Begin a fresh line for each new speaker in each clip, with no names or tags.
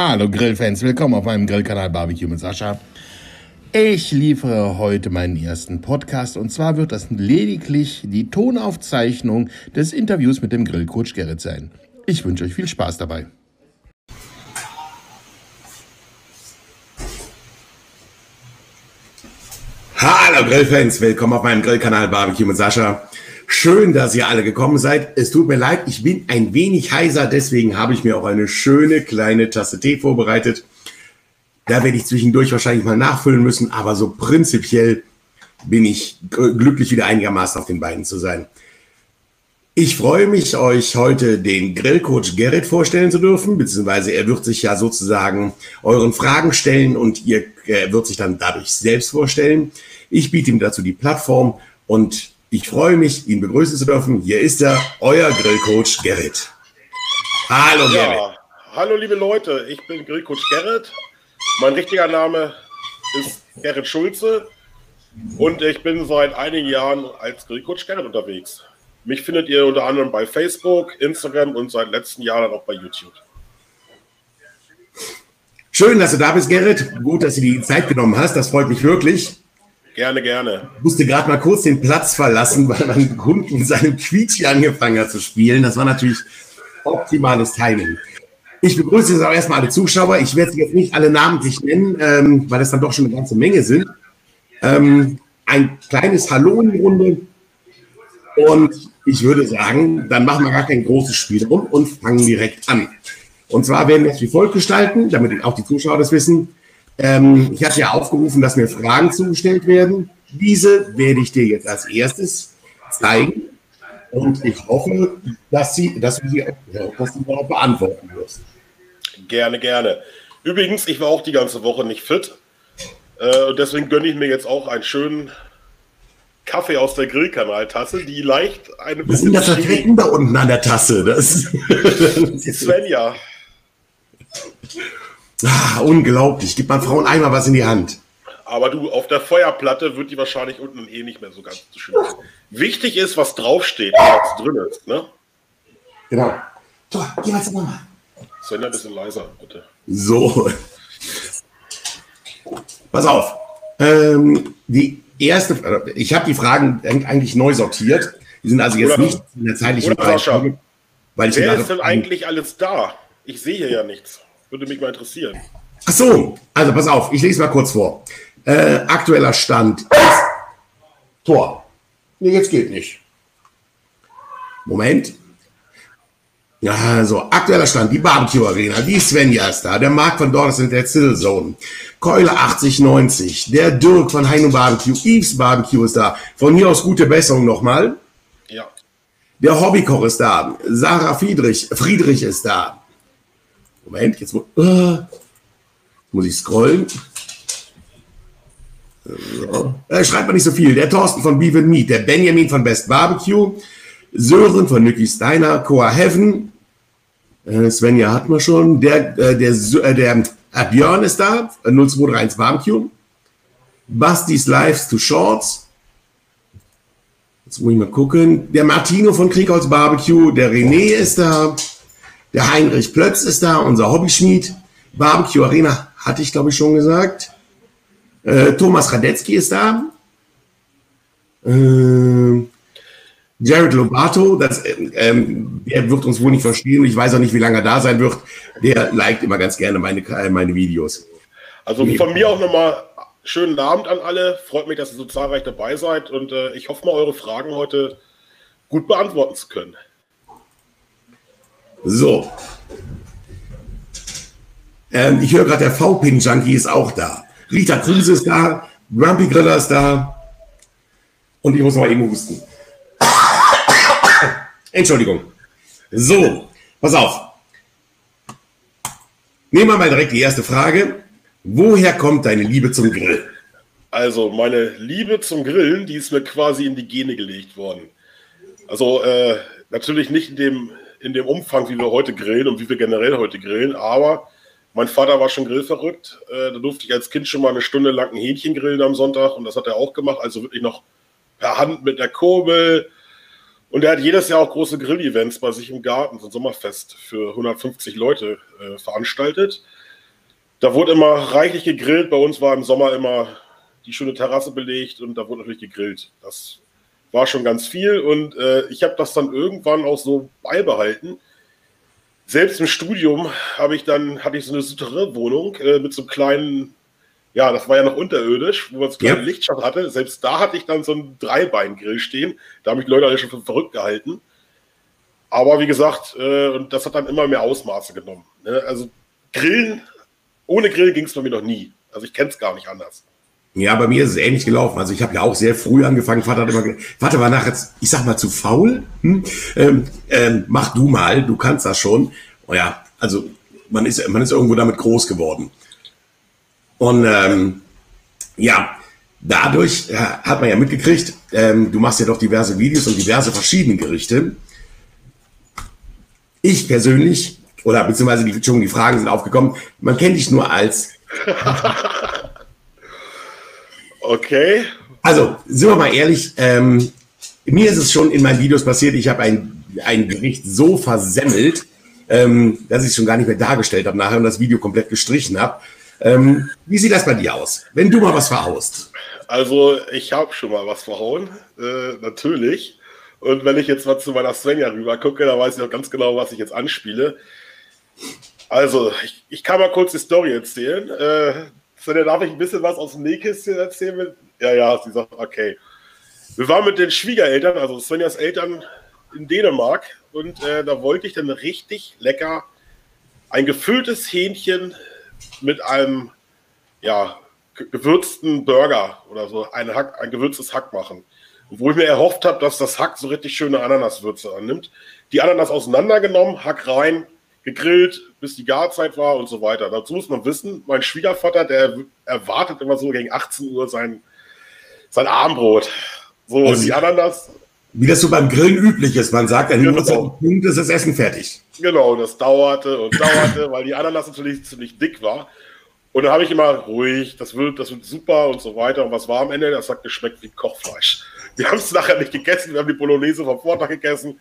Hallo Grillfans, willkommen auf meinem Grillkanal Barbecue mit Sascha. Ich liefere heute meinen ersten Podcast und zwar wird das lediglich die Tonaufzeichnung des Interviews mit dem Grillcoach Gerrit sein. Ich wünsche euch viel Spaß dabei. Hallo Grillfans, willkommen auf meinem Grillkanal Barbecue mit Sascha. Schön, dass ihr alle gekommen seid. Es tut mir leid, ich bin ein wenig heiser, deswegen habe ich mir auch eine schöne kleine Tasse Tee vorbereitet. Da werde ich zwischendurch wahrscheinlich mal nachfüllen müssen, aber so prinzipiell bin ich glücklich, wieder einigermaßen auf den Beinen zu sein. Ich freue mich, euch heute den Grillcoach Gerrit vorstellen zu dürfen, beziehungsweise er wird sich ja sozusagen euren Fragen stellen und ihr er wird sich dann dadurch selbst vorstellen. Ich biete ihm dazu die Plattform und ich freue mich, ihn begrüßen zu dürfen. Hier ist er, euer Grillcoach Gerrit.
Hallo ja, Gerrit. Hallo liebe Leute, ich bin Grillcoach Gerrit. Mein richtiger Name ist Gerrit Schulze und ich bin seit einigen Jahren als Grillcoach Gerrit unterwegs. Mich findet ihr unter anderem bei Facebook, Instagram und seit letzten Jahren auch bei YouTube.
Schön, dass du da bist, Gerrit. Gut, dass du die Zeit genommen hast. Das freut mich wirklich.
Gerne, gerne.
Ich musste gerade mal kurz den Platz verlassen, weil mein Hund in seinem Quietschi angefangen hat zu spielen. Das war natürlich optimales Timing. Ich begrüße jetzt auch erstmal alle Zuschauer. Ich werde sie jetzt nicht alle namentlich nennen, ähm, weil es dann doch schon eine ganze Menge sind. Ähm, ein kleines Hallo in die Runde. Und ich würde sagen, dann machen wir gar kein großes Spiel rum und fangen direkt an. Und zwar werden wir es wie folgt gestalten, damit auch die Zuschauer das wissen. Ähm, ich hatte ja aufgerufen, dass mir Fragen zugestellt werden. Diese werde ich dir jetzt als erstes zeigen. Und ich hoffe, dass, sie, dass, du, sie, dass du darauf beantworten wirst.
Gerne, gerne. Übrigens, ich war auch die ganze Woche nicht fit. Äh, deswegen gönne ich mir jetzt auch einen schönen Kaffee aus der Grillkanaltasse, die leicht eine
Was sind das für Flecken da unten an der Tasse? Das
Svenja.
Ah, unglaublich. Gib mal Frauen einmal was in die Hand.
Aber du, auf der Feuerplatte wird die wahrscheinlich unten eh nicht mehr so ganz so schön. Wichtig ist, was draufsteht, was drin ist. Ne?
Genau. So, geh mal zur Mama.
Sven, ein bisschen leiser, bitte.
So. Pass auf. Ähm, die erste, ich habe die Fragen eigentlich neu sortiert. Die sind also jetzt oder, nicht in der zeitlichen
Reihenfolge. Wer ist denn eigentlich alles da? Ich sehe hier ja nichts. Würde mich mal interessieren.
Ach so, also pass auf, ich lese mal kurz vor. Äh, aktueller Stand ist Tor. Nee, jetzt geht nicht. Moment. Also, aktueller Stand, die Barbecue Arena, die Svenja ist da, der Marc von Dornes in der Zone, Keule 8090, der Dirk von Heino Barbecue, Eves Barbecue ist da. Von hier aus gute Besserung nochmal.
Ja.
Der Hobbykoch ist da, Sarah Friedrich, Friedrich ist da, Moment, jetzt uh, muss ich scrollen. So. Äh, schreibt mal nicht so viel. Der Thorsten von Beef and Meat, der Benjamin von Best Barbecue, Sören von Nicky Steiner, Coa Heaven, äh, Svenja hat man schon, der, äh, der, äh, der äh, Björn ist da, 0231 Barbecue, Basti's Lives to Shorts, jetzt muss ich mal gucken, der Martino von Kriegholz Barbecue, der René ist da, der Heinrich Plötz ist da, unser Hobbyschmied. Barbecue Arena hatte ich, glaube ich, schon gesagt. Äh, Thomas Radetzky ist da. Äh, Jared Lobato, das, ähm, der wird uns wohl nicht verstehen. Ich weiß auch nicht, wie lange er da sein wird. Der liked immer ganz gerne meine, äh, meine Videos.
Also von mir auch nochmal schönen Abend an alle. Freut mich, dass ihr so zahlreich dabei seid und äh, ich hoffe mal, eure Fragen heute gut beantworten zu können.
So. Ähm, ich höre gerade, der V-Pin-Junkie ist auch da. Rita Kruse ist da, Grumpy Griller ist da. Und ich muss mal eben husten. Entschuldigung. So, pass auf. Nehmen wir mal direkt die erste Frage. Woher kommt deine Liebe zum Grill?
Also, meine Liebe zum Grillen, die ist mir quasi in die Gene gelegt worden. Also, äh, natürlich nicht in dem in dem Umfang, wie wir heute grillen und wie wir generell heute grillen. Aber mein Vater war schon grillverrückt. Äh, da durfte ich als Kind schon mal eine Stunde lang ein Hähnchen grillen am Sonntag und das hat er auch gemacht. Also wirklich noch per Hand mit der Kurbel. Und er hat jedes Jahr auch große Grill-Events bei sich im Garten, so ein Sommerfest für 150 Leute äh, veranstaltet. Da wurde immer reichlich gegrillt. Bei uns war im Sommer immer die schöne Terrasse belegt und da wurde natürlich gegrillt. Das war schon ganz viel und äh, ich habe das dann irgendwann auch so beibehalten. Selbst im Studium habe ich dann hatte ich so eine Souterrain-Wohnung äh, mit so einem kleinen, ja, das war ja noch unterirdisch, wo man so kleine ja. Lichtschacht hatte. Selbst da hatte ich dann so einen Dreibein-Grill stehen. Da haben mich Leute alle schon für verrückt gehalten. Aber wie gesagt, äh, und das hat dann immer mehr Ausmaße genommen. Ne? Also Grillen, ohne Grill ging es bei mir noch nie. Also ich kenne es gar nicht anders.
Ja, bei mir ist es ähnlich gelaufen. Also ich habe ja auch sehr früh angefangen. Vater hat immer gesagt, Vater war nachher, ich sag mal, zu faul. Hm? Ähm, ähm, mach du mal, du kannst das schon. Oh ja, also man ist, man ist irgendwo damit groß geworden. Und ähm, ja, dadurch hat man ja mitgekriegt, ähm, du machst ja doch diverse Videos und diverse verschiedene Gerichte. Ich persönlich, oder beziehungsweise die, schon die Fragen sind aufgekommen, man kennt dich nur als
Okay.
Also, sind wir mal ehrlich, ähm, mir ist es schon in meinen Videos passiert, ich habe ein, ein Gericht so versemmelt, ähm, dass ich es schon gar nicht mehr dargestellt habe nachher und das Video komplett gestrichen habe. Ähm, wie sieht das bei dir aus, wenn du mal was verhaust?
Also, ich habe schon mal was verhauen, äh, natürlich. Und wenn ich jetzt mal zu meiner Svenja rüber gucke, dann weiß ich auch ganz genau, was ich jetzt anspiele. Also, ich, ich kann mal kurz die Story erzählen. Äh, Svenja, darf ich ein bisschen was aus dem Nähkästchen erzählen? Ja, ja, sie sagt, okay. Wir waren mit den Schwiegereltern, also Svenjas Eltern in Dänemark und äh, da wollte ich dann richtig lecker ein gefülltes Hähnchen mit einem, ja, gewürzten Burger oder so, ein, Hack, ein gewürztes Hack machen. wo ich mir erhofft habe, dass das Hack so richtig schöne Ananaswürze annimmt. Die Ananas auseinandergenommen, Hack rein, gegrillt, bis die Garzeit war und so weiter. Dazu muss man wissen, mein Schwiegervater, der erwartet immer so gegen 18 Uhr sein, sein Armbrot. So, also, die Ananas.
Wie das so beim Grillen üblich ist. Man sagt, an genau. Punkt ist das Essen fertig.
Genau, das dauerte und dauerte, weil die Ananas natürlich ziemlich dick war. Und dann habe ich immer ruhig, das wird, das wird super und so weiter. Und was war am Ende? Das hat geschmeckt wie Kochfleisch. Wir haben es nachher nicht gegessen, wir haben die Bolognese vom Vortag gegessen.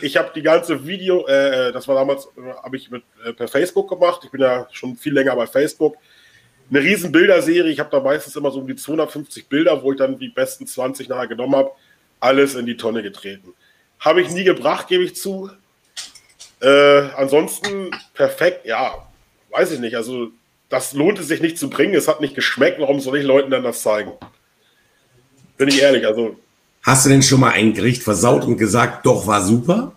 Ich habe die ganze Video, äh, das war damals, äh, habe ich mit, äh, per Facebook gemacht. Ich bin ja schon viel länger bei Facebook. Eine riesen Bilderserie. Ich habe da meistens immer so um die 250 Bilder, wo ich dann die besten 20 nachher genommen habe. Alles in die Tonne getreten. Habe ich nie gebracht, gebe ich zu. Äh, ansonsten perfekt, ja, weiß ich nicht. Also, das lohnt es sich nicht zu bringen. Es hat nicht geschmeckt. Warum soll ich Leuten dann das zeigen? Bin ich ehrlich. Also,
Hast du denn schon mal ein Gericht versaut und gesagt, doch, war super?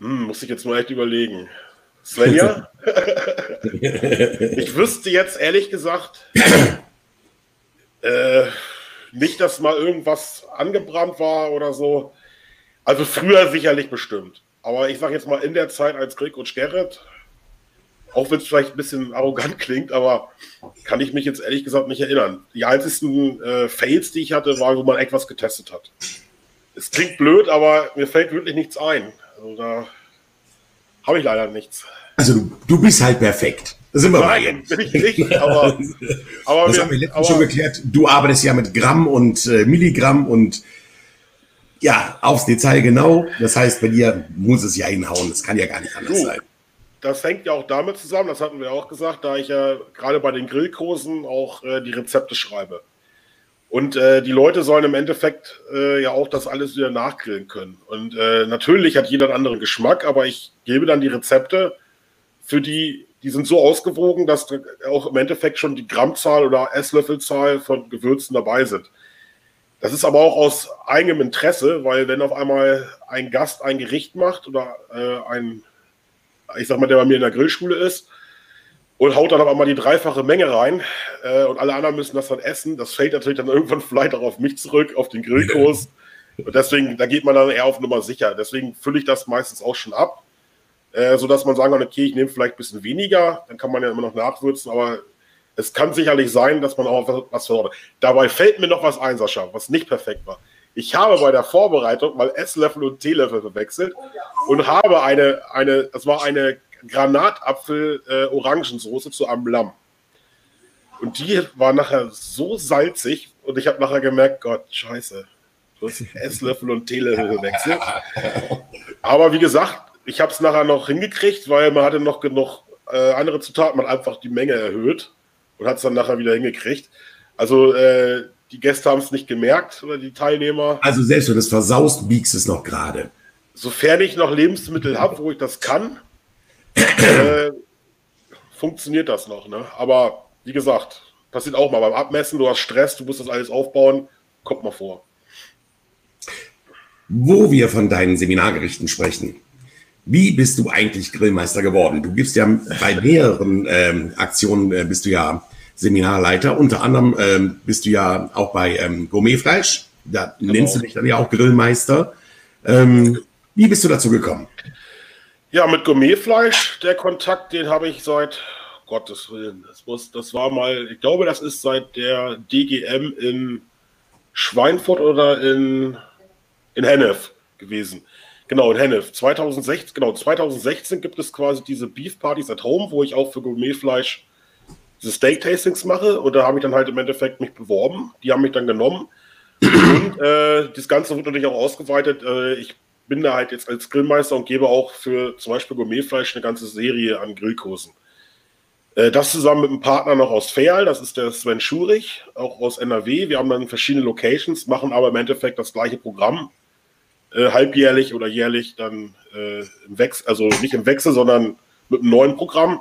Hm, muss ich jetzt mal echt überlegen. Svenja? ich wüsste jetzt ehrlich gesagt äh, nicht, dass mal irgendwas angebrannt war oder so. Also früher sicherlich bestimmt. Aber ich sage jetzt mal in der Zeit als Krieg und Gerrit auch wenn es vielleicht ein bisschen arrogant klingt, aber kann ich mich jetzt ehrlich gesagt nicht erinnern. Die einzigsten äh, Fails, die ich hatte, waren, wo man etwas getestet hat. Es klingt blöd, aber mir fällt wirklich nichts ein. Also da habe ich leider nichts.
Also du, du bist halt perfekt. Das sind wir Nein, bin ich nicht, aber, aber das wir, haben wir letztens schon geklärt. Du arbeitest ja mit Gramm und äh, Milligramm und ja, aufs Detail genau. Das heißt, bei dir muss es ja hinhauen. Das kann ja gar nicht anders du, sein
das hängt ja auch damit zusammen, das hatten wir auch gesagt, da ich ja gerade bei den Grillkursen auch äh, die Rezepte schreibe. Und äh, die Leute sollen im Endeffekt äh, ja auch das alles wieder nachgrillen können. Und äh, natürlich hat jeder einen anderen Geschmack, aber ich gebe dann die Rezepte, für die, die sind so ausgewogen, dass auch im Endeffekt schon die Grammzahl oder Esslöffelzahl von Gewürzen dabei sind. Das ist aber auch aus eigenem Interesse, weil wenn auf einmal ein Gast ein Gericht macht oder äh, ein ich sag mal, der bei mir in der Grillschule ist und haut dann auf einmal die dreifache Menge rein äh, und alle anderen müssen das dann essen. Das fällt natürlich dann irgendwann vielleicht auch auf mich zurück, auf den Grillkurs. Und deswegen, da geht man dann eher auf Nummer sicher. Deswegen fülle ich das meistens auch schon ab, äh, sodass man sagen kann, okay, ich nehme vielleicht ein bisschen weniger, dann kann man ja immer noch nachwürzen, aber es kann sicherlich sein, dass man auch was verloren Dabei fällt mir noch was ein, Sascha, was nicht perfekt war. Ich habe bei der Vorbereitung mal Esslöffel und Teelöffel verwechselt und habe eine, eine das war eine Granatapfel-Orangensoße äh, zu einem Lamm. Und die war nachher so salzig und ich habe nachher gemerkt, Gott, scheiße, du hast Esslöffel und Teelöffel gewechselt. Aber wie gesagt, ich habe es nachher noch hingekriegt, weil man hatte noch genug äh, andere Zutaten, man hat einfach die Menge erhöht und hat es dann nachher wieder hingekriegt. Also äh, die Gäste haben es nicht gemerkt oder die Teilnehmer.
Also selbst wenn du es versaust, biegst es noch gerade.
Sofern ich noch Lebensmittel habe, wo ich das kann, äh, funktioniert das noch. Ne? Aber wie gesagt, passiert auch mal beim Abmessen, du hast Stress, du musst das alles aufbauen, kommt mal vor.
Wo wir von deinen Seminargerichten sprechen, wie bist du eigentlich Grillmeister geworden? Du gibst ja bei mehreren ähm, Aktionen äh, bist du ja Seminarleiter. Unter anderem ähm, bist du ja auch bei ähm, Gourmetfleisch. Da genau. nennst du dich dann ja auch Grillmeister. Ähm, wie bist du dazu gekommen?
Ja, mit Gourmetfleisch, der Kontakt, den habe ich seit Gottes Willen. Das, muss, das war mal, ich glaube, das ist seit der DGM in Schweinfurt oder in, in Hennef gewesen. Genau, in Hennef. 2016, genau, 2016 gibt es quasi diese Beef Parties at Home, wo ich auch für Gourmetfleisch Steak-Tastings mache. Und da habe ich dann halt im Endeffekt mich beworben. Die haben mich dann genommen. Und äh, das Ganze wird natürlich auch ausgeweitet. Äh, ich bin da halt jetzt als Grillmeister und gebe auch für zum Beispiel Gourmetfleisch eine ganze Serie an Grillkursen. Äh, das zusammen mit einem Partner noch aus Feal, das ist der Sven Schurich, auch aus NRW. Wir haben dann verschiedene Locations, machen aber im Endeffekt das gleiche Programm äh, halbjährlich oder jährlich dann äh, im Wechsel, also nicht im Wechsel, sondern mit einem neuen Programm.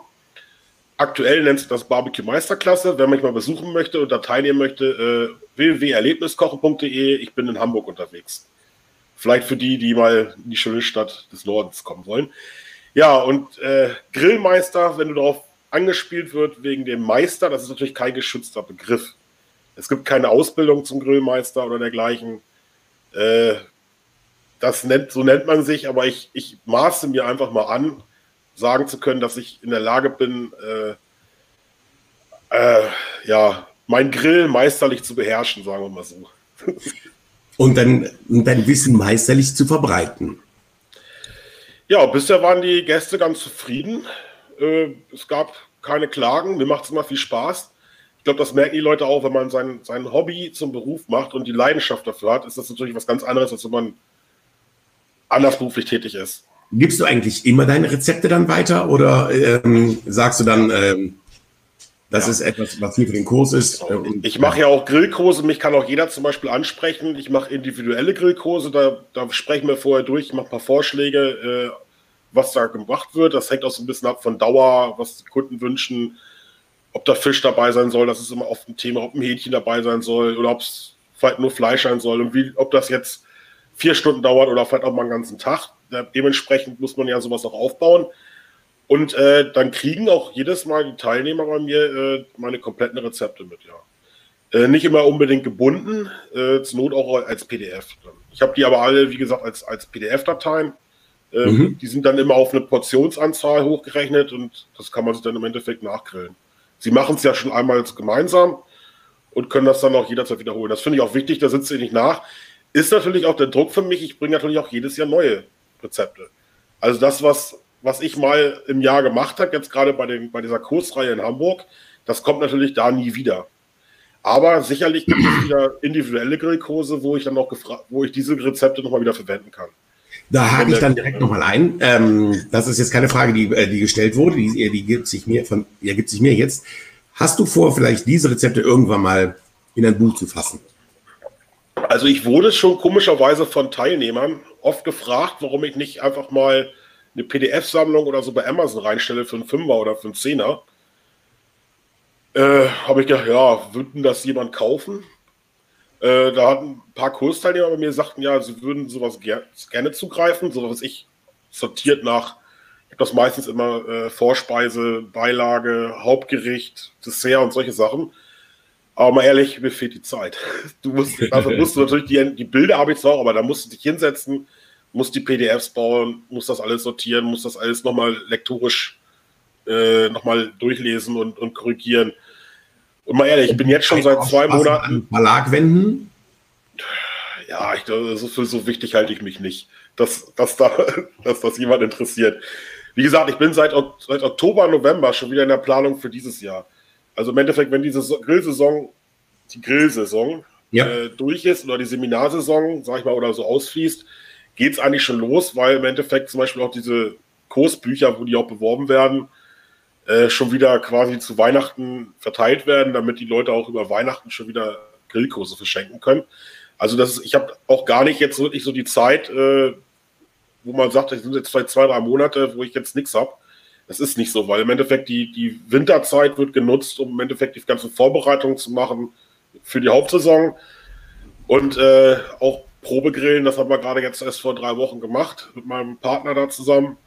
Aktuell nennt sich das Barbecue Meisterklasse. Wer mich mal besuchen möchte und da teilnehmen möchte, äh, www.erlebniskochen.de. Ich bin in Hamburg unterwegs. Vielleicht für die, die mal in die schöne Stadt des Nordens kommen wollen. Ja, und äh, Grillmeister, wenn du darauf angespielt wird wegen dem Meister, das ist natürlich kein geschützter Begriff. Es gibt keine Ausbildung zum Grillmeister oder dergleichen. Äh, das nennt, so nennt man sich, aber ich, ich maße mir einfach mal an, sagen zu können, dass ich in der Lage bin, äh, äh, ja, mein Grill meisterlich zu beherrschen, sagen wir mal so.
Und dann dein Wissen meisterlich zu verbreiten.
Ja, bisher waren die Gäste ganz zufrieden. Äh, es gab keine Klagen. Mir macht es immer viel Spaß. Ich glaube, das merken die Leute auch, wenn man sein, sein Hobby zum Beruf macht und die Leidenschaft dafür hat, ist das natürlich was ganz anderes, als wenn man anders beruflich tätig ist.
Gibst du eigentlich immer deine Rezepte dann weiter oder ähm, sagst du dann, ähm, das ja. ist etwas, was hier für den Kurs ist?
Genau. ich mache ja auch Grillkurse, mich kann auch jeder zum Beispiel ansprechen. Ich mache individuelle Grillkurse, da, da sprechen wir vorher durch, ich mache ein paar Vorschläge, äh, was da gemacht wird. Das hängt auch so ein bisschen ab von Dauer, was die Kunden wünschen, ob da Fisch dabei sein soll, das ist immer oft ein Thema, ob ein Hähnchen dabei sein soll oder ob es vielleicht nur Fleisch sein soll und wie, ob das jetzt vier Stunden dauert oder vielleicht auch mal einen ganzen Tag. Dementsprechend muss man ja sowas auch aufbauen. Und äh, dann kriegen auch jedes Mal die Teilnehmer bei mir äh, meine kompletten Rezepte mit, ja. Äh, nicht immer unbedingt gebunden, äh, zur Not auch als PDF. Ich habe die aber alle, wie gesagt, als, als PDF-Dateien. Ähm, mhm. Die sind dann immer auf eine Portionsanzahl hochgerechnet und das kann man sich dann im Endeffekt nachgrillen. Sie machen es ja schon einmal gemeinsam und können das dann auch jederzeit wiederholen. Das finde ich auch wichtig, da sitzt ihr nicht nach ist natürlich auch der Druck für mich. Ich bringe natürlich auch jedes Jahr neue Rezepte. Also das, was, was ich mal im Jahr gemacht habe, jetzt gerade bei, den, bei dieser Kursreihe in Hamburg, das kommt natürlich da nie wieder. Aber sicherlich gibt es wieder individuelle Grillkurse, wo ich dann noch gefragt, wo ich diese Rezepte nochmal wieder verwenden kann.
Da hake ich dann direkt nochmal ein. Ähm, das ist jetzt keine Frage, die, äh, die gestellt wurde, die, die gibt sich mir von, die gibt sich mir jetzt. Hast du vor, vielleicht diese Rezepte irgendwann mal in ein Buch zu fassen?
Also ich wurde schon komischerweise von Teilnehmern oft gefragt, warum ich nicht einfach mal eine PDF-Sammlung oder so bei Amazon reinstelle für einen Fünfer oder für einen Zehner. Äh, Habe ich gedacht, ja, würden das jemand kaufen? Äh, da hatten ein paar Kursteilnehmer bei mir sagten, ja, sie würden sowas ger gerne zugreifen, so was ich sortiert nach, ich habe das meistens immer äh, Vorspeise, Beilage, Hauptgericht, Dessert und solche Sachen. Aber mal ehrlich, mir fehlt die Zeit. Du musst, also musst du natürlich die, die Bilder habe ich zwar, aber da musst du dich hinsetzen, musst die PDFs bauen, musst das alles sortieren, musst das alles nochmal lektorisch äh, nochmal durchlesen und, und korrigieren. Und mal ehrlich, ich bin jetzt schon seit zwei Monaten.
Verlag wenden?
Ja, ich, so, für so wichtig halte ich mich nicht, dass, dass, da, dass das jemand interessiert. Wie gesagt, ich bin seit, seit Oktober, November schon wieder in der Planung für dieses Jahr. Also im Endeffekt, wenn diese Grillsaison, die Grillsaison ja. äh, durch ist oder die Seminarsaison, sag ich mal, oder so ausfließt, geht es eigentlich schon los, weil im Endeffekt zum Beispiel auch diese Kursbücher, wo die auch beworben werden, äh, schon wieder quasi zu Weihnachten verteilt werden, damit die Leute auch über Weihnachten schon wieder Grillkurse verschenken können. Also das ist, ich habe auch gar nicht jetzt wirklich so die Zeit, äh, wo man sagt, es sind jetzt vielleicht zwei, drei Monate, wo ich jetzt nichts habe. Das ist nicht so, weil im Endeffekt die, die Winterzeit wird genutzt, um im Endeffekt die ganzen Vorbereitungen zu machen für die Hauptsaison. Und äh, auch Probegrillen, das haben wir gerade jetzt erst vor drei Wochen gemacht mit meinem Partner da zusammen.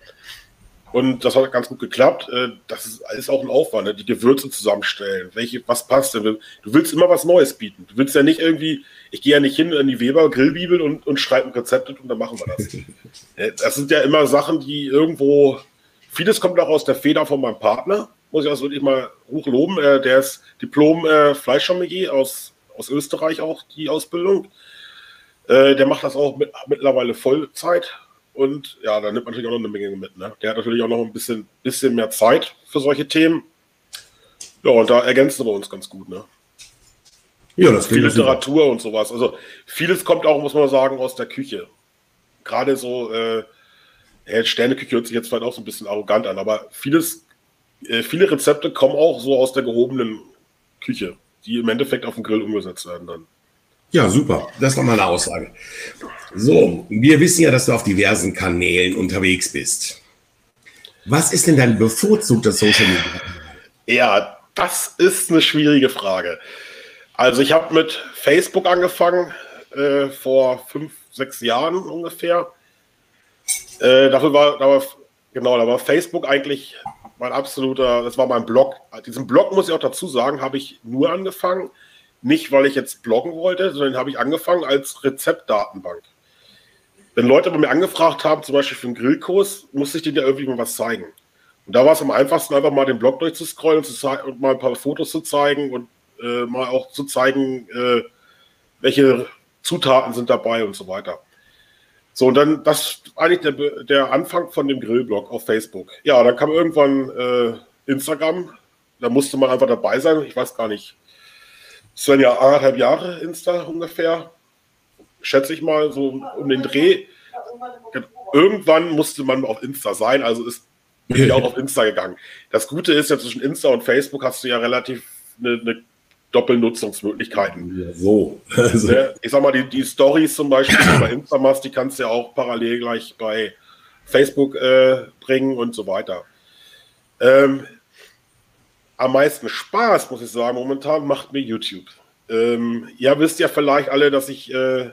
Und das hat ganz gut geklappt. Äh, das ist alles auch ein Aufwand, ne? die Gewürze zusammenstellen. Welche, was passt denn? Du willst immer was Neues bieten. Du willst ja nicht irgendwie, ich gehe ja nicht hin in die Weber Grillbibel und, und schreibe ein Rezept und dann machen wir das. Äh, das sind ja immer Sachen, die irgendwo, vieles kommt auch aus der Feder von meinem Partner, muss ich also wirklich mal hoch loben. Äh, der ist Diplom-Fleischsommelier aus, aus Österreich auch, die Ausbildung. Der macht das auch mit, mittlerweile Vollzeit und ja, da nimmt man natürlich auch noch eine Menge mit. Ne? Der hat natürlich auch noch ein bisschen, bisschen mehr Zeit für solche Themen. Ja, und da ergänzen wir uns ganz gut. Ne? Ja, das Viel Literatur und sowas. Also vieles kommt auch, muss man sagen, aus der Küche. Gerade so, äh, Sterneküche hört sich jetzt vielleicht auch so ein bisschen arrogant an, aber vieles, äh, viele Rezepte kommen auch so aus der gehobenen Küche, die im Endeffekt auf dem Grill umgesetzt werden dann.
Ja, super. Das ist nochmal eine Aussage. So, wir wissen ja, dass du auf diversen Kanälen unterwegs bist. Was ist denn dein bevorzugter Social Media?
Ja, das ist eine schwierige Frage. Also ich habe mit Facebook angefangen äh, vor fünf, sechs Jahren ungefähr. Äh, dafür war, da war, genau, da war Facebook eigentlich mein absoluter, das war mein Blog. Diesen Blog muss ich auch dazu sagen, habe ich nur angefangen, nicht, weil ich jetzt bloggen wollte, sondern habe ich angefangen als Rezeptdatenbank. Wenn Leute bei mir angefragt haben, zum Beispiel für einen Grillkurs, musste ich denen ja irgendwie mal was zeigen. Und da war es am einfachsten, einfach mal den Blog durchzuscrollen und, zu und mal ein paar Fotos zu zeigen und äh, mal auch zu zeigen, äh, welche Zutaten sind dabei und so weiter. So, und dann, das eigentlich der, der Anfang von dem Grillblog auf Facebook. Ja, dann kam irgendwann äh, Instagram. Da musste man einfach dabei sein. Ich weiß gar nicht, es waren ja anderthalb Jahre Insta ungefähr, schätze ich mal, so um den Dreh. Irgendwann musste man auf Insta sein, also ist bin ich auch auf Insta gegangen. Das Gute ist ja, zwischen Insta und Facebook hast du ja relativ eine, eine Doppelnutzungsmöglichkeiten.
Ja, so.
Also. Ich sag mal, die, die Stories zum Beispiel, die du bei Insta machst, die kannst du ja auch parallel gleich bei Facebook äh, bringen und so weiter. Ähm, am meisten Spaß, muss ich sagen, momentan macht mir YouTube. Ähm, ihr wisst ja vielleicht alle, dass ich äh,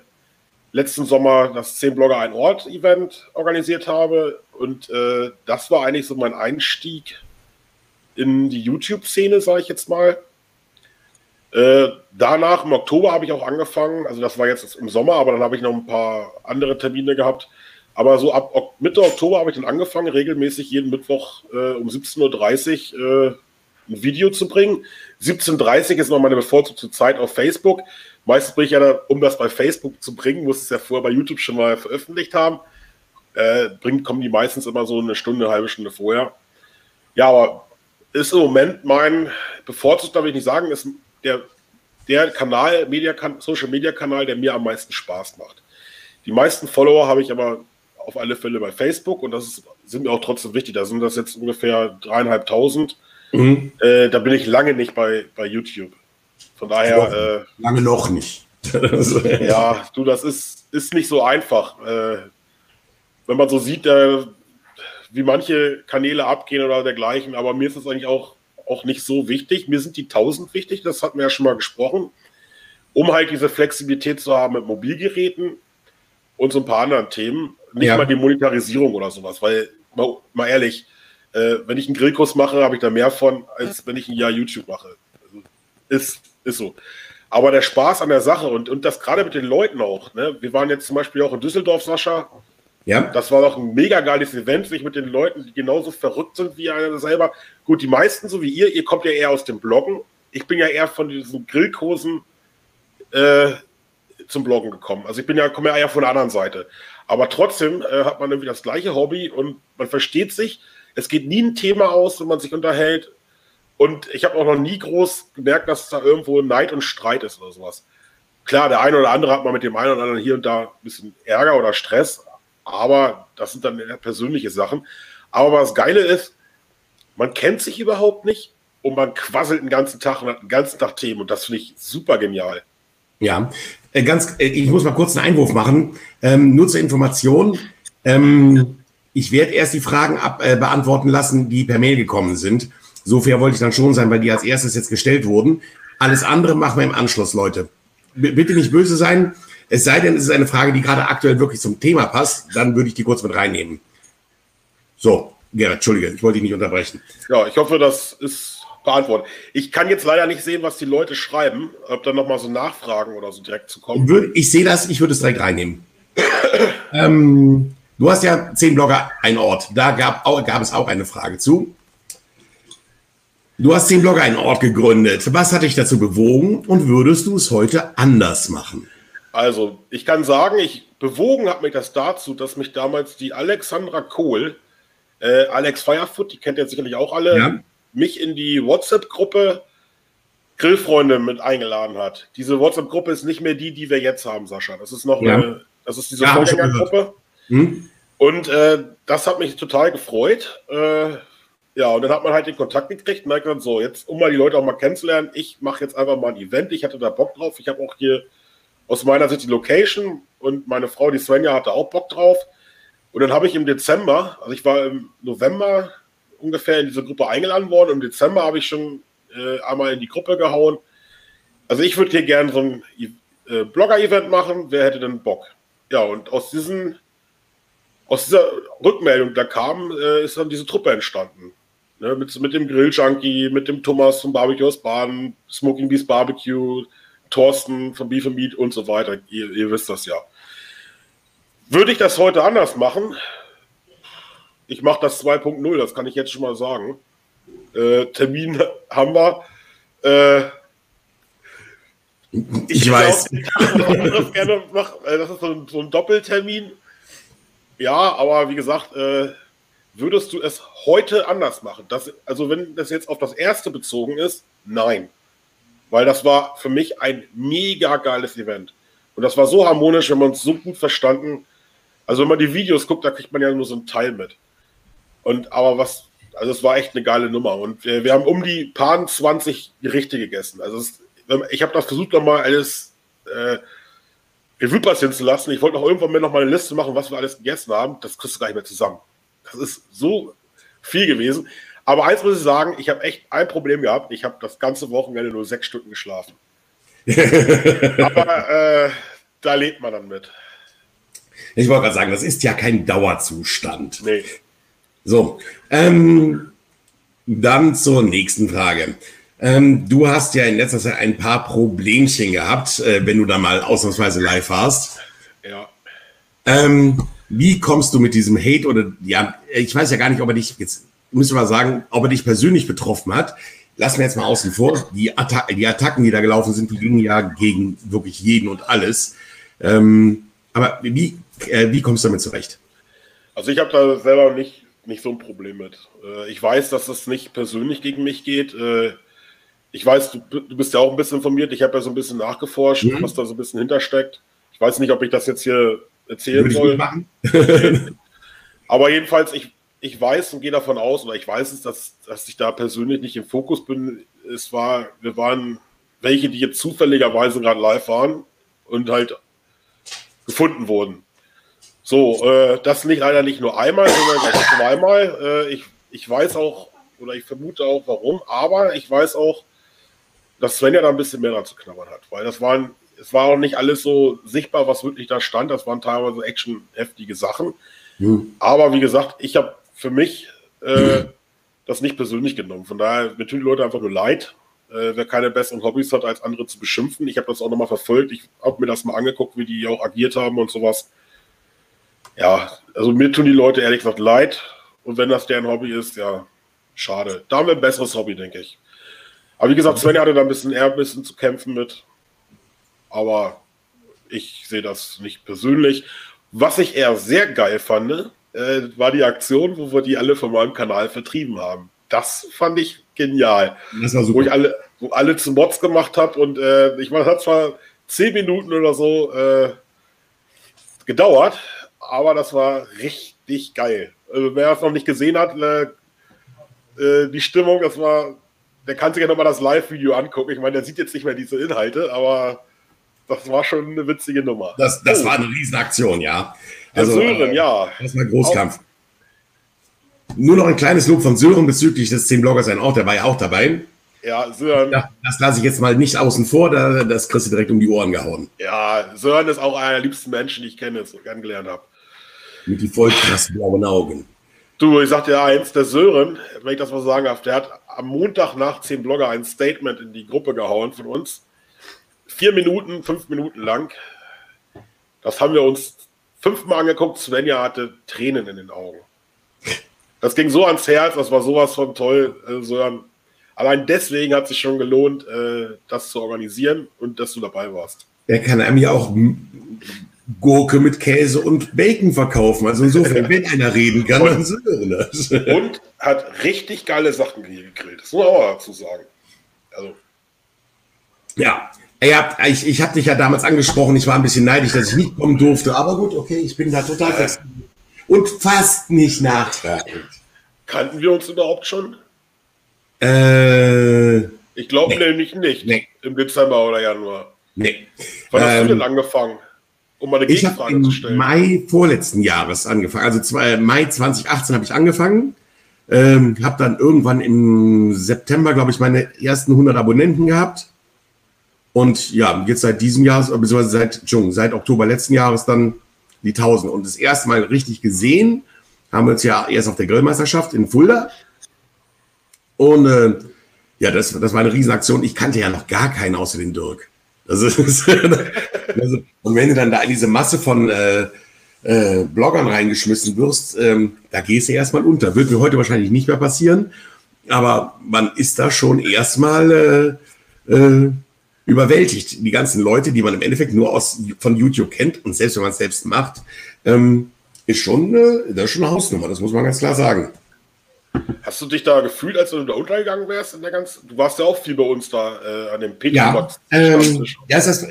letzten Sommer das 10 Blogger ein Ort Event organisiert habe und äh, das war eigentlich so mein Einstieg in die YouTube-Szene, sage ich jetzt mal. Äh, danach im Oktober habe ich auch angefangen, also das war jetzt im Sommer, aber dann habe ich noch ein paar andere Termine gehabt. Aber so ab Mitte Oktober habe ich dann angefangen, regelmäßig jeden Mittwoch äh, um 17.30 Uhr ein Video zu bringen. 17.30 ist noch meine bevorzugte Zeit auf Facebook. Meistens bin ich ja, da, um das bei Facebook zu bringen, muss es ja vorher bei YouTube schon mal veröffentlicht haben. Äh, bringt, kommen die meistens immer so eine Stunde, eine halbe Stunde vorher. Ja, aber ist im Moment mein bevorzugter, will ich nicht sagen, ist der, der Kanal, Media, Social Media Kanal, der mir am meisten Spaß macht. Die meisten Follower habe ich aber auf alle Fälle bei Facebook und das ist, sind mir auch trotzdem wichtig. Da sind das jetzt ungefähr dreieinhalbtausend. Mhm. Äh, da bin ich lange nicht bei, bei YouTube. Von daher.
Äh, lange noch nicht.
ja, du, das ist, ist nicht so einfach. Äh, wenn man so sieht, äh, wie manche Kanäle abgehen oder dergleichen, aber mir ist es eigentlich auch, auch nicht so wichtig. Mir sind die 1000 wichtig, das hatten wir ja schon mal gesprochen, um halt diese Flexibilität zu haben mit Mobilgeräten und so ein paar anderen Themen. Nicht ja. mal die Monetarisierung oder sowas, weil, mal, mal ehrlich, äh, wenn ich einen Grillkurs mache, habe ich da mehr von, als wenn ich ein Jahr YouTube mache. Also, ist, ist so. Aber der Spaß an der Sache und, und das gerade mit den Leuten auch. Ne? Wir waren jetzt zum Beispiel auch in Düsseldorf, Sascha. Ja. Das war doch ein mega geiles Event, sich mit den Leuten, die genauso verrückt sind wie einer selber. Gut, die meisten, so wie ihr, ihr kommt ja eher aus dem Bloggen. Ich bin ja eher von diesen Grillkursen äh, zum Bloggen gekommen. Also ich bin ja, komme ja eher von der anderen Seite. Aber trotzdem äh, hat man irgendwie das gleiche Hobby und man versteht sich. Es geht nie ein Thema aus, wenn man sich unterhält. Und ich habe auch noch nie groß gemerkt, dass da irgendwo Neid und Streit ist oder sowas. Klar, der eine oder andere hat mal mit dem einen oder anderen hier und da ein bisschen Ärger oder Stress, aber das sind dann persönliche Sachen. Aber was Geile ist, man kennt sich überhaupt nicht und man quasselt den ganzen Tag und hat den ganzen Tag Themen und das finde ich super genial.
Ja, äh, ganz, äh, ich muss mal kurz einen Einwurf machen. Ähm, nur zur Information. Ähm, ich werde erst die Fragen ab, äh, beantworten lassen, die per Mail gekommen sind. So fair wollte ich dann schon sein, weil die als erstes jetzt gestellt wurden. Alles andere machen wir im Anschluss, Leute. B bitte nicht böse sein. Es sei denn, es ist eine Frage, die gerade aktuell wirklich zum Thema passt, dann würde ich die kurz mit reinnehmen. So, Gerrit, Entschuldige, ich wollte dich nicht unterbrechen.
Ja, ich hoffe, das ist beantwortet. Ich kann jetzt leider nicht sehen, was die Leute schreiben, ob da nochmal so Nachfragen oder so direkt zu kommen.
Ich, ich sehe das, ich würde es direkt reinnehmen. ähm, du hast ja zehn Blogger, ein Ort. Da gab, gab es auch eine Frage zu. Du hast zehn Blogger einen Ort gegründet. Was hat dich dazu bewogen und würdest du es heute anders machen?
Also, ich kann sagen, ich bewogen hat mich das dazu, dass mich damals die Alexandra Kohl, äh, Alex Firefoot, die kennt ihr sicherlich auch alle, ja. mich in die WhatsApp-Gruppe Grillfreunde mit eingeladen hat. Diese WhatsApp-Gruppe ist nicht mehr die, die wir jetzt haben, Sascha. Das ist noch ja. eine, das ist diese ja, Vorgängergruppe. Hm? Und äh, das hat mich total gefreut. Äh, ja, und dann hat man halt den Kontakt gekriegt und hat gesagt, so, jetzt, um mal die Leute auch mal kennenzulernen, ich mache jetzt einfach mal ein Event. Ich hatte da Bock drauf. Ich habe auch hier aus meiner Sicht die Location und meine Frau, die Svenja, hatte auch Bock drauf. Und dann habe ich im Dezember, also ich war im November ungefähr in diese Gruppe eingeladen worden. Im Dezember habe ich schon äh, einmal in die Gruppe gehauen. Also ich würde hier gerne so ein äh, Blogger-Event machen. Wer hätte denn Bock? Ja, und aus diesen aus dieser Rückmeldung, da kam, äh, ist dann diese Truppe entstanden. Ne, mit, mit dem Grill-Junkie, mit dem Thomas vom Barbecue aus Baden, Smoking Beast Barbecue, Thorsten von Beef Meat und so weiter. Ihr, ihr wisst das ja. Würde ich das heute anders machen? Ich mache das 2.0, das kann ich jetzt schon mal sagen. Äh, Termin haben wir. Äh,
ich, ich weiß.
Glaub, das, gerne mach, äh, das ist so ein, so ein, Doppeltermin. Ja, aber wie gesagt, äh, würdest du es heute anders machen? Das, also wenn das jetzt auf das erste bezogen ist, nein. Weil das war für mich ein mega geiles Event. Und das war so harmonisch, wenn man es so gut verstanden. Also wenn man die Videos guckt, da kriegt man ja nur so einen Teil mit. Und aber was, also es war echt eine geile Nummer. Und wir, wir haben um die paar 20 Gerichte gegessen. Also es, ich habe das versucht, nochmal alles äh, Revue passieren zu lassen. Ich wollte noch irgendwann mir noch mal eine Liste machen, was wir alles gegessen haben. Das kriegst du gar nicht mehr zusammen. Das ist so viel gewesen. Aber eins muss ich sagen, ich habe echt ein Problem gehabt. Ich habe das ganze Wochenende nur sechs Stunden geschlafen. Aber äh, da lebt man dann mit.
Ich wollte gerade sagen, das ist ja kein Dauerzustand. Nee. So, ähm, dann zur nächsten Frage. Ähm, du hast ja in letzter Zeit ein paar Problemchen gehabt, äh, wenn du da mal ausnahmsweise live warst. Ja. Ähm, wie kommst du mit diesem Hate oder ja, ich weiß ja gar nicht, ob er dich jetzt müssen wir sagen, ob er dich persönlich betroffen hat. Lassen wir jetzt mal außen vor. Die, Atta die Attacken, die da gelaufen sind, die gingen ja gegen wirklich jeden und alles. Ähm, aber wie, äh, wie kommst du damit zurecht?
Also ich habe da selber nicht, nicht so ein Problem mit. Äh, ich weiß, dass es nicht persönlich gegen mich geht. Äh, ich weiß, du, du bist ja auch ein bisschen informiert. Ich habe ja so ein bisschen nachgeforscht, mhm. was da so ein bisschen hintersteckt. Ich weiß nicht, ob ich das jetzt hier erzählen soll. Aber jedenfalls, ich, ich weiß und gehe davon aus, oder ich weiß es, dass, dass ich da persönlich nicht im Fokus bin. Es war, wir waren welche, die jetzt zufälligerweise gerade live waren und halt gefunden wurden. So, äh, das nicht leider nicht nur einmal, sondern zweimal. Äh, ich, ich weiß auch, oder ich vermute auch warum, aber ich weiß auch, dass Svenja da ein bisschen mehr dran zu knabbern hat, weil das waren, es war auch nicht alles so sichtbar, was wirklich da stand. Das waren teilweise actionheftige Sachen. Mhm. Aber wie gesagt, ich habe für mich äh, das nicht persönlich genommen. Von daher, mir tun die Leute einfach nur leid. Äh, wer keine besseren Hobbys hat, als andere zu beschimpfen. Ich habe das auch nochmal verfolgt. Ich habe mir das mal angeguckt, wie die auch agiert haben und sowas. Ja, also mir tun die Leute ehrlich gesagt leid. Und wenn das deren Hobby ist, ja, schade. Da haben wir ein besseres Hobby, denke ich. Aber wie gesagt, Sven hatte da ein bisschen eher ein bisschen zu kämpfen mit. Aber ich sehe das nicht persönlich. Was ich eher sehr geil fand, äh, war die Aktion, wo wir die alle von meinem Kanal vertrieben haben. Das fand ich genial. Wo ich alle, wo alle zu Mods gemacht habe und äh, ich meine, es hat zwar zehn Minuten oder so äh, gedauert, aber das war richtig geil. Also wer es noch nicht gesehen hat, äh, äh, die Stimmung, das war, der kann sich ja nochmal das Live-Video angucken. Ich meine, der sieht jetzt nicht mehr diese Inhalte, aber das war schon eine witzige Nummer.
Das, das oh. war eine Riesenaktion, ja.
Also, Sören, ja.
Das war Großkampf. Auch. Nur noch ein kleines Lob von Sören bezüglich des 10 Bloggers ein Ort, der war ja auch dabei.
Ja, Sören.
Ja, das lasse ich jetzt mal nicht außen vor, da, das kriegst du direkt um die Ohren gehauen.
Ja, Sören ist auch einer der liebsten Menschen, die ich kenne, so kennengelernt habe.
Mit die voll krass blauen Augen.
Du, ich sag dir eins, der Sören, wenn ich das mal sagen darf, der hat am Montag nach 10 Blogger ein Statement in die Gruppe gehauen von uns. Vier Minuten, fünf Minuten lang. Das haben wir uns fünfmal angeguckt. Svenja hatte Tränen in den Augen. Das ging so ans Herz, das war sowas von toll, äh, Sören. Allein deswegen hat es sich schon gelohnt, äh, das zu organisieren und dass du dabei warst.
Er kann einem ja auch Gurke mit Käse und Bacon verkaufen. Also insofern, wenn einer reden kann, dann sind wir das.
Und hat richtig geile Sachen hier gegrillt. Das muss man auch dazu sagen. Also.
Ja, ja, ich, ich habe dich ja damals angesprochen, ich war ein bisschen neidisch, dass ich nicht kommen durfte, aber gut, okay, ich bin da total fest. Und fast nicht nachtragend.
Kannten wir uns überhaupt schon?
Äh,
ich glaube nee. nämlich nicht. Nee. Im Dezember oder Januar.
Nee.
Wann hast ähm, du denn angefangen? Um mal eine
Gegenfrage zu stellen. Mai vorletzten Jahres angefangen. Also zwei, Mai 2018 habe ich angefangen. Ähm, habe dann irgendwann im September, glaube ich, meine ersten 100 Abonnenten gehabt. Und ja, jetzt seit diesem Jahr, beziehungsweise seit, seit Oktober letzten Jahres dann die 1000. Und das erste Mal richtig gesehen haben wir uns ja erst auf der Grillmeisterschaft in Fulda. Und äh, ja, das, das war eine Riesenaktion. Ich kannte ja noch gar keinen außer den Dirk. Das ist, also, und wenn du dann da in diese Masse von äh, äh, Bloggern reingeschmissen wirst, ähm, da gehst du erstmal unter. Wird mir heute wahrscheinlich nicht mehr passieren, aber man ist da schon erstmal äh, äh, überwältigt. Die ganzen Leute, die man im Endeffekt nur aus, von YouTube kennt und selbst wenn man es selbst macht, ähm, ist schon, äh, das ist schon eine Hausnummer, das muss man ganz klar sagen.
Hast du dich da gefühlt, als du da untergegangen wärst in der ganzen? Du warst ja auch viel bei uns da äh, an dem
Petribox. Ja, ähm, ja ist das,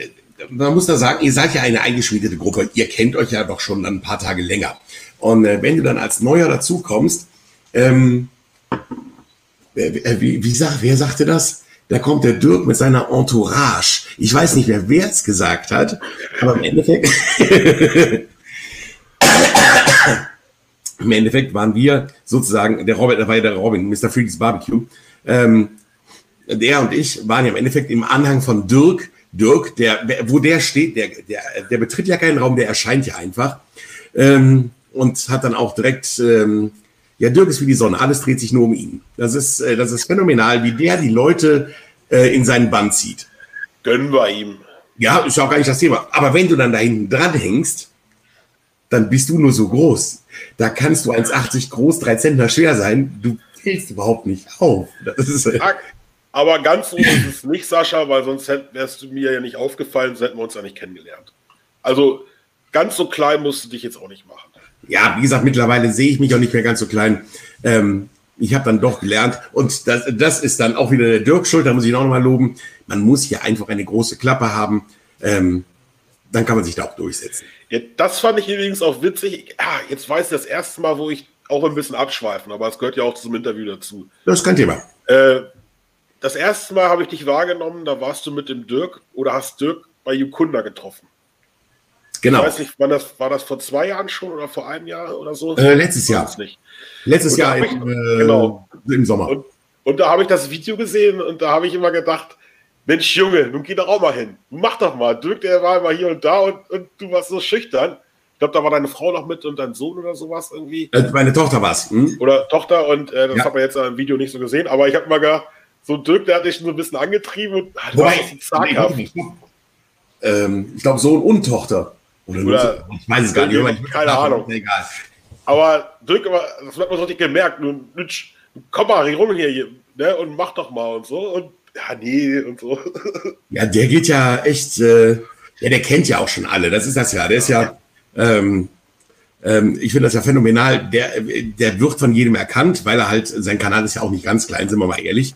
man muss da sagen, ihr seid ja eine eingeschmiedete Gruppe. Ihr kennt euch ja doch schon ein paar Tage länger. Und äh, wenn du dann als Neuer dazukommst, ähm, äh, wie, wie sagt, wer sagte das? Da kommt der Dirk mit seiner Entourage. Ich weiß nicht mehr, wer es gesagt hat, aber im Endeffekt Im Endeffekt waren wir sozusagen, der Robert, da war ja der Robin, Mr. Freaks Barbecue. Ähm, der und ich waren ja im Endeffekt im Anhang von Dirk. Dirk, der, wo der steht, der, der, der betritt ja keinen Raum, der erscheint ja einfach. Ähm, und hat dann auch direkt, ähm, ja, Dirk ist wie die Sonne, alles dreht sich nur um ihn. Das ist, äh, das ist phänomenal, wie der die Leute äh, in seinen Band zieht.
Gönnen wir ihm.
Ja, ist auch gar nicht das Thema. Aber wenn du dann da hinten dran hängst, dann bist du nur so groß. Da kannst du 1,80 groß, 3 Zentner schwer sein. Du fällst überhaupt nicht auf.
Ist, äh aber ganz so ist es nicht, Sascha, weil sonst wärst du mir ja nicht aufgefallen, sonst hätten wir uns ja nicht kennengelernt. Also ganz so klein musst du dich jetzt auch nicht machen.
Ja, wie gesagt, mittlerweile sehe ich mich auch nicht mehr ganz so klein. Ähm, ich habe dann doch gelernt und das, das ist dann auch wieder der Dirk Schuld, da muss ich auch nochmal loben. Man muss hier einfach eine große Klappe haben. Ähm, dann kann man sich da auch durchsetzen.
Ja, das fand ich übrigens auch witzig. Ja, jetzt weiß ich das erste Mal, wo ich auch ein bisschen abschweifen, aber es gehört ja auch zum Interview dazu.
Das ist kein Thema.
Äh, das erste Mal habe ich dich wahrgenommen, da warst du mit dem Dirk oder hast Dirk bei Yukunda getroffen.
Genau.
Ich weiß nicht, war das, war das vor zwei Jahren schon oder vor einem Jahr oder so?
Äh, letztes Jahr. Letztes Jahr im, ich,
äh, genau.
im Sommer.
Und, und da habe ich das Video gesehen und da habe ich immer gedacht, Mensch, Junge, nun geh doch auch mal hin. Mach doch mal. Dirk, der war immer hier und da und, und du warst so schüchtern. Ich glaube, da war deine Frau noch mit und dein Sohn oder sowas irgendwie.
Äh, meine Tochter war es. Hm?
Oder Tochter und äh, das ja. hat man jetzt im Video nicht so gesehen. Aber ich habe mal gedacht, so Dirk, der hat dich so ein bisschen angetrieben und
ah, Wobei, nee, ähm, ich glaube, Sohn und Tochter.
Oder, oder ich weiß es gar nicht. Keine Ahnung. Egal. Aber Dirk, das hat man so richtig gemerkt. Nun, komm mal rum hier ne, und mach doch mal und so. Und ja, nee und so.
Ja, der geht ja echt, äh, ja, der kennt ja auch schon alle. Das ist das ja. Der ist ja, ähm, ähm, ich finde das ja phänomenal. Der, der wird von jedem erkannt, weil er halt, sein Kanal ist ja auch nicht ganz klein, sind wir mal ehrlich.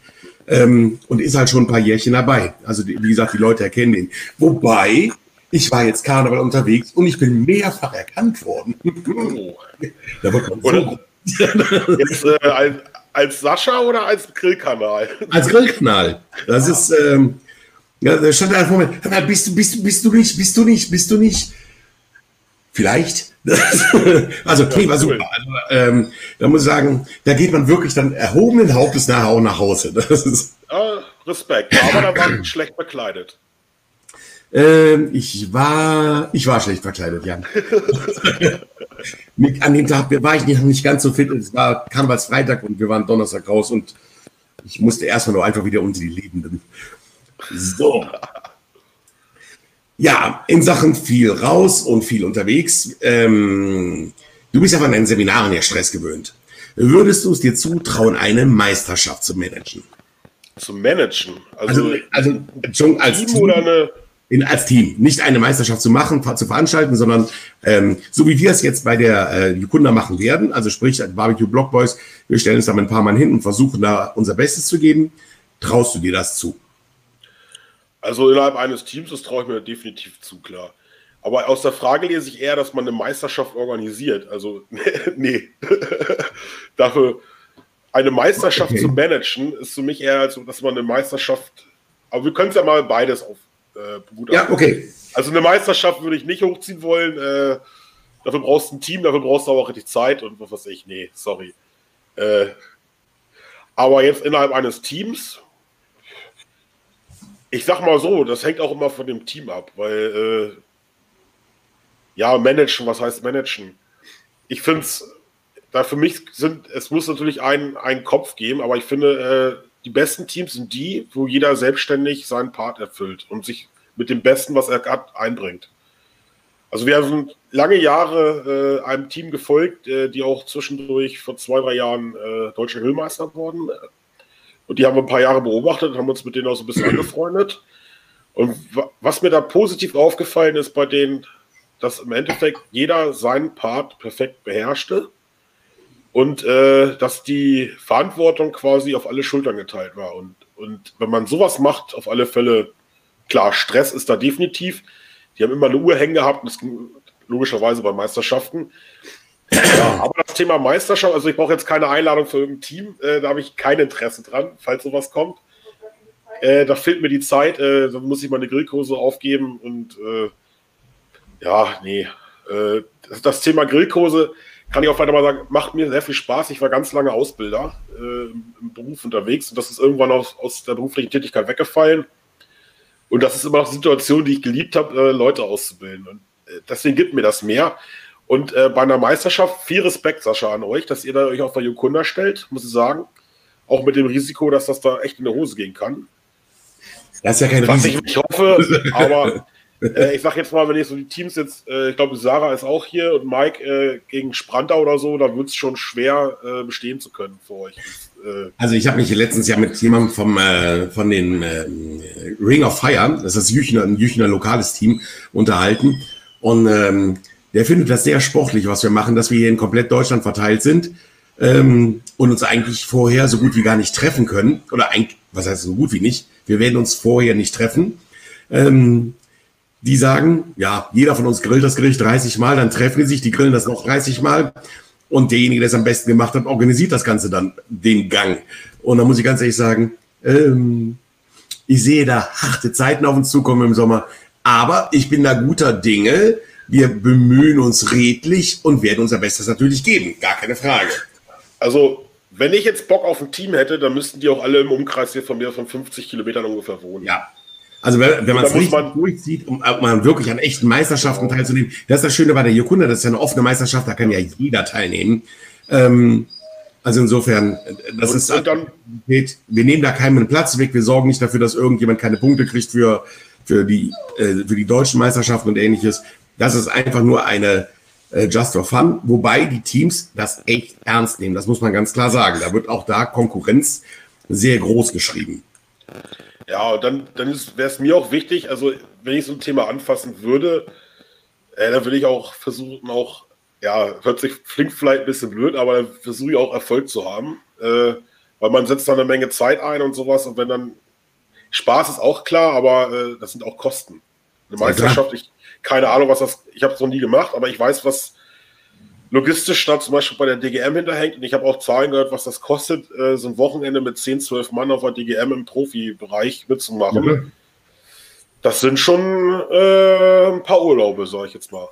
Ähm, und ist halt schon ein paar Jährchen dabei. Also, wie gesagt, die Leute erkennen ihn. Wobei, ich war jetzt Karneval unterwegs und ich bin mehrfach erkannt worden.
Oh. da wird man so. Jetzt, äh, ein, als Sascha oder als Grillkanal?
Als Grillkanal. Das ja. ist, ähm, ja, da stand einfach mal, bist du, bist, bist du nicht, bist du nicht, bist du nicht. Vielleicht. also, nee, war super. Also, ähm, da muss ich sagen, da geht man wirklich dann erhobenen Hauptes nachher auch nach Hause. Das ist
ja, Respekt, aber da war schlecht bekleidet.
Ähm, ich war, ich war schlecht verkleidet, ja. An dem Tag war ich nicht ganz so fit. Es war Karnevalsfreitag und wir waren Donnerstag raus und ich musste erstmal nur einfach wieder unter die Lebenden. So. Ja, in Sachen viel raus und viel unterwegs. Ähm, du bist ja von deinen Seminaren ja Stress gewöhnt. Würdest du es dir zutrauen, eine Meisterschaft zu managen?
Zu managen? Also,
also, also als Team, Team oder eine in, als Team, nicht eine Meisterschaft zu machen, zu veranstalten, sondern ähm, so wie wir es jetzt bei der äh, Jukunda machen werden, also sprich Barbecue Block Boys, wir stellen uns da ein paar Mal hin und versuchen da unser Bestes zu geben. Traust du dir das zu?
Also innerhalb eines Teams, das traue ich mir definitiv zu, klar. Aber aus der Frage lese ich eher, dass man eine Meisterschaft organisiert. Also, nee. Dafür eine Meisterschaft okay. zu managen, ist für mich eher, als dass man eine Meisterschaft. Aber wir können es ja mal beides auf,
äh, gut Ja, okay.
Also eine Meisterschaft würde ich nicht hochziehen wollen. Äh, dafür brauchst du ein Team, dafür brauchst du aber auch richtig Zeit und was weiß ich. Nee, sorry. Äh, aber jetzt innerhalb eines Teams, ich sag mal so, das hängt auch immer von dem Team ab, weil äh, ja, managen, was heißt managen? Ich finde es, da für mich sind, es muss natürlich einen, einen Kopf geben, aber ich finde, äh, die besten Teams sind die, wo jeder selbstständig seinen Part erfüllt und sich mit dem Besten, was er hat, einbringt. Also wir sind lange Jahre äh, einem Team gefolgt, äh, die auch zwischendurch vor zwei, drei Jahren äh, deutscher Höhlmeister wurden. Und die haben wir ein paar Jahre beobachtet, haben uns mit denen auch so ein bisschen angefreundet. Und was mir da positiv aufgefallen ist bei denen, dass im Endeffekt jeder seinen Part perfekt beherrschte und äh, dass die Verantwortung quasi auf alle Schultern geteilt war. Und, und wenn man sowas macht, auf alle Fälle, klar, Stress ist da definitiv. Die haben immer eine Uhr hängen gehabt, das ging logischerweise bei Meisterschaften. Ja, aber das Thema Meisterschaft, also ich brauche jetzt keine Einladung für irgendein Team, äh, da habe ich kein Interesse dran, falls sowas kommt. Äh, da fehlt mir die Zeit, äh, dann muss ich meine Grillkurse aufgeben und äh, ja, nee. Äh, das Thema Grillkurse, kann ich auch weiter mal sagen, macht mir sehr viel Spaß. Ich war ganz lange Ausbilder äh, im Beruf unterwegs und das ist irgendwann aus, aus der beruflichen Tätigkeit weggefallen. Und das ist immer noch eine Situation, die ich geliebt habe, äh, Leute auszubilden. Und äh, deswegen gibt mir das mehr. Und äh, bei einer Meisterschaft viel Respekt, Sascha, an euch, dass ihr da euch auf der Jukunda stellt, muss ich sagen. Auch mit dem Risiko, dass das da echt in die Hose gehen kann.
Das ist ja kein
Was Risiko. ich hoffe, aber äh, ich sag jetzt mal, wenn ich so die Teams jetzt, äh, ich glaube, Sarah ist auch hier und Mike äh, gegen Sprantau oder so, da wird es schon schwer äh, bestehen zu können für euch.
Äh, also ich habe mich letztens ja mit jemandem vom äh, von den Ring of Fire, das ist Jüchner, ein Jüchner lokales Team, unterhalten und ähm, der findet das sehr sportlich, was wir machen, dass wir hier in komplett Deutschland verteilt sind ähm, und uns eigentlich vorher so gut wie gar nicht treffen können oder eigentlich, was heißt so gut wie nicht? Wir werden uns vorher nicht treffen. Ähm, die sagen, ja, jeder von uns grillt das Gericht 30 Mal, dann treffen die sich, die grillen das noch 30 Mal. Und derjenige, der es am besten gemacht hat, organisiert das Ganze dann, den Gang. Und da muss ich ganz ehrlich sagen, ähm, ich sehe da harte Zeiten auf uns zukommen im Sommer. Aber ich bin da guter Dinge. Wir bemühen uns redlich und werden unser Bestes natürlich geben. Gar keine Frage.
Also, wenn ich jetzt Bock auf ein Team hätte, dann müssten die auch alle im Umkreis hier von mir von 50 Kilometern ungefähr wohnen.
Ja, also wenn, wenn man es richtig man durchzieht, um, um man wirklich an echten Meisterschaften genau. teilzunehmen, das ist das Schöne bei der Jukunda, das ist ja eine offene Meisterschaft, da kann ja jeder teilnehmen. Ähm, also insofern, das und, ist und dann, wir nehmen da keinen Platz weg, wir sorgen nicht dafür, dass irgendjemand keine Punkte kriegt für, für, die, äh, für die deutschen Meisterschaften und ähnliches. Das ist einfach nur eine äh, Just for Fun, wobei die Teams das echt ernst nehmen, das muss man ganz klar sagen. Da wird auch da Konkurrenz sehr groß geschrieben.
Ja, und dann, dann wäre es mir auch wichtig, also wenn ich so ein Thema anfassen würde, äh, dann würde ich auch versuchen, auch, ja, hört sich flink vielleicht ein bisschen blöd, aber dann versuche ich auch Erfolg zu haben. Äh, weil man setzt da eine Menge Zeit ein und sowas und wenn dann Spaß ist auch klar, aber äh, das sind auch Kosten. Eine Meisterschaft, ich keine Ahnung, was das, ich habe es noch nie gemacht, aber ich weiß, was, logistisch da zum Beispiel bei der DGM hinterhängt. Und ich habe auch Zahlen gehört, was das kostet, äh, so ein Wochenende mit 10, 12 Mann auf der DGM im Profibereich mitzumachen. Ja. Das sind schon äh, ein paar Urlaube, sage ich jetzt mal.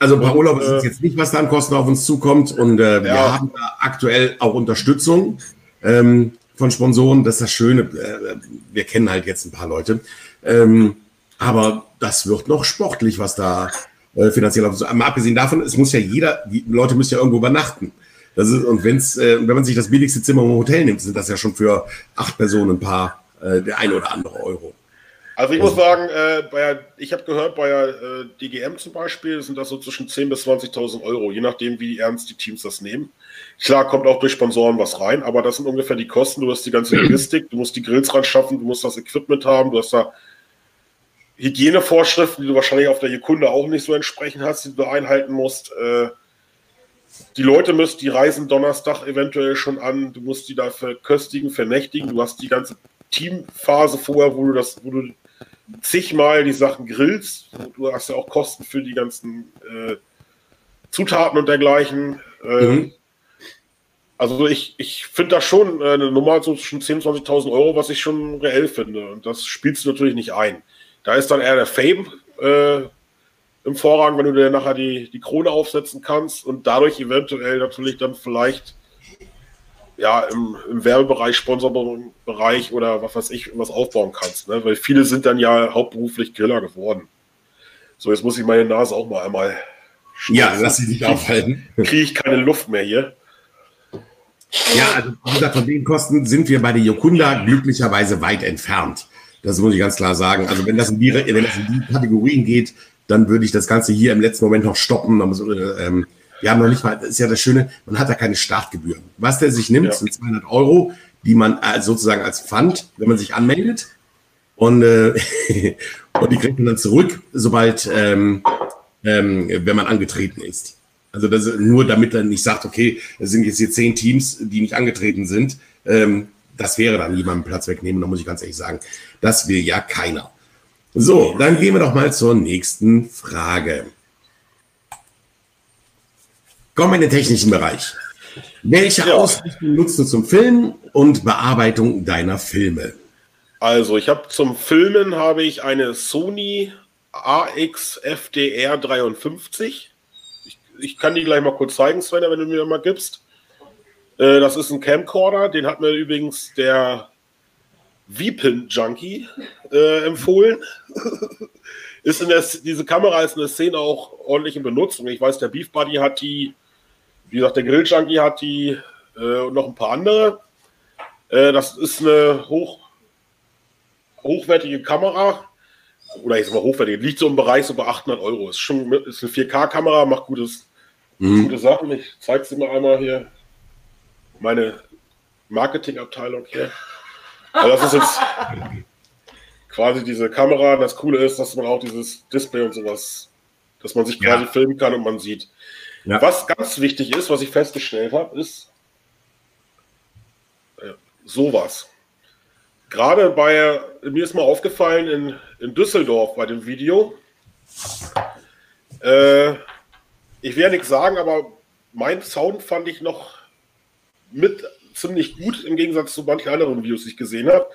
Also ein paar Urlaube sind jetzt nicht, was da an Kosten auf uns zukommt. Und äh, ja. wir haben da aktuell auch Unterstützung ähm, von Sponsoren. Das ist das Schöne. Äh, wir kennen halt jetzt ein paar Leute. Ähm, aber das wird noch sportlich, was da äh, finanziell auf uns Mal abgesehen davon, es muss ja jeder, die Leute müssen ja irgendwo übernachten. Das ist, und wenn's, äh, wenn man sich das billigste Zimmer im Hotel nimmt, sind das ja schon für acht Personen ein paar, äh, der ein oder andere Euro.
Also ich muss sagen, äh, bei, ich habe gehört, bei der äh, DGM zum Beispiel sind das so zwischen 10.000 bis 20.000 Euro, je nachdem, wie ernst die Teams das nehmen. Klar kommt auch durch Sponsoren was rein, aber das sind ungefähr die Kosten. Du hast die ganze Logistik, du musst die Grills ran schaffen, du musst das Equipment haben, du hast da Hygienevorschriften, die du wahrscheinlich auf der Sekunde auch nicht so entsprechend hast, die du einhalten musst. Äh, die Leute müssen, die reisen Donnerstag eventuell schon an, du musst die da verköstigen, vernächtigen, du hast die ganze Teamphase vorher, wo du das, wo du zigmal die Sachen grillst. Du hast ja auch Kosten für die ganzen äh, Zutaten und dergleichen. Äh, mhm. Also ich, ich finde das schon äh, eine Nummer so zwischen 10.000 20.000 Euro, was ich schon reell finde. Und das spielst du natürlich nicht ein. Da ist dann eher der Fame äh, im Vorrang, wenn du dir nachher die, die Krone aufsetzen kannst und dadurch eventuell natürlich dann vielleicht ja, im, im Werbebereich, Sponsorbereich oder was weiß ich, was aufbauen kannst. Ne? Weil viele sind dann ja hauptberuflich Griller geworden. So, jetzt muss ich meine Nase auch mal einmal.
Ja, lass sie nicht aufhalten.
Kriege ich keine Luft mehr hier.
Ja, also von den Kosten sind wir bei der Jokunda glücklicherweise weit entfernt. Das muss ich ganz klar sagen. Also wenn das in die, wenn das in die Kategorien geht, dann würde ich das Ganze hier im letzten Moment noch stoppen. Ähm, wir haben noch nicht mal, das ist ja das Schöne, man hat da keine Startgebühren. Was der sich nimmt, ja. sind 200 Euro, die man äh, sozusagen als Pfand, wenn man sich anmeldet, und, äh, und die kriegt man dann zurück, sobald, ähm, ähm, wenn man angetreten ist. Also das nur damit er nicht sagt, okay, es sind jetzt hier zehn Teams, die nicht angetreten sind. Ähm, das wäre dann jemandem Platz wegnehmen, da muss ich ganz ehrlich sagen. Das will ja keiner. So, dann gehen wir doch mal zur nächsten Frage. Kommen wir in den technischen Bereich. Welche ja. Ausrichtung nutzt du zum Filmen und Bearbeitung deiner Filme?
Also, ich habe zum Filmen habe ich eine Sony AX FDR 53. Ich, ich, kann die gleich mal kurz zeigen, Sven, wenn du mir mal gibst. Äh, das ist ein Camcorder, den hat mir übrigens der Weepin Junkie äh, empfohlen. ist in der, diese Kamera ist in der Szene auch ordentlich in Benutzung. Ich weiß, der Beef Buddy hat die wie gesagt, der Grill Junkie hat die äh, und noch ein paar andere. Äh, das ist eine hoch, hochwertige Kamera. Oder ich sag mal hochwertig, liegt so im Bereich so bei 800 Euro. Ist schon ist eine 4K-Kamera, macht gutes, mhm. gute Sachen. Ich zeige sie mir einmal hier. Meine Marketingabteilung hier. Also das ist jetzt quasi diese Kamera. Das Coole ist, dass man auch dieses Display und sowas, dass man sich quasi ja. filmen kann und man sieht. Ja. Was ganz wichtig ist, was ich festgestellt habe, ist äh, sowas. Gerade bei, mir ist mal aufgefallen in, in Düsseldorf bei dem Video, äh, ich werde nichts sagen, aber mein Sound fand ich noch mit ziemlich gut im Gegensatz zu manchen anderen Videos, die ich gesehen habe.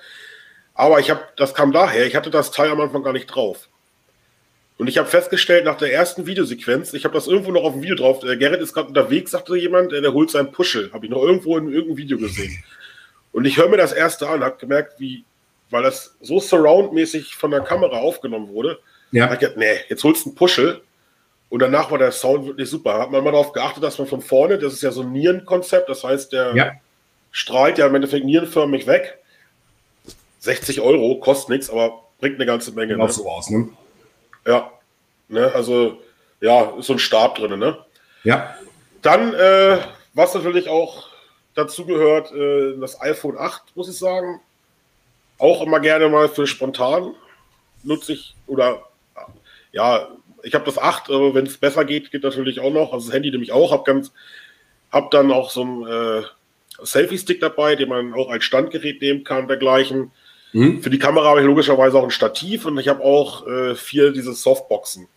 Aber ich habe, das kam daher, ich hatte das Teil am Anfang gar nicht drauf. Und ich habe festgestellt, nach der ersten Videosequenz, ich habe das irgendwo noch auf dem Video drauf, der Gerrit ist gerade unterwegs, sagte jemand, der, holt seinen Puschel. Habe ich noch irgendwo in irgendeinem Video gesehen. Und ich höre mir das erste an, habe gemerkt, wie, weil das so surroundmäßig von der Kamera aufgenommen wurde, ja. habe ich gedacht, nee, jetzt holst du einen Puschel. Und danach war der Sound wirklich super. Hat man mal darauf geachtet, dass man von vorne, das ist ja so ein Nierenkonzept, das heißt, der ja. strahlt ja im Endeffekt nierenförmig weg. 60 Euro, kostet nichts, aber bringt eine ganze Menge.
Genau ne? so aus, ne?
Ja. Ne, also, ja, ist so ein Stab drin, ne?
Ja.
Dann, äh, was natürlich auch dazu gehört, äh, das iPhone 8, muss ich sagen. Auch immer gerne mal für spontan nutze ich oder ja, ich habe das 8, aber wenn es besser geht, geht natürlich auch noch. Also das Handy nämlich auch, habe ganz, habe dann auch so ein äh, Selfie-Stick dabei, den man auch als Standgerät nehmen kann, dergleichen. Mhm. Für die Kamera habe ich logischerweise auch ein Stativ und ich habe auch äh, vier diese Softboxen.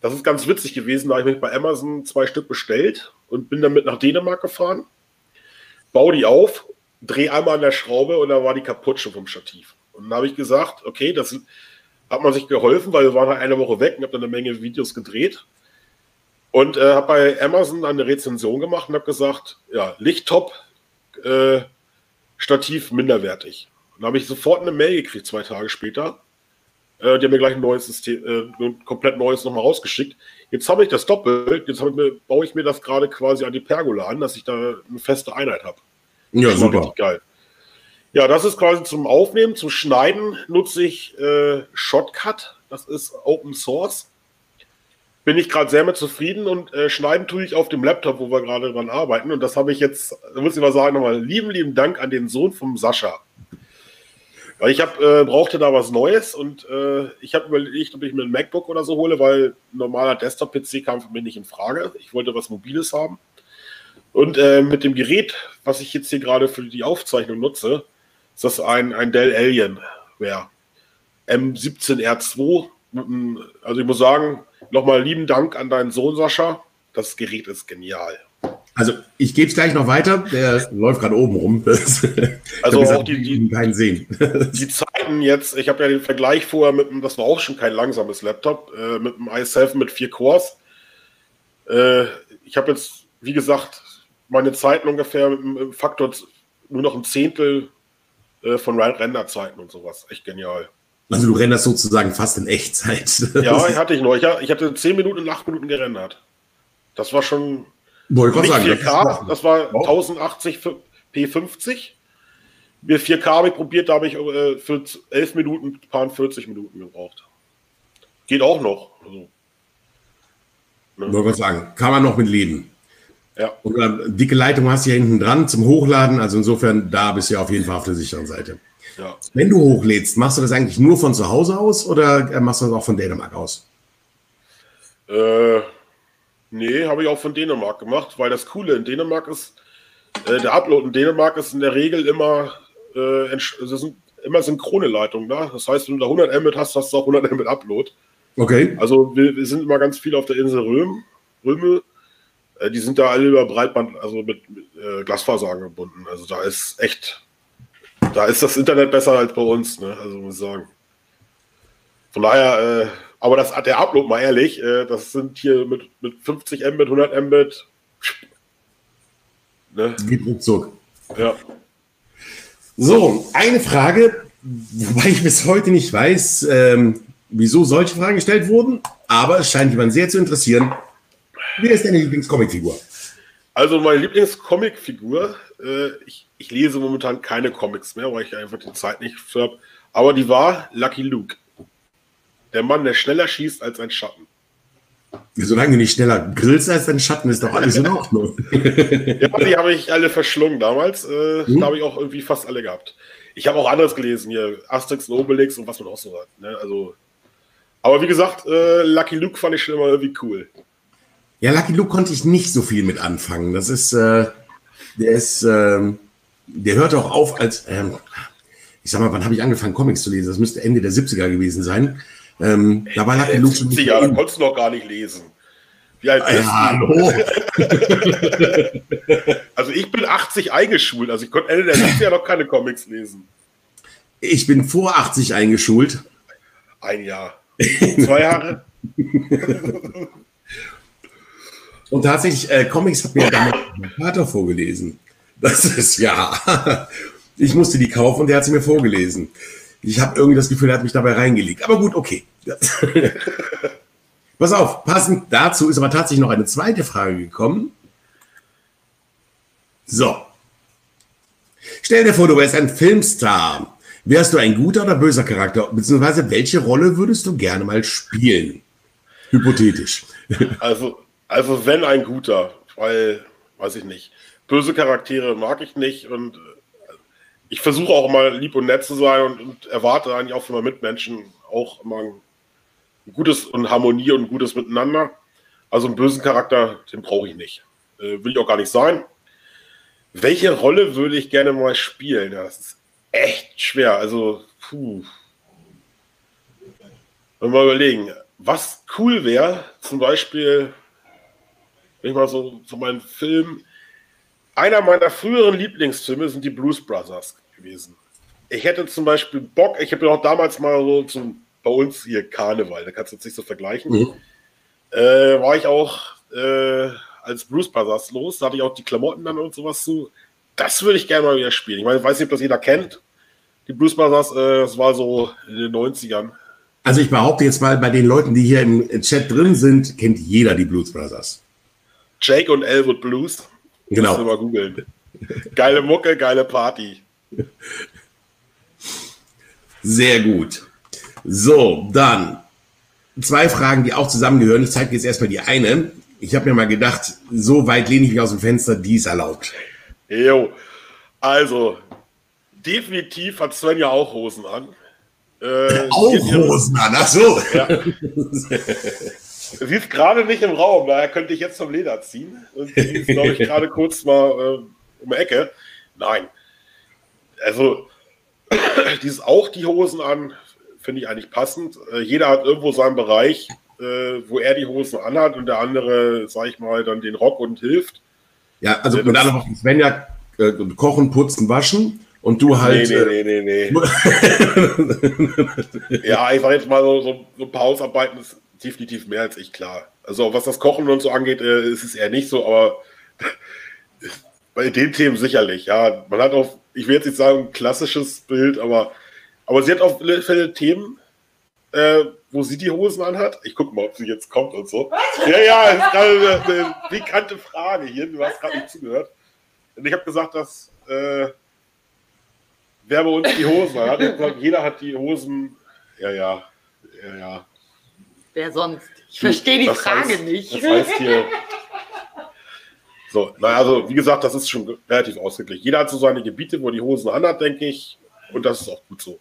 das ist ganz witzig gewesen. Da habe ich mich bei Amazon zwei Stück bestellt und bin damit nach Dänemark gefahren. Baue die auf, drehe einmal an der Schraube und da war die kaputt schon vom Stativ. Und dann habe ich gesagt, okay, das hat man sich geholfen, weil wir waren halt eine Woche weg und habe dann eine Menge Videos gedreht. Und äh, habe bei Amazon eine Rezension gemacht und habe gesagt, ja, Licht top, äh, Stativ minderwertig. Und habe ich sofort eine Mail gekriegt, zwei Tage später. Äh, die haben mir gleich ein neues System, äh, ein komplett neues nochmal rausgeschickt. Jetzt habe ich das doppelt, jetzt ich mir, baue ich mir das gerade quasi an die Pergola an, dass ich da eine feste Einheit habe.
Ja, super.
Geil. Ja, das ist quasi zum Aufnehmen, zum Schneiden nutze ich äh, Shotcut. Das ist Open Source bin ich gerade sehr mit zufrieden und äh, schneiden tue ich auf dem Laptop, wo wir gerade dran arbeiten. Und das habe ich jetzt, muss ich mal sagen, nochmal lieben, lieben Dank an den Sohn vom Sascha. Weil ich hab, äh, brauchte da was Neues und äh, ich habe überlegt, ob ich mir ein MacBook oder so hole, weil normaler Desktop-PC kam für mich nicht in Frage. Ich wollte was Mobiles haben. Und äh, mit dem Gerät, was ich jetzt hier gerade für die Aufzeichnung nutze, ist das ein, ein Dell Alienware M17R2. Also ich muss sagen, Nochmal lieben Dank an deinen Sohn Sascha. Das Gerät ist genial.
Also ich gebe es gleich noch weiter. Der läuft gerade oben rum.
Das, also auch die, die, keinen sehen. die Zeiten jetzt, ich habe ja den Vergleich vorher mit dem, das war auch schon kein langsames Laptop, äh, mit dem i7 mit vier Cores. Äh, ich habe jetzt, wie gesagt, meine Zeiten ungefähr mit dem Faktor nur noch ein Zehntel äh, von Renderzeiten und sowas. Echt genial.
Also du renderst sozusagen fast in Echtzeit.
Ja, hatte ich noch. Ich, ich hatte 10 Minuten und 8 Minuten gerendert. Das war schon
Wollte nicht sagen,
4K, das, das war wow. 1080 P50. Mir 4K habe ich probiert, da habe ich äh, für 11 Minuten, paar 40 Minuten gebraucht. Geht auch noch. Also,
ne? Wollte sagen, kann man noch mit leben.
Ja.
Oder dicke Leitung hast du hier hinten dran zum Hochladen, also insofern, da bist du ja auf jeden Fall auf der sicheren Seite. Ja. Wenn du hochlädst, machst du das eigentlich nur von zu Hause aus oder äh, machst du das auch von Dänemark aus?
Äh, nee, habe ich auch von Dänemark gemacht, weil das Coole in Dänemark ist, äh, der Upload in Dänemark ist in der Regel immer, äh, sind immer synchrone Leitungen. Ne? Das heißt, wenn du da 100 Mbit hast, hast du auch 100 Mbit Upload.
Okay.
Also wir, wir, sind immer ganz viel auf der Insel Röm, Röme. Äh, die sind da alle über Breitband, also mit, mit äh, Glasfaser angebunden. Also da ist echt da ist das Internet besser als bei uns, ne? also muss ich sagen. Von daher, äh, aber das, der Upload mal ehrlich, äh, das sind hier mit, mit 50 Mbit, 100 Mbit.
Ne? Geht ruckzuck.
Ja.
So, eine Frage, wobei ich bis heute nicht weiß, ähm, wieso solche Fragen gestellt wurden, aber es scheint jemand sehr zu interessieren. Wer ist deine Lieblingscomicfigur?
Also meine Lieblingscomicfigur, äh, ich, ich, lese momentan keine Comics mehr, weil ich einfach die Zeit nicht habe. Aber die war Lucky Luke. Der Mann, der schneller schießt als ein Schatten.
Solange du nicht schneller grillst als ein Schatten, ist doch alles in Ordnung.
ja, die habe ich alle verschlungen damals. Äh, hm? Da habe ich auch irgendwie fast alle gehabt. Ich habe auch anderes gelesen hier, Asterix und Obelix und was man auch so hat. Ne? Also, aber wie gesagt, äh, Lucky Luke fand ich schon immer irgendwie cool.
Ja, Lucky Luke konnte ich nicht so viel mit anfangen. Das ist, äh, der ist, äh, der hört auch auf als, ähm, ich sag mal, wann habe ich angefangen, Comics zu lesen? Das müsste Ende der 70er gewesen sein. Ähm, da war Lucky Luke schon
70er, da konntest du noch gar nicht lesen.
Wie alt bist ja, hallo.
also ich bin 80 eingeschult, also ich konnte Ende der 70er noch keine Comics lesen.
Ich bin vor 80 eingeschult.
Ein Jahr. Zwei Jahre.
Und tatsächlich, äh, Comics hat mir damals mein Vater vorgelesen. Das ist ja. Ich musste die kaufen und der hat sie mir vorgelesen. Ich habe irgendwie das Gefühl, er hat mich dabei reingelegt. Aber gut, okay. Pass auf, passend dazu ist aber tatsächlich noch eine zweite Frage gekommen. So. Stell dir vor, du wärst ein Filmstar. Wärst du ein guter oder böser Charakter? Beziehungsweise welche Rolle würdest du gerne mal spielen? Hypothetisch.
Also, also wenn ein guter, weil, weiß ich nicht, böse Charaktere mag ich nicht und äh, ich versuche auch mal lieb und nett zu sein und, und erwarte eigentlich auch von meinen Mitmenschen auch immer ein, gutes und Harmonie und ein gutes Miteinander. Also einen bösen Charakter, den brauche ich nicht. Äh, will ich auch gar nicht sein. Welche Rolle würde ich gerne mal spielen? Das ist echt schwer. Also, puh. Mal überlegen was cool wäre, zum Beispiel, wenn ich mal so zu so meinen Film, einer meiner früheren Lieblingsfilme sind die Blues Brothers gewesen. Ich hätte zum Beispiel Bock, ich habe ja auch damals mal so zum, bei uns hier Karneval, da kannst du jetzt nicht so vergleichen, mhm. äh, war ich auch äh, als Blues Brothers los, da hatte ich auch die Klamotten dann und sowas zu. Das würde ich gerne mal wieder spielen. Ich meine, ich weiß nicht, ob das jeder kennt. Die Blues Brothers, äh, das war so in den 90ern.
Also ich behaupte jetzt mal, bei den Leuten, die hier im Chat drin sind, kennt jeder die Blues Brothers.
Jake und Elwood Blues.
Genau. Musst
du mal googeln. Geile Mucke, geile Party.
Sehr gut. So, dann zwei Fragen, die auch zusammengehören. Ich zeige jetzt erstmal die eine. Ich habe mir mal gedacht, so weit lehne ich mich aus dem Fenster, die ist erlaubt.
Jo, also definitiv hat Sven ja auch Hosen an.
Äh, auch Hosen an, ach so. Ja.
Sie ist gerade nicht im Raum, daher könnte ich jetzt zum Leder ziehen. Und sie ist, glaube ich, gerade kurz mal äh, um die Ecke. Nein. Also, die ist auch die Hosen an, finde ich eigentlich passend. Äh, jeder hat irgendwo seinen Bereich, äh, wo er die Hosen anhat und der andere, sag ich mal, dann den Rock und hilft.
Ja, also mit anderen Worten, Svenja äh, kochen, putzen, waschen und du halt.
Nee, nee, nee, nee. nee. ja, ich sag jetzt mal so, so, so ein paar Hausarbeiten ist definitiv mehr als ich, klar. Also was das Kochen und so angeht, äh, ist es eher nicht so, aber bei den Themen sicherlich, ja. Man hat auch, ich will jetzt nicht sagen, ein klassisches Bild, aber, aber sie hat auf alle Fälle Themen, äh, wo sie die Hosen anhat. Ich gucke mal, ob sie jetzt kommt und so. Was? Ja, ja, ist gerade eine, eine pikante Frage hier. Du hast gerade nicht zugehört. Und ich habe gesagt, dass äh, wer bei uns die Hosen hat. Gesagt, jeder hat die Hosen. Ja, ja, ja, ja.
Wer sonst? Ich verstehe die das Frage
heißt,
nicht.
Das heißt hier. So, naja, also wie gesagt, das ist schon relativ ausgeglichen. Jeder hat so seine Gebiete, wo die Hosen anhat, denke ich. Und das ist auch gut so.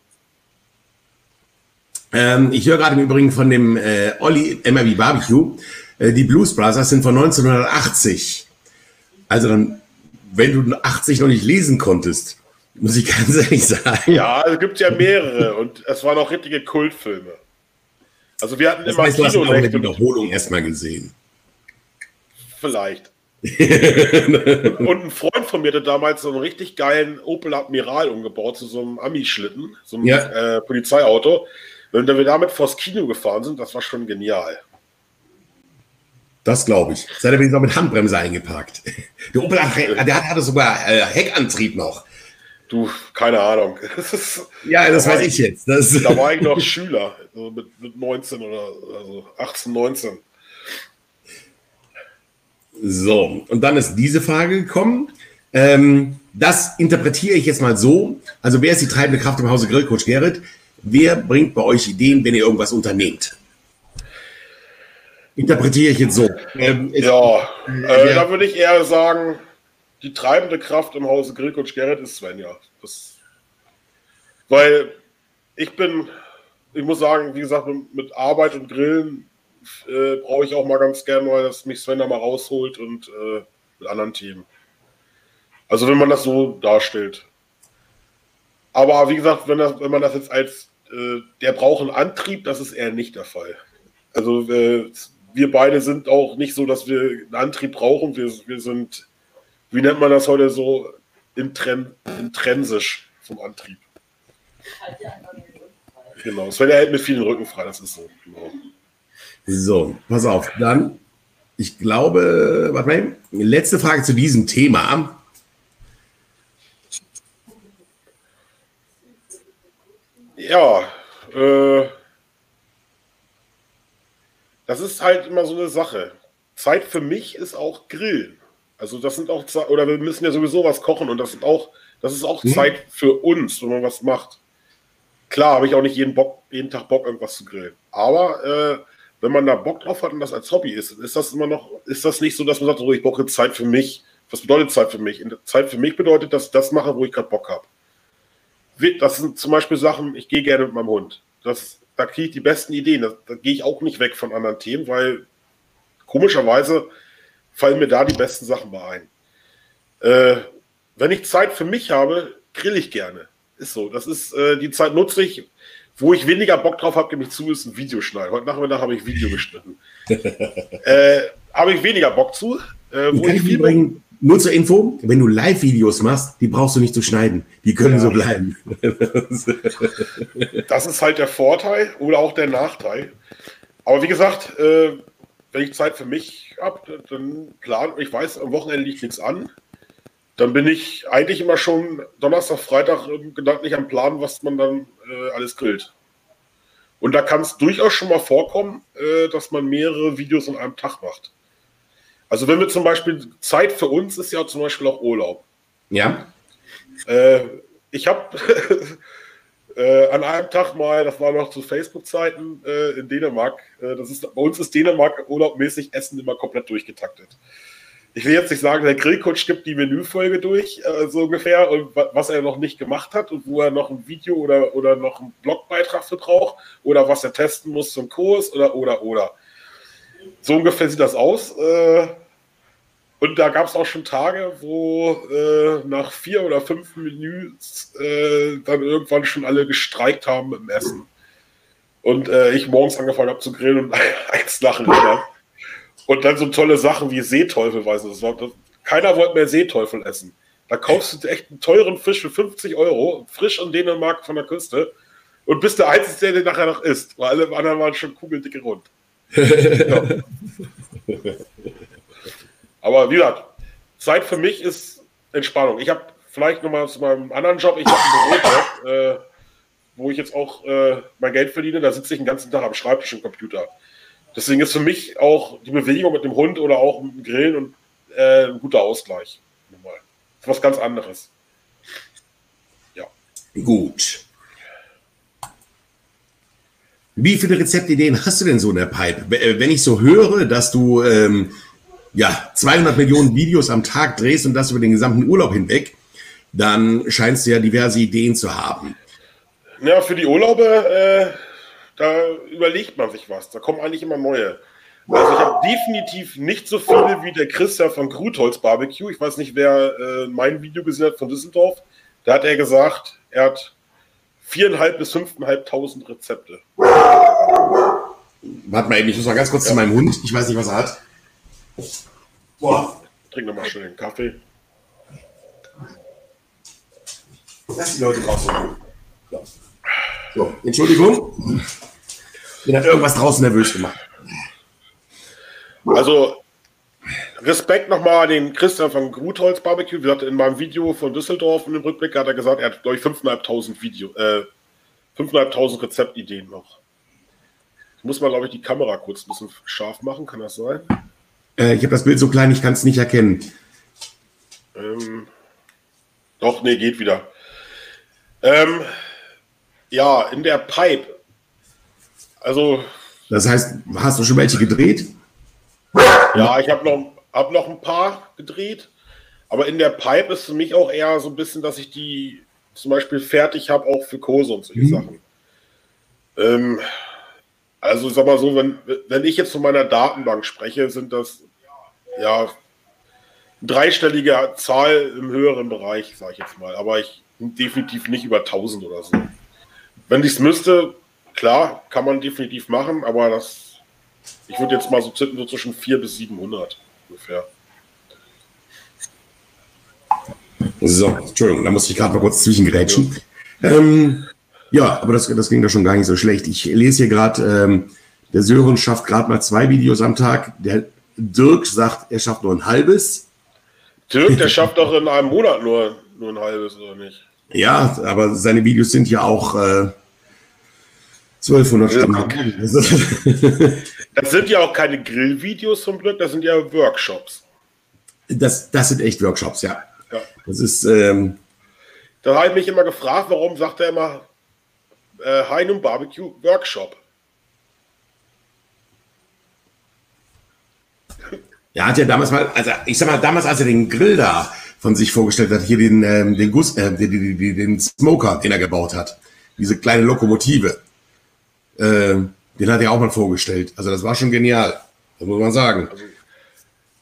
Ähm, ich höre gerade im Übrigen von dem äh, Olli MRV Barbecue. Äh, die Blues Brothers sind von 1980. Also dann, wenn du 80 noch nicht lesen konntest, muss ich ganz ehrlich sagen.
Ja, es gibt ja mehrere und es waren auch richtige Kultfilme. Also wir hatten
das immer heißt, du hast auch eine Wiederholung erstmal gesehen.
Vielleicht. und ein Freund von mir hatte damals so einen richtig geilen Opel Admiral umgebaut zu so einem Ami-Schlitten, so einem ja. äh, Polizeiauto. Wenn wir damit vors Kino gefahren sind, das war schon genial.
Das glaube ich. Seid ihr wenigstens auch mit Handbremse eingepackt. Der Opel der hatte sogar äh, Heckantrieb noch.
Du, keine Ahnung.
ja, das da weiß ich jetzt. Das
da war ich noch Schüler, also mit, mit 19 oder also 18, 19.
So, und dann ist diese Frage gekommen. Ähm, das interpretiere ich jetzt mal so. Also, wer ist die treibende Kraft im Hause Grillcoach Gerrit? Wer bringt bei euch Ideen, wenn ihr irgendwas unternehmt? Interpretiere ich jetzt so.
Ähm, ja, äh, da würde ich eher sagen, die treibende Kraft im Hause Grillcoach Gerrit ist Svenja. Das, weil ich bin, ich muss sagen, wie gesagt, mit Arbeit und Grillen äh, brauche ich auch mal ganz gerne mal, dass mich Svenja mal rausholt und äh, mit anderen Themen. Also wenn man das so darstellt. Aber wie gesagt, wenn, das, wenn man das jetzt als äh, der braucht einen Antrieb, das ist eher nicht der Fall. Also äh, wir beide sind auch nicht so, dass wir einen Antrieb brauchen. Wir, wir sind, wie nennt man das heute so, intren, intrinsisch vom Antrieb. Genau, es wäre hält mit vielen Rücken frei, das ist so. Genau.
So, pass auf, dann, ich glaube, warte mal, letzte Frage zu diesem Thema.
Ja, äh, das ist halt immer so eine Sache. Zeit für mich ist auch Grillen. Also das sind auch oder wir müssen ja sowieso was kochen und das sind auch, das ist auch hm. Zeit für uns, wenn man was macht. Klar, habe ich auch nicht jeden Bock, jeden Tag Bock, irgendwas zu grillen. Aber äh, wenn man da Bock drauf hat und das als Hobby ist, ist das immer noch, ist das nicht so, dass man sagt, oh, ich brauche Zeit für mich. Was bedeutet Zeit für mich? Zeit für mich bedeutet, dass ich das mache, wo ich gerade Bock habe das sind zum Beispiel Sachen, ich gehe gerne mit meinem Hund. Das, da kriege ich die besten Ideen. Da, da gehe ich auch nicht weg von anderen Themen, weil komischerweise fallen mir da die besten Sachen bei ein. Äh, wenn ich Zeit für mich habe, grill ich gerne. ist so. Das ist, äh, die Zeit nutze ich, wo ich weniger Bock drauf habe, gebe ich zu, ist ein Videoschneiden. Heute Nachmittag habe ich Video geschnitten. äh, habe ich weniger Bock zu.
Äh, wo ich viel bringen, nur zur Info, wenn du Live-Videos machst, die brauchst du nicht zu schneiden. Die können ja. so bleiben.
das ist halt der Vorteil oder auch der Nachteil. Aber wie gesagt, äh, wenn ich Zeit für mich habe, dann plan, ich weiß, am Wochenende liegt nichts an. Dann bin ich eigentlich immer schon Donnerstag, Freitag gedanklich am Plan, was man dann äh, alles grillt. Und da kann es durchaus schon mal vorkommen, äh, dass man mehrere Videos an einem Tag macht. Also wenn wir zum Beispiel, Zeit für uns ist ja zum Beispiel auch Urlaub.
Ja.
Äh, ich habe äh, an einem Tag mal, das war noch zu Facebook-Zeiten äh, in Dänemark, äh, das ist, bei uns ist Dänemark urlaubmäßig Essen immer komplett durchgetaktet. Ich will jetzt nicht sagen, der Grillcoach gibt die Menüfolge durch, äh, so ungefähr, und was er noch nicht gemacht hat und wo er noch ein Video oder, oder noch einen Blogbeitrag für braucht oder was er testen muss zum Kurs oder, oder, oder. So ungefähr sieht das aus. Äh, und da gab es auch schon Tage, wo äh, nach vier oder fünf Menüs äh, dann irgendwann schon alle gestreikt haben im Essen. Und äh, ich morgens angefangen habe zu grillen und eins lachen stand. Und dann so tolle Sachen wie Seeteufel, weiß ich, das keiner wollte mehr Seeteufel essen. Da kaufst du echt einen teuren Fisch für 50 Euro, frisch in Dänemark von der Küste, und bist der Einzige, der den nachher noch isst, weil alle anderen waren schon kugeldicke rund. ja. Aber wie gesagt, Zeit für mich ist Entspannung. Ich habe vielleicht nochmal zu meinem anderen Job, ich habe einen Bürojob, äh, wo ich jetzt auch äh, mein Geld verdiene, da sitze ich den ganzen Tag am Schreibtisch im Computer. Deswegen ist für mich auch die Bewegung mit dem Hund oder auch mit dem Grillen und, äh, ein guter Ausgleich. Das ist was ganz anderes.
Ja. Gut. Wie viele Rezeptideen hast du denn so in der Pipe? Wenn ich so höre, dass du ähm, ja, 200 Millionen Videos am Tag drehst und das über den gesamten Urlaub hinweg, dann scheinst du ja diverse Ideen zu haben.
Ja, für die Urlaube, äh, da überlegt man sich was. Da kommen eigentlich immer neue. Also ich habe definitiv nicht so viele wie der Christian von Grutholz Barbecue. Ich weiß nicht, wer äh, mein Video gesehen hat von Düsseldorf. Da hat er gesagt, er hat viereinhalb bis fünfeinhalbtausend Rezepte.
Warte mal eben, ich muss mal ganz kurz ja. zu meinem Hund. Ich weiß nicht, was er hat.
Boah. Trink nochmal schnell den Kaffee.
Lass die Leute draußen. So, Entschuldigung. Den hat irgendwas draußen nervös gemacht.
Also, Respekt nochmal an den Christian von Grutholz Barbecue. Wie gesagt, in meinem Video von Düsseldorf in dem Rückblick hat er gesagt, er hat, glaube ich, 5.500 Video, äh, 5.500 Rezeptideen noch. Ich muss mal, glaube ich, die Kamera kurz ein bisschen scharf machen. Kann das sein?
Äh, ich habe das Bild so klein, ich kann es nicht erkennen.
Ähm, doch, nee, geht wieder. Ähm, ja, in der Pipe. Also.
Das heißt, hast du schon welche gedreht?
Ja, ich habe noch, hab noch ein paar gedreht. Aber in der Pipe ist für mich auch eher so ein bisschen, dass ich die zum Beispiel fertig habe, auch für Kurse und solche mhm. Sachen. Ähm, also sag mal so, wenn, wenn ich jetzt von meiner Datenbank spreche, sind das ja dreistellige Zahl im höheren Bereich, sage ich jetzt mal. Aber ich definitiv nicht über 1000 oder so. Wenn ich es müsste, klar, kann man definitiv machen, aber das, ich würde jetzt mal so tippen, so zwischen 400 bis 700 ungefähr.
So, Entschuldigung, da musste ich gerade mal kurz zwischengrätschen. Ähm, ja, aber das, das ging doch schon gar nicht so schlecht. Ich lese hier gerade, ähm, der Sören schafft gerade mal zwei Videos am Tag. Der Dirk sagt, er schafft nur ein halbes.
Dirk, der schafft doch in einem Monat nur, nur ein halbes, oder nicht?
Ja, aber seine Videos sind ja auch äh, 1200
Stunden. Das sind ja auch keine Grillvideos zum Glück, das sind ja Workshops.
Das, das sind echt Workshops, ja. ja. Das ist. Ähm,
da habe ich mich immer gefragt, warum sagt er immer äh, Heinum Barbecue Workshop?
Er hat ja damals mal, also ich sag mal, damals, als er den Grill da von sich vorgestellt hat, hier den, ähm, den, Guss, äh, den, den, den Smoker, den er gebaut hat, diese kleine Lokomotive, äh, den hat er auch mal vorgestellt. Also das war schon genial, das muss man sagen.
Also,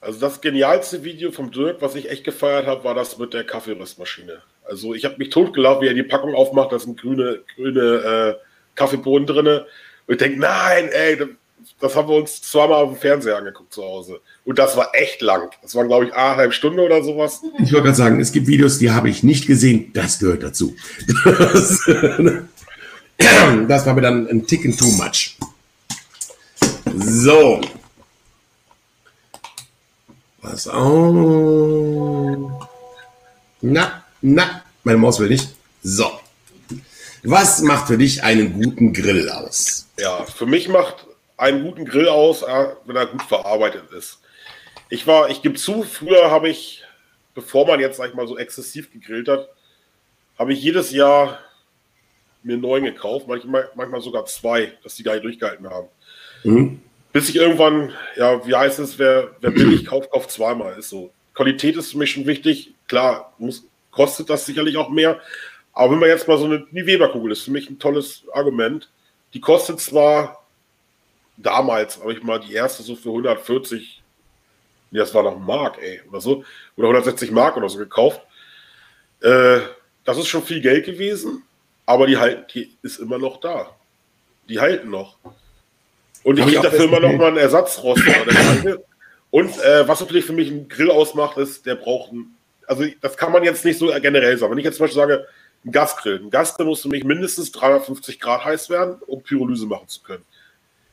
also das genialste Video vom Dirk, was ich echt gefeiert habe, war das mit der Kaffeeröstmaschine. Also ich habe mich totgelacht, wie er die Packung aufmacht, da sind grüne, grüne äh, Kaffeebohnen drin. Und ich denke, nein, ey, das haben wir uns zweimal auf dem Fernseher angeguckt zu Hause. Und das war echt lang. Das war, glaube ich, eine halbe Stunde oder sowas.
Ich wollte gerade sagen, es gibt Videos, die habe ich nicht gesehen. Das gehört dazu. Das, das war mir dann ein Ticken too much. So. Was auch. Na, na, meine Maus will nicht. So. Was macht für dich einen guten Grill aus?
Ja, für mich macht einen guten Grill aus, wenn er gut verarbeitet ist. Ich war, ich gebe zu, früher habe ich, bevor man jetzt, sag ich mal, so exzessiv gegrillt hat, habe ich jedes Jahr mir einen neuen gekauft, manchmal, manchmal sogar zwei, dass die gar nicht durchgehalten haben. Mhm. Bis ich irgendwann, ja, wie heißt es, wer, wer billig kauft, kauft zweimal, ist so. Qualität ist für mich schon wichtig. Klar, muss, kostet das sicherlich auch mehr. Aber wenn man jetzt mal so eine, die Weberkugel ist für mich ein tolles Argument. Die kostet zwar damals, habe ich mal die erste so für 140, nee, das war noch Mark, ey, oder so, oder 160 Mark oder so gekauft. Äh, das ist schon viel Geld gewesen, aber die, halt, die ist immer noch da. Die halten noch. Und ich kriege dafür immer noch mal einen Ersatzrost. Und äh, was natürlich für mich ein Grill ausmacht, ist, der braucht ein, also das kann man jetzt nicht so generell sagen. Wenn ich jetzt zum Beispiel sage, ein Gasgrill. Ein Gasgrill muss für mich mindestens 350 Grad heiß werden, um Pyrolyse machen zu können.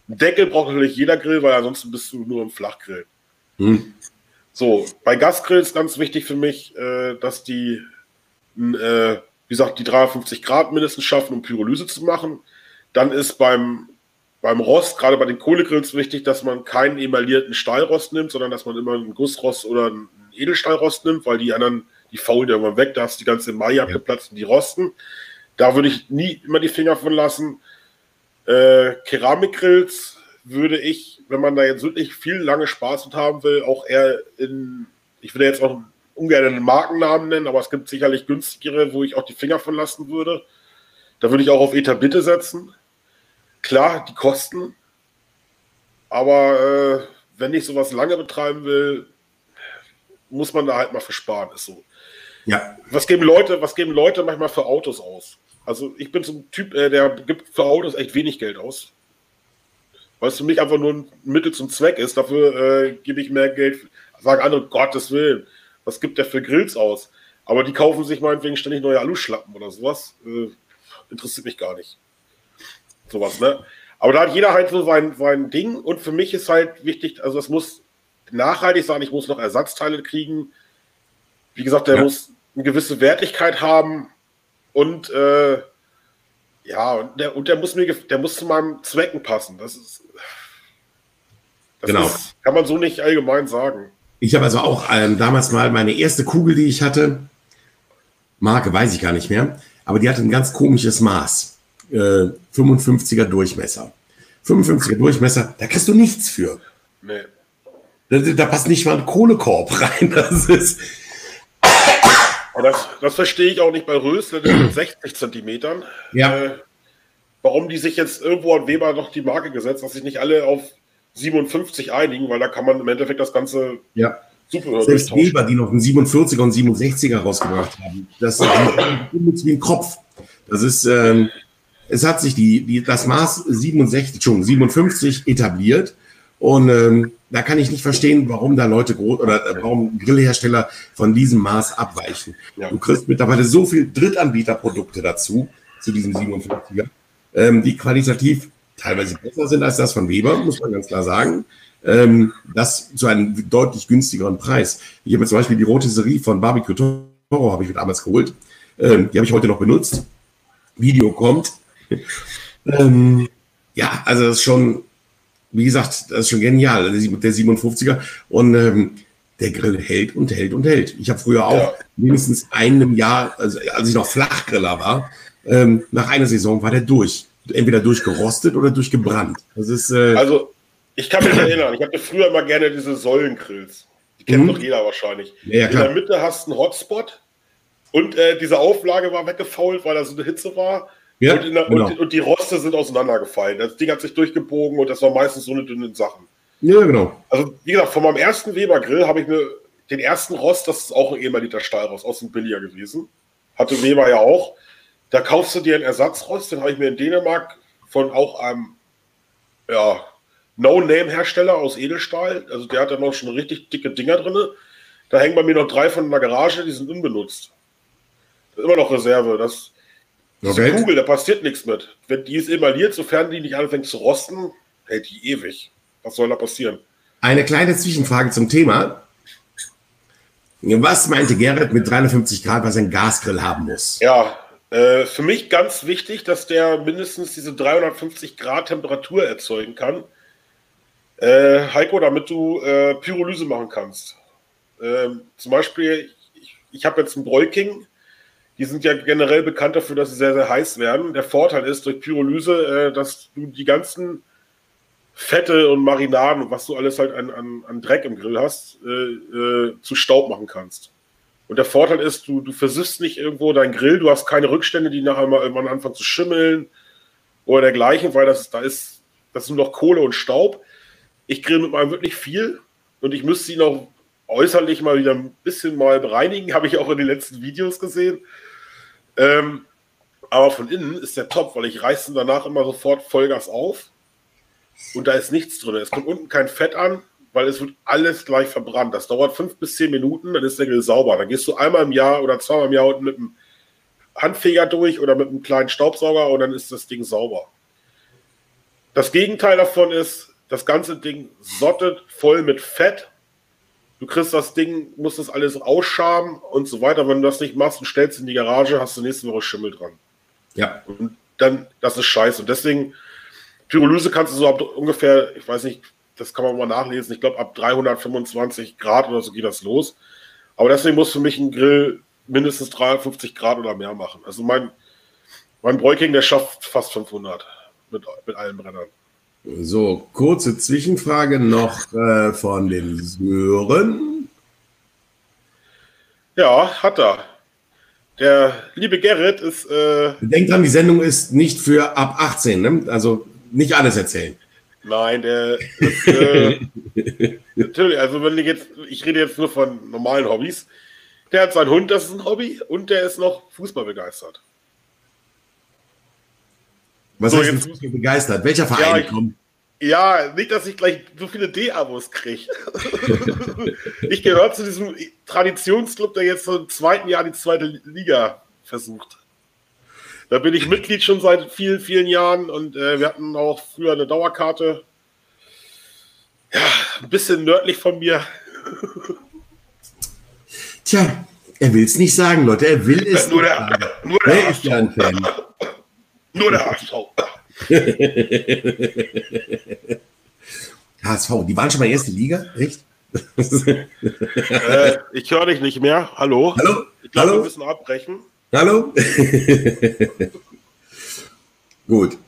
Ein Deckel braucht natürlich jeder Grill, weil ansonsten bist du nur im Flachgrill. Hm. So, bei Gasgrills ganz wichtig für mich, äh, dass die, äh, wie gesagt, die 350 Grad mindestens schaffen, um Pyrolyse zu machen. Dann ist beim, beim Rost, gerade bei den Kohlegrills, wichtig, dass man keinen emaillierten Stahlrost nimmt, sondern dass man immer einen Gussrost oder einen Edelstahlrost nimmt, weil die anderen, die faulen irgendwann weg, da hast du die ganze Mai abgeplatzt und die rosten. Da würde ich nie immer die Finger von lassen. Äh, Keramikgrills würde ich, wenn man da jetzt wirklich viel lange Spaß mit haben will, auch eher in, ich würde jetzt auch ungern einen Markennamen nennen, aber es gibt sicherlich günstigere, wo ich auch die Finger von lassen würde. Da würde ich auch auf Etabitte setzen. Klar, die Kosten. Aber äh, wenn ich sowas lange betreiben will, muss man da halt mal versparen, ist so. Ja. Was geben Leute, was geben Leute manchmal für Autos aus? Also ich bin so ein Typ, äh, der gibt für Autos echt wenig Geld aus. Weil es für mich einfach nur ein Mittel zum Zweck ist. Dafür äh, gebe ich mehr Geld. Sagen andere, Gottes Willen, was gibt der für Grills aus? Aber die kaufen sich meinetwegen ständig neue Aluschlappen oder sowas. Äh, interessiert mich gar nicht. Sowas, ne? Aber da hat jeder halt so sein, sein Ding. Und für mich ist halt wichtig, also es muss nachhaltig sein, ich muss noch Ersatzteile kriegen. Wie gesagt, der ja. muss eine gewisse Wertigkeit haben und äh, ja, und der, und der muss mir der muss zu meinem Zwecken passen. Das ist das genau. Ist, kann man so nicht allgemein sagen.
Ich habe also auch ähm, damals mal meine erste Kugel, die ich hatte, Marke weiß ich gar nicht mehr, aber die hatte ein ganz komisches Maß. Äh, 55er Durchmesser. 55er Durchmesser, da kriegst du nichts für. Nee. Da, da, passt nicht mal ein Kohlekorb rein. Das ist.
Das, das verstehe ich auch nicht bei Rösle mit 60 Zentimetern. Ja. Äh, warum die sich jetzt irgendwo an Weber noch die Marke gesetzt, dass sich nicht alle auf 57 einigen, weil da kann man im Endeffekt das Ganze
ja. super Selbst Weber, die noch einen 47er und 67er rausgebracht haben, das ist wie ein Kopf. Das ist, ähm, es hat sich die, die, das Maß 67, schon 57 etabliert und ähm, da kann ich nicht verstehen, warum da Leute oder äh, warum Grillhersteller von diesem Maß abweichen. Ja. Du kriegst mittlerweile so viel Drittanbieterprodukte dazu, zu diesem 57er, ähm, die qualitativ teilweise besser sind als das von Weber, muss man ganz klar sagen. Ähm, das zu einem deutlich günstigeren Preis. Ich habe zum Beispiel die rote Serie von Barbecue Toro, habe ich mir damals geholt. Ähm, die habe ich heute noch benutzt. Video kommt. ähm, ja, also das ist schon wie gesagt, das ist schon genial, der 57er. Und ähm, der Grill hält und hält und hält. Ich habe früher auch ja. mindestens einem Jahr, also als ich noch Flachgriller war, ähm, nach einer Saison war der durch. Entweder durchgerostet oder durchgebrannt. Das ist,
äh, also, ich kann mich erinnern, ich hatte früher immer gerne diese Säulengrills. Die kennt mhm. doch jeder wahrscheinlich. Ja, In der Mitte hast du einen Hotspot und äh, diese Auflage war weggefault, weil da so eine Hitze war. Ja, und, der, genau. und, und, die Roste sind auseinandergefallen. Das Ding hat sich durchgebogen und das war meistens so eine dünne Sachen.
Ja, genau.
Also, wie gesagt, von meinem ersten Weber Grill habe ich mir den ersten Rost, das ist auch ein ehemaliger Stahlrost, aus dem Billiger gewesen. Hatte Weber ja auch. Da kaufst du dir einen Ersatzrost, den habe ich mir in Dänemark von auch einem ja, No-Name-Hersteller aus Edelstahl. Also der hat da noch schon richtig dicke Dinger drin. Da hängen bei mir noch drei von in der Garage, die sind unbenutzt. Immer noch Reserve. Das, das okay. Kugel, da passiert nichts mit. Wenn die ist emailliert, sofern die nicht anfängt zu rosten, hält die ewig. Was soll da passieren?
Eine kleine Zwischenfrage zum Thema. Was meinte Gerrit mit 350 Grad, was ein Gasgrill haben muss?
Ja, äh, für mich ganz wichtig, dass der mindestens diese 350 Grad Temperatur erzeugen kann. Äh, Heiko, damit du äh, Pyrolyse machen kannst. Ähm, zum Beispiel, ich, ich habe jetzt einen Bräuking. Die sind ja generell bekannt dafür, dass sie sehr, sehr heiß werden. Der Vorteil ist durch Pyrolyse, äh, dass du die ganzen Fette und Marinaden und was du alles halt an, an, an Dreck im Grill hast, äh, äh, zu Staub machen kannst. Und der Vorteil ist, du, du versiffst nicht irgendwo deinen Grill, du hast keine Rückstände, die nachher mal irgendwann anfangen zu schimmeln oder dergleichen, weil das, da ist, das ist nur noch Kohle und Staub. Ich grill mit meinem wirklich viel und ich müsste ihn auch äußerlich mal wieder ein bisschen mal bereinigen, habe ich auch in den letzten Videos gesehen. Ähm, aber von innen ist der top, weil ich reiße danach immer sofort Vollgas auf und da ist nichts drin. Es kommt unten kein Fett an, weil es wird alles gleich verbrannt. Das dauert fünf bis zehn Minuten, dann ist der Grill sauber. Dann gehst du einmal im Jahr oder zweimal im Jahr unten mit einem Handfeger durch oder mit einem kleinen Staubsauger und dann ist das Ding sauber. Das Gegenteil davon ist, das ganze Ding sottet voll mit Fett. Du kriegst das Ding, musst das alles ausschaben und so weiter. Wenn du das nicht machst und stellst in die Garage, hast du nächste Woche Schimmel dran.
Ja.
Und dann, das ist scheiße. Und deswegen Pyrolyse kannst du so ab ungefähr, ich weiß nicht, das kann man mal nachlesen, ich glaube ab 325 Grad oder so geht das los. Aber deswegen muss für mich ein Grill mindestens 350 Grad oder mehr machen. Also mein, mein Bräuking, der schafft fast 500 mit, mit allen Brennern.
So, kurze Zwischenfrage noch äh, von den Sören.
Ja, hat er. Der liebe Gerrit ist. Äh,
Denkt dran, die Sendung ist nicht für ab 18, ne? Also nicht alles erzählen.
Nein, der ist, äh, natürlich, also wenn ich jetzt, ich rede jetzt nur von normalen Hobbys. Der hat seinen Hund, das ist ein Hobby, und der ist noch Fußball begeistert.
Was so, heißt jetzt, Fußball begeistert? Welcher Verein
ja, ich, kommt? Ja, nicht, dass ich gleich so viele D-Abos kriege. ich gehöre zu diesem Traditionsclub, der jetzt so im zweiten Jahr die zweite Liga versucht. Da bin ich Mitglied schon seit vielen, vielen Jahren und äh, wir hatten auch früher eine Dauerkarte. Ja, ein bisschen nördlich von mir.
Tja, er will es nicht sagen, Leute. Er will es
nur der,
sagen.
Nur der er ist ja ein Fan. Nur der HSV.
HSV, die waren schon mal erste Liga, echt?
äh, ich höre dich nicht mehr. Hallo?
Hallo?
Ich glaube,
Hallo?
wir müssen abbrechen.
Hallo? Gut.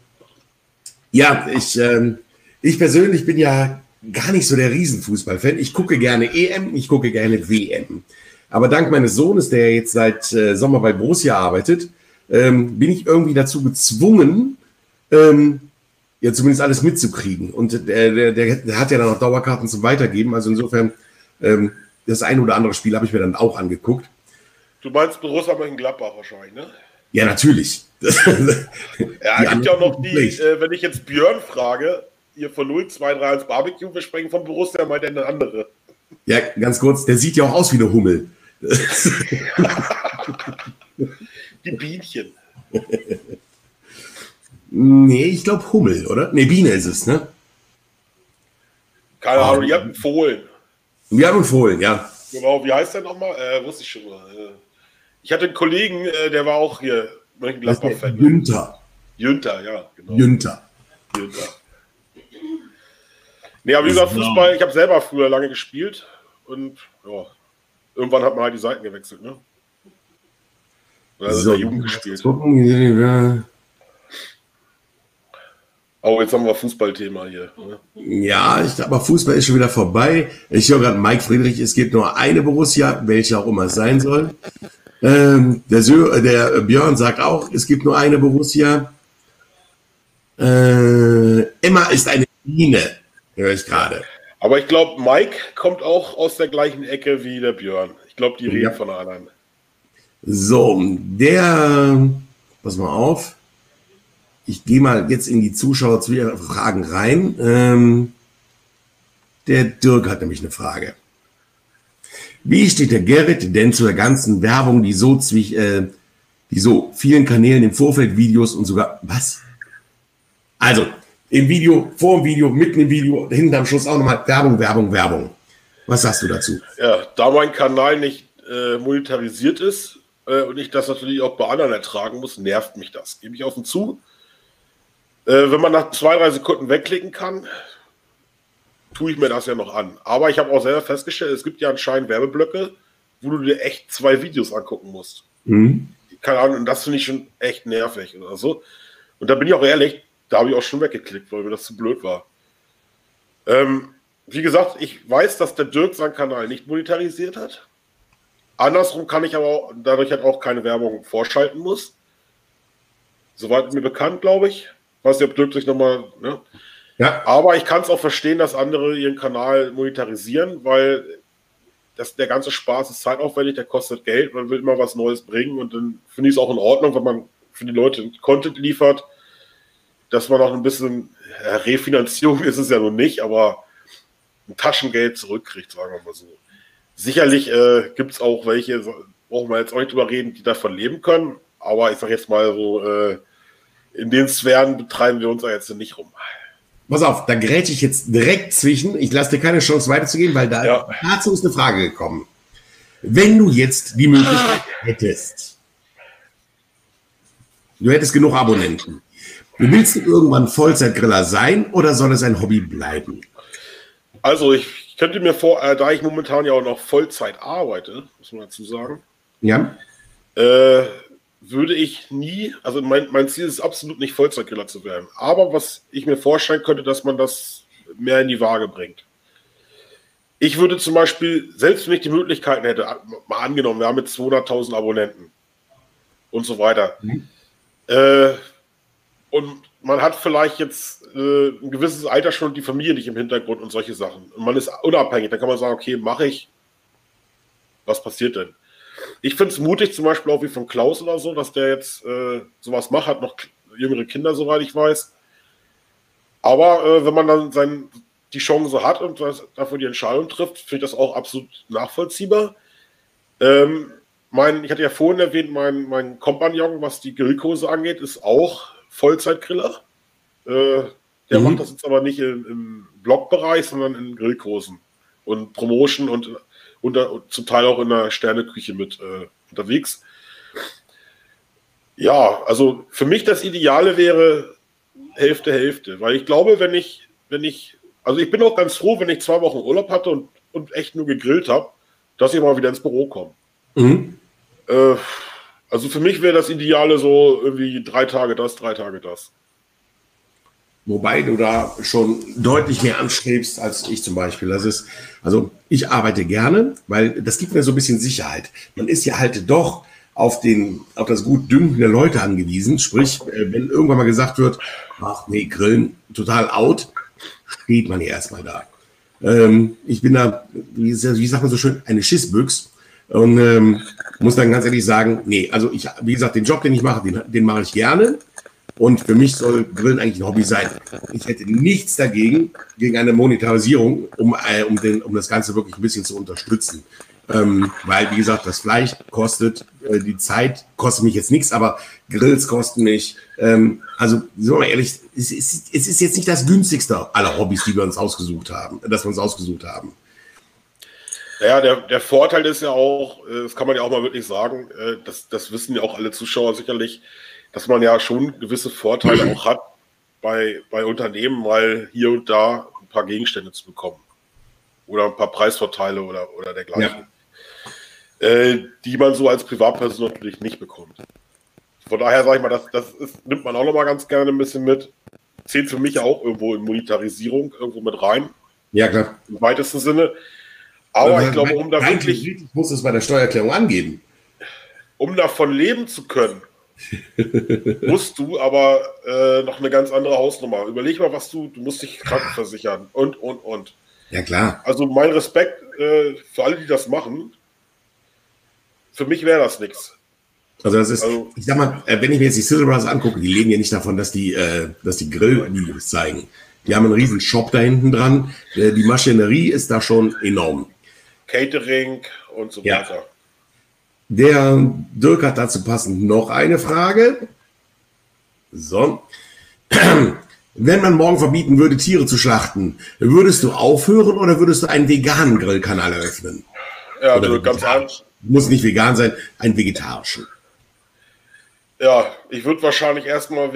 Ja, ich, ähm, ich persönlich bin ja gar nicht so der Riesenfußballfan. Ich gucke gerne EM, ich gucke gerne WM. Aber dank meines Sohnes, der jetzt seit äh, Sommer bei Borussia arbeitet, ähm, bin ich irgendwie dazu gezwungen, ähm, ja zumindest alles mitzukriegen. Und der, der, der, hat ja dann auch Dauerkarten zum Weitergeben. Also insofern, ähm, das ein oder andere Spiel habe ich mir dann auch angeguckt.
Du meinst Borussia Mönchengladbach wahrscheinlich, ne?
Ja, natürlich.
ja, es gibt ja auch noch die, äh, wenn ich jetzt Björn frage, ihr von 0, 2, 3 als Barbecue, wir sprechen von Borussia, meint er eine andere.
Ja, ganz kurz, der sieht ja auch aus wie eine Hummel.
die Bienchen.
nee, ich glaube Hummel, oder? Nee, Biene ist es, ne?
Keine Ahnung, ah, ihr habt einen Fohlen.
Wir haben einen Fohlen, ja.
Genau, wie heißt der nochmal? Äh, wusste ich schon mal. Äh. Ich hatte einen Kollegen, äh, der war auch hier
Mönchengladbach-Fan. Günther.
Günther, ja,
genau. Günther.
Günther. Nee, aber wie gesagt, Fußball, ich habe selber früher lange gespielt und ja, irgendwann hat man halt die Seiten gewechselt, ne? Oder so, Jugend gespielt. Gucken, Oh, jetzt haben wir Fußballthema hier. Ne?
Ja, ich, aber Fußball ist schon wieder vorbei. Ich höre gerade Mike Friedrich, es gibt nur eine Borussia, welche auch immer es sein soll. Ähm, der, Sö der Björn sagt auch, es gibt nur eine Borussia. Äh, Emma ist eine Biene, höre ich gerade.
Aber ich glaube, Mike kommt auch aus der gleichen Ecke wie der Björn. Ich glaube, die reden ja. von anderen.
So, der, pass mal auf. Ich gehe mal jetzt in die Zuschauerfragen rein. Ähm, der Dirk hat nämlich eine Frage. Wie steht der Gerrit denn zu der ganzen Werbung, die so, zwie, äh, die so vielen Kanälen im Vorfeld Videos und sogar, was? Also, im Video, vor dem Video, mitten im Video, hinten am Schluss auch nochmal Werbung, Werbung, Werbung. Was sagst du dazu?
Ja, da mein Kanal nicht äh, monetarisiert ist äh, und ich das natürlich auch bei anderen ertragen muss, nervt mich das. Gebe ich offen zu. Äh, wenn man nach zwei, drei Sekunden wegklicken kann, tue ich mir das ja noch an. Aber ich habe auch selber festgestellt, es gibt ja anscheinend Werbeblöcke, wo du dir echt zwei Videos angucken musst. Mhm. Keine Ahnung, und das finde ich schon echt nervig oder so. Und da bin ich auch ehrlich, da habe ich auch schon weggeklickt, weil mir das zu blöd war. Ähm, wie gesagt, ich weiß, dass der Dirk seinen Kanal nicht monetarisiert hat. Andersrum kann ich aber auch, dadurch halt auch keine Werbung vorschalten muss. Soweit mir bekannt, glaube ich. Weiß nicht, ob Dirk sich nochmal. Ne? Ja. Aber ich kann es auch verstehen, dass andere ihren Kanal monetarisieren, weil das, der ganze Spaß ist zeitaufwendig, der kostet Geld, man will immer was Neues bringen und dann finde ich es auch in Ordnung, wenn man für die Leute Content liefert, dass man auch ein bisschen ja, Refinanzierung ist es ja noch nicht, aber ein Taschengeld zurückkriegt, sagen wir mal so. Sicherlich äh, gibt es auch welche, brauchen wir jetzt auch nicht drüber reden, die davon leben können, aber ich sage jetzt mal so, äh, in den Sphären betreiben wir uns da jetzt nicht rum.
Pass auf, da grätsche ich jetzt direkt zwischen. Ich lasse dir keine Chance weiterzugehen, weil da ja. dazu ist eine Frage gekommen. Wenn du jetzt die Möglichkeit hättest, du hättest genug Abonnenten, willst du irgendwann Vollzeitgriller sein oder soll es ein Hobby bleiben?
Also ich könnte mir vor, äh, da ich momentan ja auch noch Vollzeit arbeite, muss man dazu sagen.
Ja.
Äh, würde ich nie, also mein, mein Ziel ist absolut nicht Vollzeitgriller zu werden. Aber was ich mir vorstellen könnte, dass man das mehr in die Waage bringt. Ich würde zum Beispiel, selbst wenn ich die Möglichkeiten hätte, mal angenommen, wir haben jetzt 200.000 Abonnenten und so weiter. Mhm. Äh, und man hat vielleicht jetzt äh, ein gewisses Alter schon die Familie nicht im Hintergrund und solche Sachen. Und man ist unabhängig, dann kann man sagen, okay, mache ich. Was passiert denn? Ich finde es mutig, zum Beispiel auch wie von Klaus oder so, dass der jetzt äh, sowas macht, hat noch jüngere Kinder, soweit ich weiß. Aber äh, wenn man dann sein, die Chance hat und das, dafür die Entscheidung trifft, finde ich das auch absolut nachvollziehbar. Ähm, mein, ich hatte ja vorhin erwähnt, mein, mein Kompagnon, was die Grillkurse angeht, ist auch Vollzeitgriller. Äh, der mhm. macht das jetzt aber nicht im, im Blogbereich, sondern in Grillkursen und Promotion und und, und zum Teil auch in der Sterneküche mit äh, unterwegs. Ja, also für mich das Ideale wäre Hälfte, Hälfte, weil ich glaube, wenn ich, wenn ich, also ich bin auch ganz froh, wenn ich zwei Wochen Urlaub hatte und, und echt nur gegrillt habe, dass ich mal wieder ins Büro komme. Mhm. Äh, also für mich wäre das Ideale so irgendwie drei Tage das, drei Tage das.
Wobei du da schon deutlich mehr anstrebst als ich zum Beispiel. Das ist, also ich arbeite gerne, weil das gibt mir so ein bisschen Sicherheit. Man ist ja halt doch auf den, auf das gut Dünken der Leute angewiesen. Sprich, äh, wenn irgendwann mal gesagt wird, ach nee, Grillen total out, steht man ja erstmal da. Ähm, ich bin da, wie, wie sagt man so schön, eine Schissbüchs und ähm, muss dann ganz ehrlich sagen, nee, also ich, wie gesagt, den Job, den ich mache, den, den mache ich gerne. Und für mich soll Grillen eigentlich ein Hobby sein. Ich hätte nichts dagegen, gegen eine Monetarisierung, um, äh, um, den, um das Ganze wirklich ein bisschen zu unterstützen. Ähm, weil, wie gesagt, das Fleisch kostet, äh, die Zeit kostet mich jetzt nichts, aber Grills kosten mich. Ähm, also, sind wir mal ehrlich, es ist, es ist jetzt nicht das günstigste aller Hobbys, die wir uns ausgesucht haben, dass wir uns ausgesucht haben.
Ja, der, der Vorteil ist ja auch, äh, das kann man ja auch mal wirklich sagen, äh, das, das wissen ja auch alle Zuschauer sicherlich, dass man ja schon gewisse Vorteile auch hat bei, bei Unternehmen, weil hier und da ein paar Gegenstände zu bekommen. Oder ein paar Preisvorteile oder, oder dergleichen. Ja. Äh, die man so als Privatperson natürlich nicht bekommt. Von daher sage ich mal, das, das ist, nimmt man auch noch mal ganz gerne ein bisschen mit. Zählt für mich auch irgendwo in Monetarisierung irgendwo mit rein.
Ja, klar.
Im weitesten Sinne. Aber, ich glaube, um da wirklich. Ich
muss es bei der Steuererklärung angeben.
Um davon leben zu können, musst du aber äh, noch eine ganz andere Hausnummer. Überleg mal, was du, du musst dich krankenversichern und, und, und.
Ja, klar.
Also mein Respekt äh, für alle, die das machen. Für mich wäre das nichts.
Also das ist, also, ich sag mal, äh, wenn ich mir jetzt die Sizzle Brothers angucke, die leben ja nicht davon, dass die, äh, dass die Grillvideos zeigen. Die haben einen riesen Shop da hinten dran. Äh, die Maschinerie ist da schon enorm.
Catering und so ja. weiter.
Der Dirk hat dazu passend noch eine Frage. So. Wenn man morgen verbieten würde, Tiere zu schlachten, würdest du aufhören oder würdest du einen veganen Grillkanal eröffnen?
Ja, also ganz einfach.
Muss nicht vegan sein, einen vegetarischen.
Ja, ich würde wahrscheinlich erstmal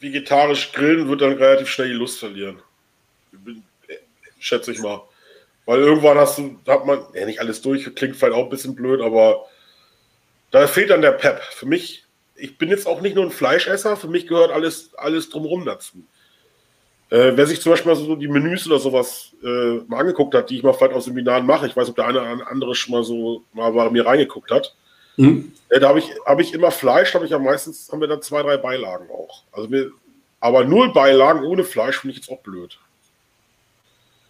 vegetarisch grillen, würde dann relativ schnell die Lust verlieren. Schätze ich mal. Weil irgendwann hast du, hat man, ja nicht alles durch, klingt vielleicht auch ein bisschen blöd, aber da fehlt dann der Pep. Für mich, ich bin jetzt auch nicht nur ein Fleischesser, für mich gehört alles, alles drumherum dazu. Äh, wer sich zum Beispiel mal so die Menüs oder sowas äh, mal angeguckt hat, die ich mal vielleicht auf Seminaren mache, ich weiß, ob der eine oder andere schon mal so mal bei mir reingeguckt hat, Mhm. Ja, da habe ich, hab ich immer Fleisch, da habe ich ja meistens, haben wir dann zwei, drei Beilagen auch. Also wir, aber null Beilagen ohne Fleisch finde ich jetzt auch blöd.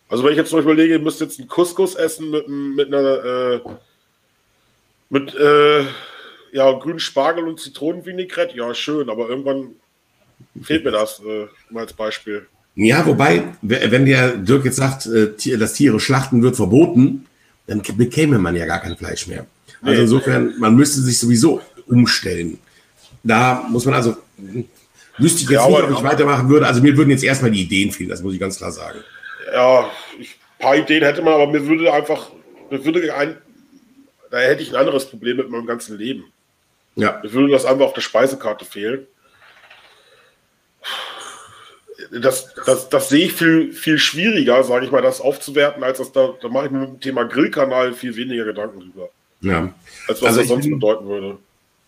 Also wenn ich jetzt zum Beispiel überlege, ihr müsst jetzt einen Couscous essen mit, mit einer äh, mit äh, ja, grünen Spargel und Zitronenvinaigrette, ja schön, aber irgendwann fehlt mir das äh, mal als Beispiel.
Ja, wobei, wenn der Dirk jetzt sagt, äh, das Tiere schlachten wird verboten, dann bekäme man ja gar kein Fleisch mehr. Also insofern, man müsste sich sowieso umstellen. Da muss man also, wüsste ich jetzt ja, nicht, ob ich weitermachen würde. Also mir würden jetzt erstmal die Ideen fehlen, das muss ich ganz klar sagen.
Ja, ein paar Ideen hätte man, aber mir würde einfach, mir würde ein, da hätte ich ein anderes Problem mit meinem ganzen Leben. Ja. Mir würde das einfach auf der Speisekarte fehlen. Das, das, das sehe ich viel, viel schwieriger, sage ich mal, das aufzuwerten, als das da, da mache ich mir mit dem Thema Grillkanal viel weniger Gedanken drüber.
Ja.
Als was also das sonst bin, bedeuten würde.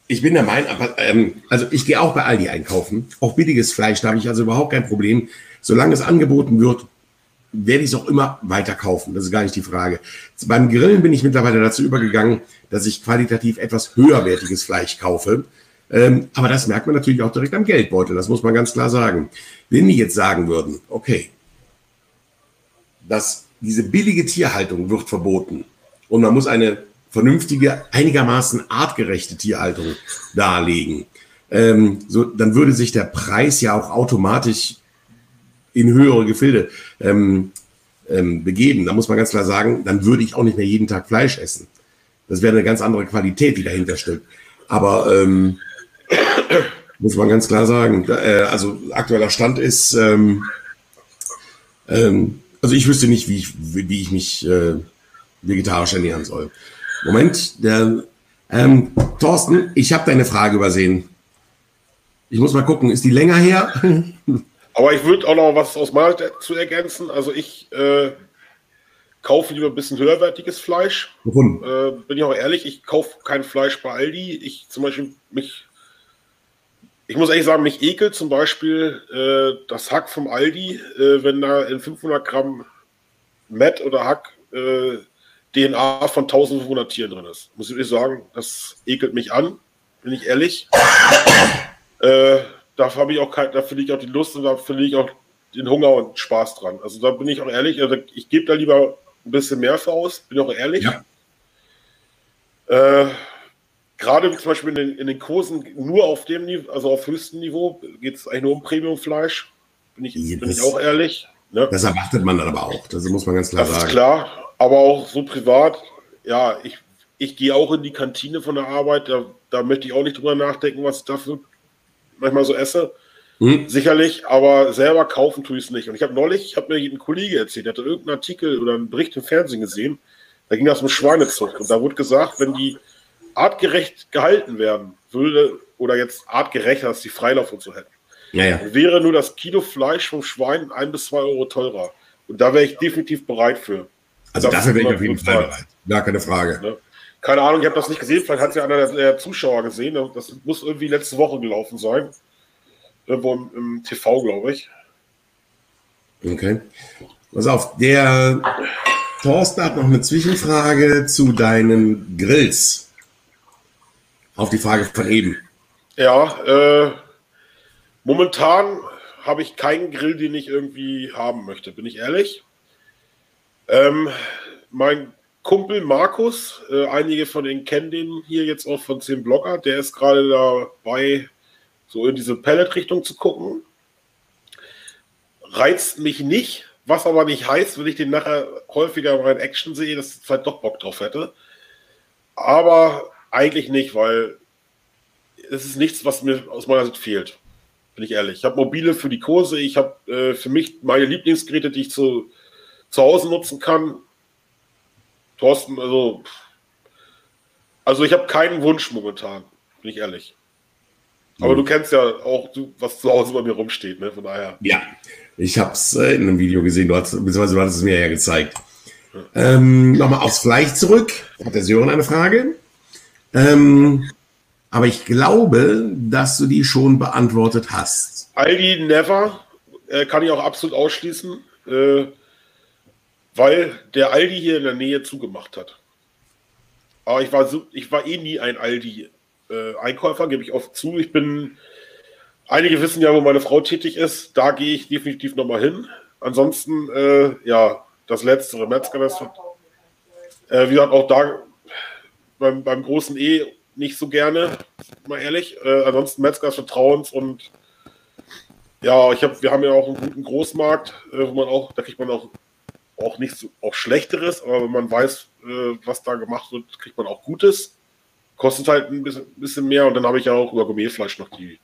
Ich bin der Meinung, ähm, also ich gehe auch bei Aldi einkaufen. Auch billiges Fleisch, da habe ich also überhaupt kein Problem. Solange es angeboten wird, werde ich es auch immer weiter kaufen. Das ist gar nicht die Frage. Beim Grillen bin ich mittlerweile dazu übergegangen, dass ich qualitativ etwas höherwertiges Fleisch kaufe. Ähm, aber das merkt man natürlich auch direkt am Geldbeutel. Das muss man ganz klar sagen. Wenn die jetzt sagen würden, okay, dass diese billige Tierhaltung wird verboten und man muss eine vernünftige, einigermaßen artgerechte Tierhaltung darlegen, ähm, so, dann würde sich der Preis ja auch automatisch in höhere Gefilde ähm, ähm, begeben. Da muss man ganz klar sagen, dann würde ich auch nicht mehr jeden Tag Fleisch essen. Das wäre eine ganz andere Qualität, die dahinter steckt. Aber ähm, muss man ganz klar sagen, äh, also aktueller Stand ist, ähm, ähm, also ich wüsste nicht, wie ich, wie ich mich äh, vegetarisch ernähren soll. Moment, der, ähm, Thorsten, ich habe deine Frage übersehen. Ich muss mal gucken, ist die länger her?
Aber ich würde auch noch was aus meiner zu ergänzen. Also ich äh, kaufe lieber ein bisschen höherwertiges Fleisch.
Warum?
Äh, bin ich auch ehrlich, ich kaufe kein Fleisch bei Aldi. Ich zum Beispiel mich, ich muss ehrlich sagen, mich ekelt zum Beispiel äh, das Hack vom Aldi, äh, wenn da in 500 Gramm Met oder Hack äh, DNA von 1500 Tieren drin ist. Muss ich sagen, das ekelt mich an, bin ich ehrlich. äh, da habe ich auch kein, da finde ich auch die Lust und da finde ich auch den Hunger und Spaß dran. Also da bin ich auch ehrlich, also ich gebe da lieber ein bisschen mehr für aus, bin auch ehrlich. Ja. Äh, Gerade zum Beispiel in den, in den, Kursen nur auf dem Niveau, also auf höchstem Niveau, geht es eigentlich nur um Premiumfleisch. Bin ich, ja, bin ich auch ehrlich.
Ne? Das erwartet man dann aber auch. Das muss man ganz klar
das
sagen.
Ist klar aber auch so privat, ja, ich, ich gehe auch in die Kantine von der Arbeit, da, da möchte ich auch nicht drüber nachdenken, was dafür manchmal so esse. Mhm. Sicherlich, aber selber kaufen tue ich es nicht. Und ich habe neulich, ich habe mir ein Kollege erzählt, der hatte irgendeinen Artikel oder einen Bericht im Fernsehen gesehen, da ging das um Schweinezucht. Und da wurde gesagt, wenn die artgerecht gehalten werden würde, oder jetzt artgerecht, dass die Freilauf und so hätten,
ja, ja.
wäre nur das Kilo Fleisch vom Schwein ein bis zwei Euro teurer. Und da wäre ich definitiv bereit für.
Also dafür wäre ich auf jeden Fall bereit. Gar keine Frage. Ne?
Keine Ahnung, ich habe das nicht gesehen. Vielleicht hat es ja einer der Zuschauer gesehen. Das muss irgendwie letzte Woche gelaufen sein. Irgendwo im, im TV, glaube ich.
Okay. Pass auf, der Thorsten hat noch eine Zwischenfrage zu deinen Grills. Auf die Frage von eben.
Ja, äh, momentan habe ich keinen Grill, den ich irgendwie haben möchte, bin ich ehrlich. Ähm, mein Kumpel Markus, äh, einige von denen kennen den hier jetzt auch von 10 Blogger, der ist gerade dabei, so in diese Pellet-Richtung zu gucken. Reizt mich nicht, was aber nicht heißt, wenn ich den nachher häufiger mal in Action sehe, dass ich vielleicht doch Bock drauf hätte. Aber eigentlich nicht, weil es ist nichts, was mir aus meiner Sicht fehlt. Bin ich ehrlich. Ich habe mobile für die Kurse, ich habe äh, für mich meine Lieblingsgeräte, die ich zu, zu Hause nutzen kann. Thorsten, also, also ich habe keinen Wunsch momentan, bin ich ehrlich. Aber mhm. du kennst ja auch, was zu Hause bei mir rumsteht, ne? Von daher.
Ja, ich habe es äh, in einem Video gesehen, du hast, beziehungsweise du hattest es mir ja gezeigt. Ähm, Nochmal aufs Fleisch zurück. Hat der Sören eine Frage? Ähm, aber ich glaube, dass du die schon beantwortet hast.
Aldi Never äh, kann ich auch absolut ausschließen. Äh, weil der Aldi hier in der Nähe zugemacht hat. Aber ich war, so, ich war eh nie ein Aldi-Einkäufer, äh, gebe ich oft zu. Ich bin, einige wissen ja, wo meine Frau tätig ist, da gehe ich definitiv nochmal hin. Ansonsten, äh, ja, das letztere, Metzger, das, äh, wie gesagt, auch da beim, beim großen E nicht so gerne, mal ehrlich. Äh, ansonsten Metzger Vertrauens und ja, ich habe, wir haben ja auch einen guten Großmarkt, äh, wo man auch, da kriegt man auch auch nicht so, auch Schlechteres, aber wenn man weiß, äh, was da gemacht wird, kriegt man auch Gutes. Kostet halt ein bisschen, bisschen mehr und dann habe ich ja auch über Gourmetfleisch noch die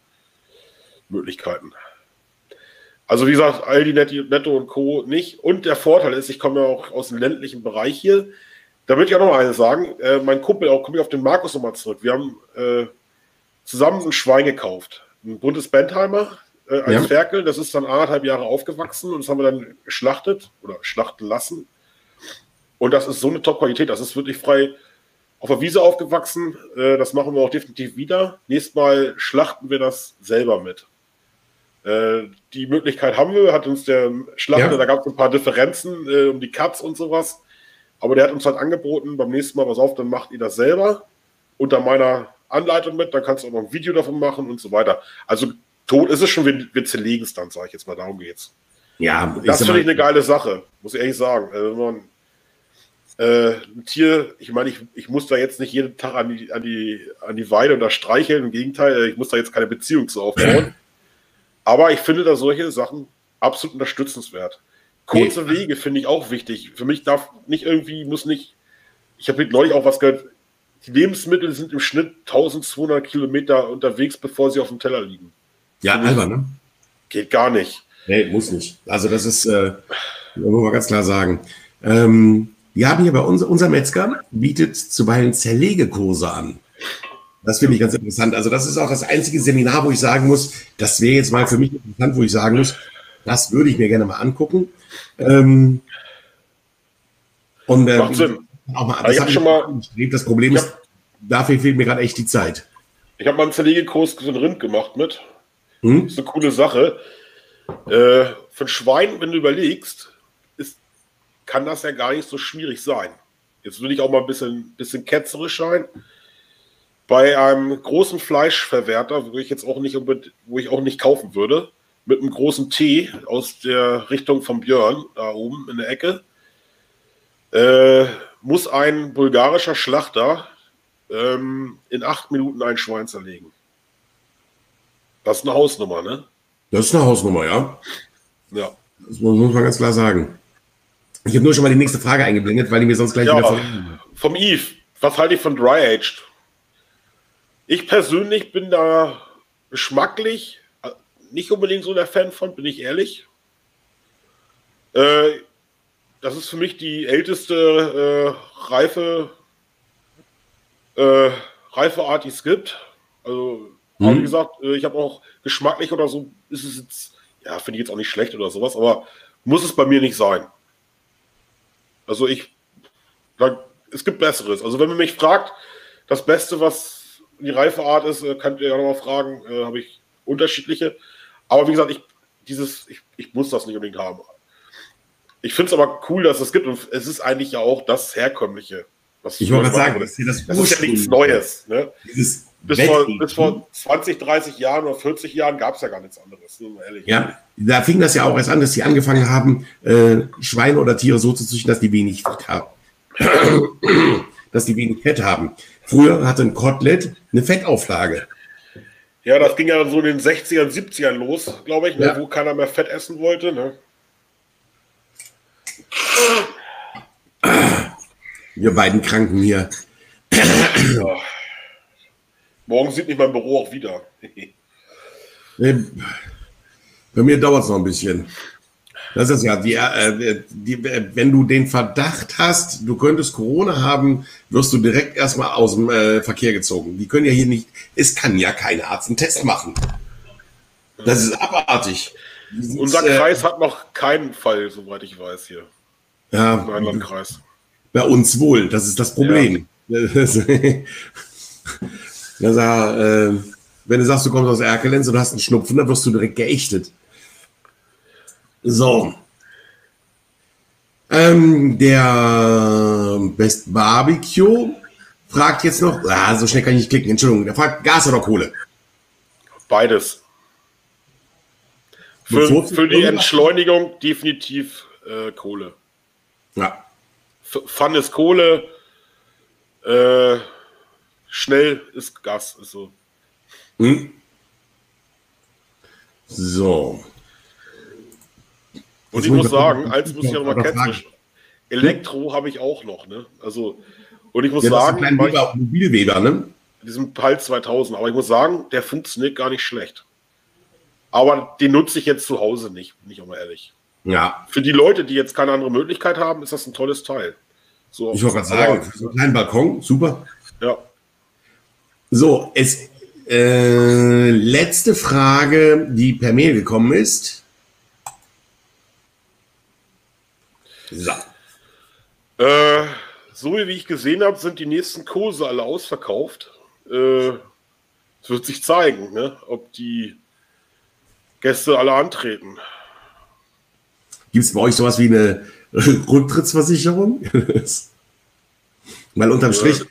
Möglichkeiten. Also wie gesagt, Aldi, Netto und Co. nicht. Und der Vorteil ist, ich komme ja auch aus dem ländlichen Bereich hier. Da würde ich auch noch eines sagen. Äh, mein Kumpel, auch komme ich auf den Markus nochmal zurück. Wir haben äh, zusammen ein Schwein gekauft. Ein buntes Bentheimer, äh, als ja. Ferkel. Das ist dann anderthalb Jahre aufgewachsen und das haben wir dann geschlachtet oder schlachten lassen. Und das ist so eine Top-Qualität. Das ist wirklich frei auf der Wiese aufgewachsen. Äh, das machen wir auch definitiv wieder. Nächstes Mal schlachten wir das selber mit. Äh, die Möglichkeit haben wir, hat uns der Schlachter, ja. da gab es ein paar Differenzen äh, um die Cuts und sowas. Aber der hat uns halt angeboten, beim nächsten Mal, was auf, dann macht ihr das selber unter meiner Anleitung mit, dann kannst du auch noch ein Video davon machen und so weiter. Also tot ist es schon, wir, wir zerlegen es dann, sage ich jetzt mal, darum geht's. Ja, das finde ich eine geile Sache, muss ich ehrlich sagen. Also wenn man äh, ein Tier, ich meine, ich, ich muss da jetzt nicht jeden Tag an die, an die, an die Weide oder streicheln, im Gegenteil, ich muss da jetzt keine Beziehung zu aufbauen. Aber ich finde da solche Sachen absolut unterstützenswert. Kurze nee. Wege finde ich auch wichtig. Für mich darf nicht irgendwie, muss nicht, ich habe neulich auch was gehört, die Lebensmittel sind im Schnitt 1200 Kilometer unterwegs, bevor sie auf dem Teller liegen.
Ja, albern, ne?
Geht gar nicht.
Nee, muss nicht. Also das ist, äh, muss man ganz klar sagen. Ähm, wir haben hier bei uns, unser Metzger bietet zuweilen Zerlegekurse an. Das finde ich ganz interessant. Also das ist auch das einzige Seminar, wo ich sagen muss, das wäre jetzt mal für mich interessant, wo ich sagen muss, das würde ich mir gerne mal angucken. Ähm, und äh, auch mal, das, ich schon mal, das Problem ist, dafür fehlt mir gerade echt die Zeit.
Ich habe mal einen Zerlegekurs so einen Rind gemacht mit. Hm? Das ist eine coole Sache. Äh, für ein Schwein, wenn du überlegst, ist, kann das ja gar nicht so schwierig sein. Jetzt will ich auch mal ein bisschen, bisschen ketzerisch sein. Bei einem großen Fleischverwerter, wo ich jetzt auch nicht, wo ich auch nicht kaufen würde, mit einem großen T aus der Richtung von Björn, da oben in der Ecke, äh, muss ein bulgarischer Schlachter ähm, in acht Minuten ein Schwein zerlegen. Das ist eine Hausnummer, ne?
Das ist eine Hausnummer, ja.
Ja.
Das muss man ganz klar sagen. Ich habe nur schon mal die nächste Frage eingeblendet, weil die mir sonst gleich ja, wieder verlieren.
Vom Eve, was halte ich von Dry Aged? Ich persönlich bin da geschmacklich äh, nicht unbedingt so der Fan von, bin ich ehrlich. Äh, das ist für mich die älteste äh, reife, äh, reife Art, die es gibt. Also Mhm. Aber wie gesagt, äh, ich habe auch geschmacklich oder so, ist es jetzt, ja, finde ich jetzt auch nicht schlecht oder sowas, aber muss es bei mir nicht sein. Also ich, es gibt Besseres. Also wenn man mich fragt, das Beste, was die reife Art ist, äh, könnt ihr ja nochmal fragen, äh, habe ich unterschiedliche. Aber wie gesagt, ich, dieses, ich, ich muss das nicht unbedingt haben. Ich finde es aber cool, dass es gibt und es ist eigentlich ja auch das Herkömmliche.
Was ich wollte sagen, das,
das, das ist ja nichts Neues. Ne? Dieses bis vor, bis vor 20, 30 Jahren oder 40 Jahren gab es ja gar nichts anderes.
Ehrlich. Ja, da fing das ja auch erst an, dass sie angefangen haben, äh, Schweine oder Tiere so zu züchten, dass die wenig Fett haben. dass die wenig Fett haben. Früher hatte ein Kotelett eine Fettauflage.
Ja, das ging ja so in den 60ern, 70ern los, glaube ich, ne, ja. wo keiner mehr Fett essen wollte. Ne?
Wir beiden Kranken hier.
Ja. Morgen sieht mich mein Büro auch wieder.
Bei mir dauert es noch ein bisschen. Das ist ja, die, äh, die, wenn du den Verdacht hast, du könntest Corona haben, wirst du direkt erstmal aus dem äh, Verkehr gezogen. Die können ja hier nicht, es kann ja kein Arzt einen Test machen. Das ist abartig.
Sind, Unser äh, Kreis hat noch keinen Fall, soweit ich weiß, hier.
Ja. Rheinland-Kreis. Bei uns wohl, das ist das Problem. Ja. das, äh, wenn du sagst, du kommst aus Erkelenz und hast einen Schnupfen, dann wirst du direkt geächtet. So. Ähm, der Best Barbecue fragt jetzt noch, ah, so schnell kann ich nicht klicken, Entschuldigung, der fragt Gas oder Kohle?
Beides. Für, für die Entschleunigung definitiv äh, Kohle.
Ja.
Fun ist Kohle, äh, schnell ist Gas. Ist so.
Hm. So.
Und ich muss sagen, eins muss ich auch mal kennen, Elektro habe ich auch noch, ne? Also, und ich muss ja, sagen,
ein Weber, Mobilweber, ne?
Diesen PAL 2000, aber ich muss sagen, der funktioniert gar nicht schlecht. Aber den nutze ich jetzt zu Hause nicht, bin ich auch mal ehrlich.
Ja.
Für die Leute, die jetzt keine andere Möglichkeit haben, ist das ein tolles Teil.
So, ich wollte gerade sagen, für so einen kleinen Balkon, super.
Ja.
So, es äh, letzte Frage, die per Mail gekommen ist.
So. Äh, so wie ich gesehen habe, sind die nächsten Kurse alle ausverkauft. Äh, es wird sich zeigen, ne, ob die Gäste alle antreten.
Gibt es bei euch sowas wie eine Rücktrittsversicherung? Weil unterm Strich,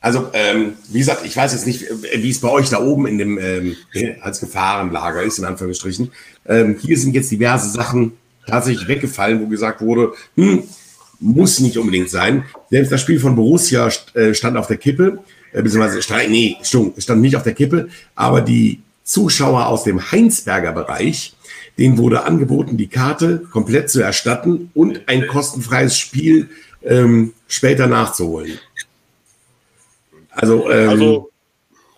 also ähm, wie gesagt, ich weiß jetzt nicht, wie es bei euch da oben in dem ähm, als Gefahrenlager ist, in Anführungsstrichen. Ähm, hier sind jetzt diverse Sachen tatsächlich weggefallen, wo gesagt wurde, hm, muss nicht unbedingt sein. Selbst das Spiel von Borussia äh, stand auf der Kippe, äh, beziehungsweise stand, nee, stand nicht auf der Kippe, aber die Zuschauer aus dem Heinsberger Bereich, denen wurde angeboten, die Karte komplett zu erstatten und ein kostenfreies Spiel ähm, später nachzuholen.
Also, ähm, also,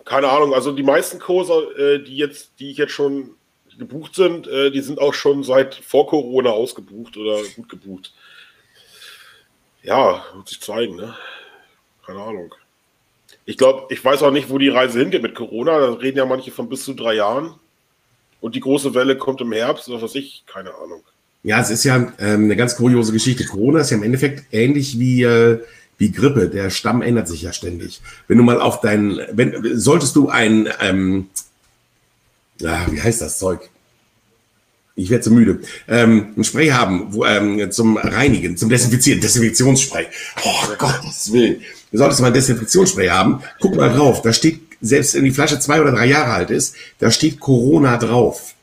keine Ahnung, also die meisten Kurse, äh, die jetzt, die ich jetzt schon gebucht sind, äh, die sind auch schon seit vor Corona ausgebucht oder gut gebucht. Ja, wird sich zeigen, ne? Keine Ahnung. Ich glaube, ich weiß auch nicht, wo die Reise hingeht mit Corona. Da reden ja manche von bis zu drei Jahren. Und die große Welle kommt im Herbst oder was weiß ich, keine Ahnung.
Ja, es ist ja ähm, eine ganz kuriose Geschichte. Corona ist ja im Endeffekt ähnlich wie, äh, wie Grippe. Der Stamm ändert sich ja ständig. Wenn du mal auf deinen, wenn, solltest du ein, ähm, ja, wie heißt das Zeug? Ich werde zu müde. Ähm, ein Spray haben wo, ähm, zum Reinigen, zum Desinfizieren, Desinfektionsspray. Oh Gottes Willen. Du solltest mal ein Desinfektionsspray haben. Guck mal drauf, da steht, selbst wenn die Flasche zwei oder drei Jahre alt ist, da steht Corona drauf.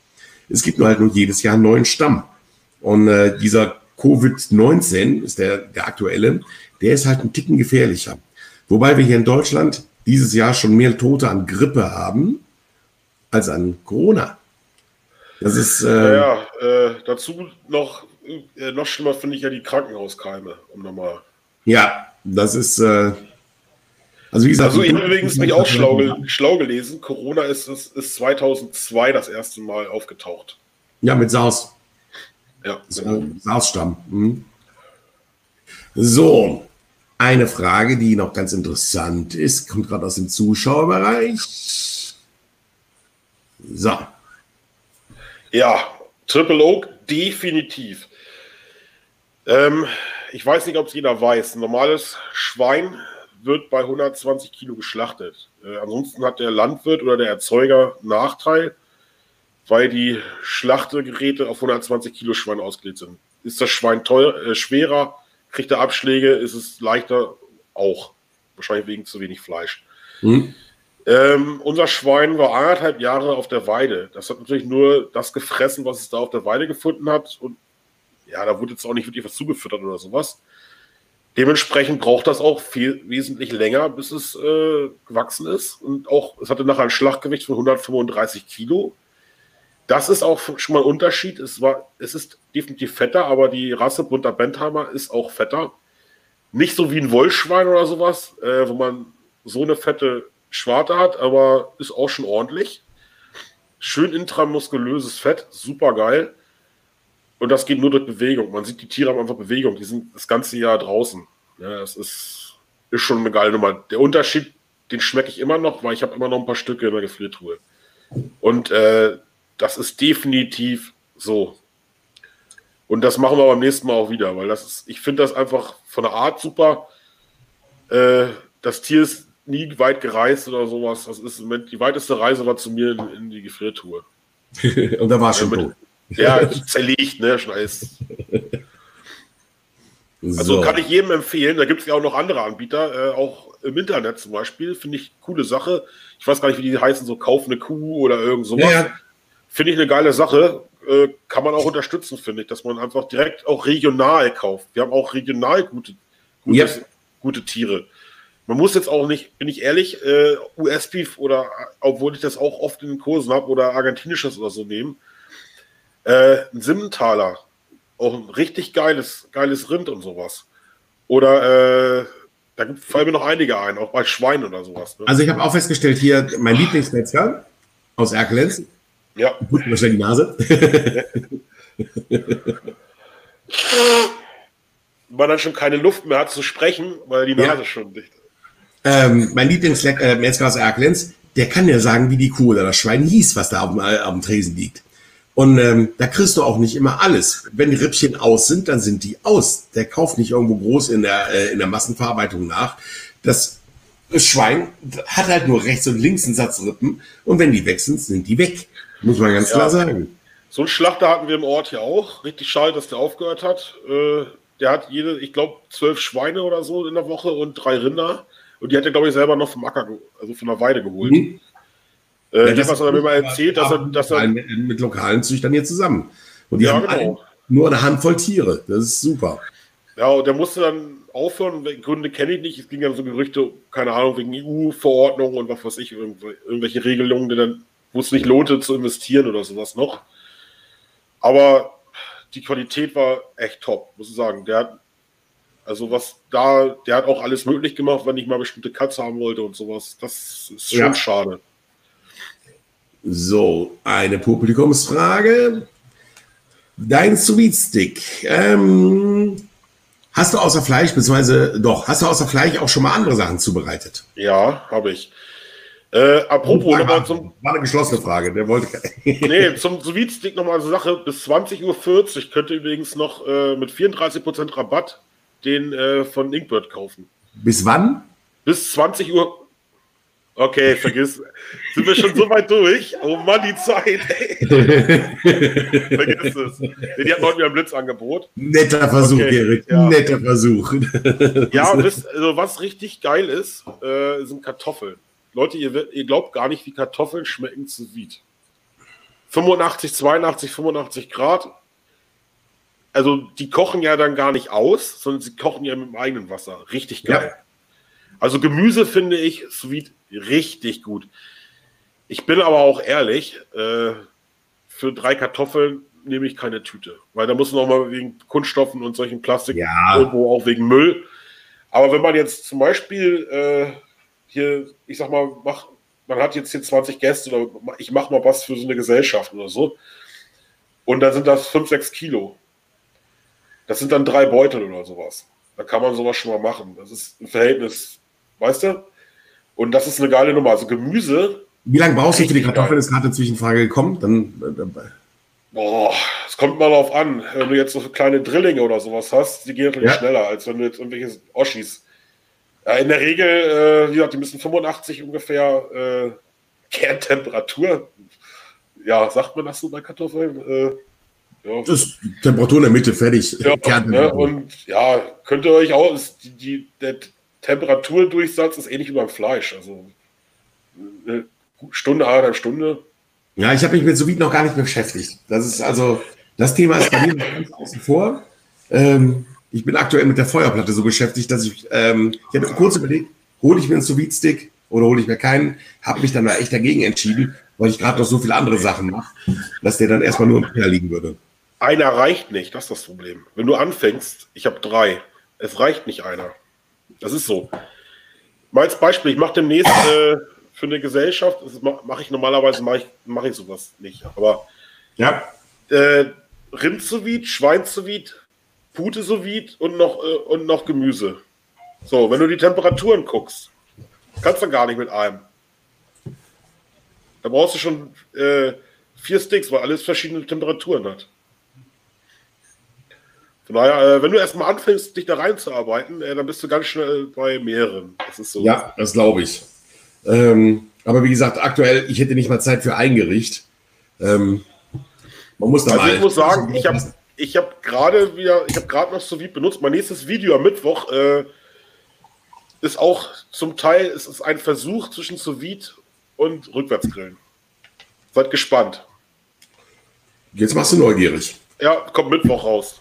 Es gibt nur halt nur jedes Jahr einen neuen Stamm. Und äh, dieser Covid-19 ist der, der aktuelle, der ist halt ein Ticken gefährlicher. Wobei wir hier in Deutschland dieses Jahr schon mehr Tote an Grippe haben als an Corona. Das ist.
Äh, ja, äh, dazu noch, äh, noch schlimmer finde ich ja die Krankenhauskeime, um nochmal.
Ja, das ist. Äh, also, wie gesagt.
Also, ich übrigens mich auch schlau, schlau gelesen. Corona ist, ist, ist 2002 das erste Mal aufgetaucht.
Ja, mit SARS.
Ja.
Genau. SARS-Stamm. Mhm. So. Eine Frage, die noch ganz interessant ist, kommt gerade aus dem Zuschauerbereich. So.
Ja, Triple Oak definitiv. Ähm, ich weiß nicht, ob es jeder weiß. Ein normales Schwein wird bei 120 Kilo geschlachtet. Äh, ansonsten hat der Landwirt oder der Erzeuger Nachteil, weil die Schlachtegeräte auf 120 Kilo Schwein ausgelegt sind. Ist das Schwein teuer, äh, schwerer, kriegt er Abschläge, ist es leichter auch. Wahrscheinlich wegen zu wenig Fleisch. Mhm. Ähm, unser Schwein war anderthalb Jahre auf der Weide. Das hat natürlich nur das gefressen, was es da auf der Weide gefunden hat. Und ja, da wurde jetzt auch nicht wirklich was zugefüttert oder sowas. Dementsprechend braucht das auch viel, wesentlich länger, bis es äh, gewachsen ist. Und auch, es hatte nachher ein Schlaggewicht von 135 Kilo. Das ist auch schon mal ein Unterschied. Es, war, es ist definitiv fetter, aber die Rasse bunter Bentheimer ist auch fetter. Nicht so wie ein Wollschwein oder sowas, äh, wo man so eine fette Schwarte hat, aber ist auch schon ordentlich. Schön intramuskulöses Fett, super geil. Und das geht nur durch Bewegung. Man sieht, die Tiere haben einfach Bewegung. Die sind das ganze Jahr draußen. Ja, das ist, ist schon eine geile Nummer. Der Unterschied, den schmecke ich immer noch, weil ich habe immer noch ein paar Stücke in der Gefriertruhe. Und äh, das ist definitiv so. Und das machen wir beim nächsten Mal auch wieder, weil das ist, ich finde das einfach von der Art super. Äh, das Tier ist nie weit gereist oder sowas. Das ist die weiteste Reise war zu mir in, in die Gefriertruhe.
Und da war schon ja,
Ja, zerlegt, ne? Scheiß. Also so. kann ich jedem empfehlen. Da gibt es ja auch noch andere Anbieter, äh, auch im Internet zum Beispiel. Finde ich coole Sache. Ich weiß gar nicht, wie die heißen, so Kauf eine Kuh oder irgend sowas. Ja, ja. Finde ich eine geile Sache. Äh, kann man auch unterstützen, finde ich, dass man einfach direkt auch regional kauft. Wir haben auch regional gute, gutes, ja. gute Tiere. Man muss jetzt auch nicht, bin ich ehrlich, äh, US-Beef oder, obwohl ich das auch oft in den Kursen habe, oder argentinisches oder so nehmen. Äh, ein Simmentaler, auch ein richtig geiles, geiles Rind und sowas. Oder äh, da fallen mir noch einige ein, auch bei Schweinen oder sowas.
Ne? Also ich habe auch festgestellt, hier mein Lieblingsmetzger aus Erkelenz,
ja.
Gut, mir schnell die Nase.
Man dann schon keine Luft mehr hat zu sprechen, weil die Nase ja. schon dicht ist.
Ähm, mein Lieblingsmetzger aus Erkelenz, der kann dir sagen, wie die Kuh oder das Schwein hieß, was da auf dem, auf dem Tresen liegt. Und ähm, da kriegst du auch nicht immer alles. Wenn die Rippchen aus sind, dann sind die aus. Der kauft nicht irgendwo groß in der, äh, in der Massenverarbeitung nach. Das Schwein hat halt nur rechts und links einen Satz Rippen und wenn die weg sind, sind die weg. Muss man ganz ja. klar sagen.
So einen Schlachter hatten wir im Ort hier auch. Richtig schade, dass der aufgehört hat. Äh, der hat jede, ich glaube, zwölf Schweine oder so in der Woche und drei Rinder. Und die hat er, glaube ich, selber noch vom Acker, also von der Weide geholt. Mhm.
Äh, ja, das hat er mir mal erzählt, dass er, dass er mit, mit lokalen Züchtern hier zusammen. Und die ja, haben genau. nur eine Handvoll Tiere. Das ist super.
Ja, und der musste dann aufhören. Gründe kenne ich nicht. Es ging ja so Gerüchte, keine Ahnung, wegen EU-Verordnungen und was weiß ich, irgendwelche Regelungen, die dann wo es nicht lohnte zu investieren oder sowas noch. Aber die Qualität war echt top, muss ich sagen. Der hat, also was da, der hat auch alles möglich gemacht, wenn ich mal bestimmte Katze haben wollte und sowas. Das ist schon ja. schade.
So, eine Publikumsfrage. Dein Sweet Stick. Ähm, hast du außer Fleisch, beziehungsweise doch, hast du außer Fleisch auch schon mal andere Sachen zubereitet?
Ja, habe ich. Äh, apropos,
oh, war, zum, war eine geschlossene Frage, der wollte.
nee, zum Sweet-Stick nochmal eine Sache. Bis 20.40 Uhr könnt ihr übrigens noch äh, mit 34% Rabatt den äh, von Inkbird kaufen.
Bis wann?
Bis 20 Uhr. Okay, vergiss. Sind wir schon so weit durch? Oh Mann, die Zeit. vergiss es. Die hat heute wieder ein Blitzangebot.
Netter Versuch, okay, Erik. Ja. Netter Versuch.
ja, und das, also was richtig geil ist, äh, sind Kartoffeln. Leute, ihr, ihr glaubt gar nicht, wie Kartoffeln schmecken zu Vide. 85, 82, 85 Grad. Also die kochen ja dann gar nicht aus, sondern sie kochen ja mit dem eigenen Wasser. Richtig geil. Ja. Also Gemüse finde ich sweet richtig gut. Ich bin aber auch ehrlich, äh, für drei Kartoffeln nehme ich keine Tüte, weil da muss man mal wegen Kunststoffen und solchen Plastik
ja.
irgendwo auch wegen Müll. Aber wenn man jetzt zum Beispiel äh, hier, ich sag mal, mach, man hat jetzt hier 20 Gäste oder ich mache mal was für so eine Gesellschaft oder so. Und dann sind das 5, 6 Kilo. Das sind dann drei Beutel oder sowas. Da kann man sowas schon mal machen. Das ist ein Verhältnis, weißt du? Und das ist eine geile Nummer. Also Gemüse.
Wie lange brauchst du für die Kartoffeln? Ist gerade eine Zwischenfrage gekommen. Dann,
Boah, es kommt mal drauf an. Wenn du jetzt so kleine Drillinge oder sowas hast, die gehen natürlich ja. schneller, als wenn du jetzt irgendwelche Oschis ja, in der Regel, äh, wie gesagt, die müssen 85 ungefähr äh, Kerntemperatur. Ja, sagt man das so bei Kartoffeln? Äh,
ja. Das ist Temperatur in der Mitte, fertig.
Ja, ne, und ja, könnt ihr euch auch, ist die, die, der Temperaturdurchsatz ist ähnlich wie beim Fleisch. Also eine Stunde, eineinhalb Stunde.
Ja, ich habe mich mit so noch gar nicht mehr beschäftigt. Das ist also, das Thema ist bei mir ganz außen vor. Ähm, Ich bin aktuell mit der Feuerplatte so beschäftigt, dass ich, ähm, ich hatte kurz überlegt, hole ich mir einen sous stick oder hole ich mir keinen, habe mich dann da echt dagegen entschieden, weil ich gerade noch so viele andere Sachen mache, dass der dann erstmal nur im Keller liegen würde.
Einer reicht nicht, das ist das Problem. Wenn du anfängst, ich habe drei, es reicht nicht einer. Das ist so. Mal als Beispiel, ich mache demnächst äh, für eine Gesellschaft, das mache ich normalerweise, mache ich, mach ich sowas nicht, aber
ja.
äh, Rind sous Schwein sous Pute sous und noch, äh, und noch Gemüse. So, wenn du die Temperaturen guckst, kannst du gar nicht mit einem. Da brauchst du schon äh, vier Sticks, weil alles verschiedene Temperaturen hat. Von daher, äh, wenn du erstmal anfängst, dich da reinzuarbeiten, äh, dann bist du ganz schnell bei mehreren.
Das ist so. Ja, das glaube ich. Ähm, aber wie gesagt, aktuell, ich hätte nicht mal Zeit für ein Gericht. Ähm,
man muss da also mal. Ich muss sagen, ich habe ich hab gerade wieder, ich habe gerade noch so wie benutzt. Mein nächstes Video am Mittwoch äh, ist auch zum Teil, es ist ein Versuch zwischen sous und Rückwärtsgrillen. Seid gespannt.
Jetzt machst du neugierig.
Ja, kommt Mittwoch raus.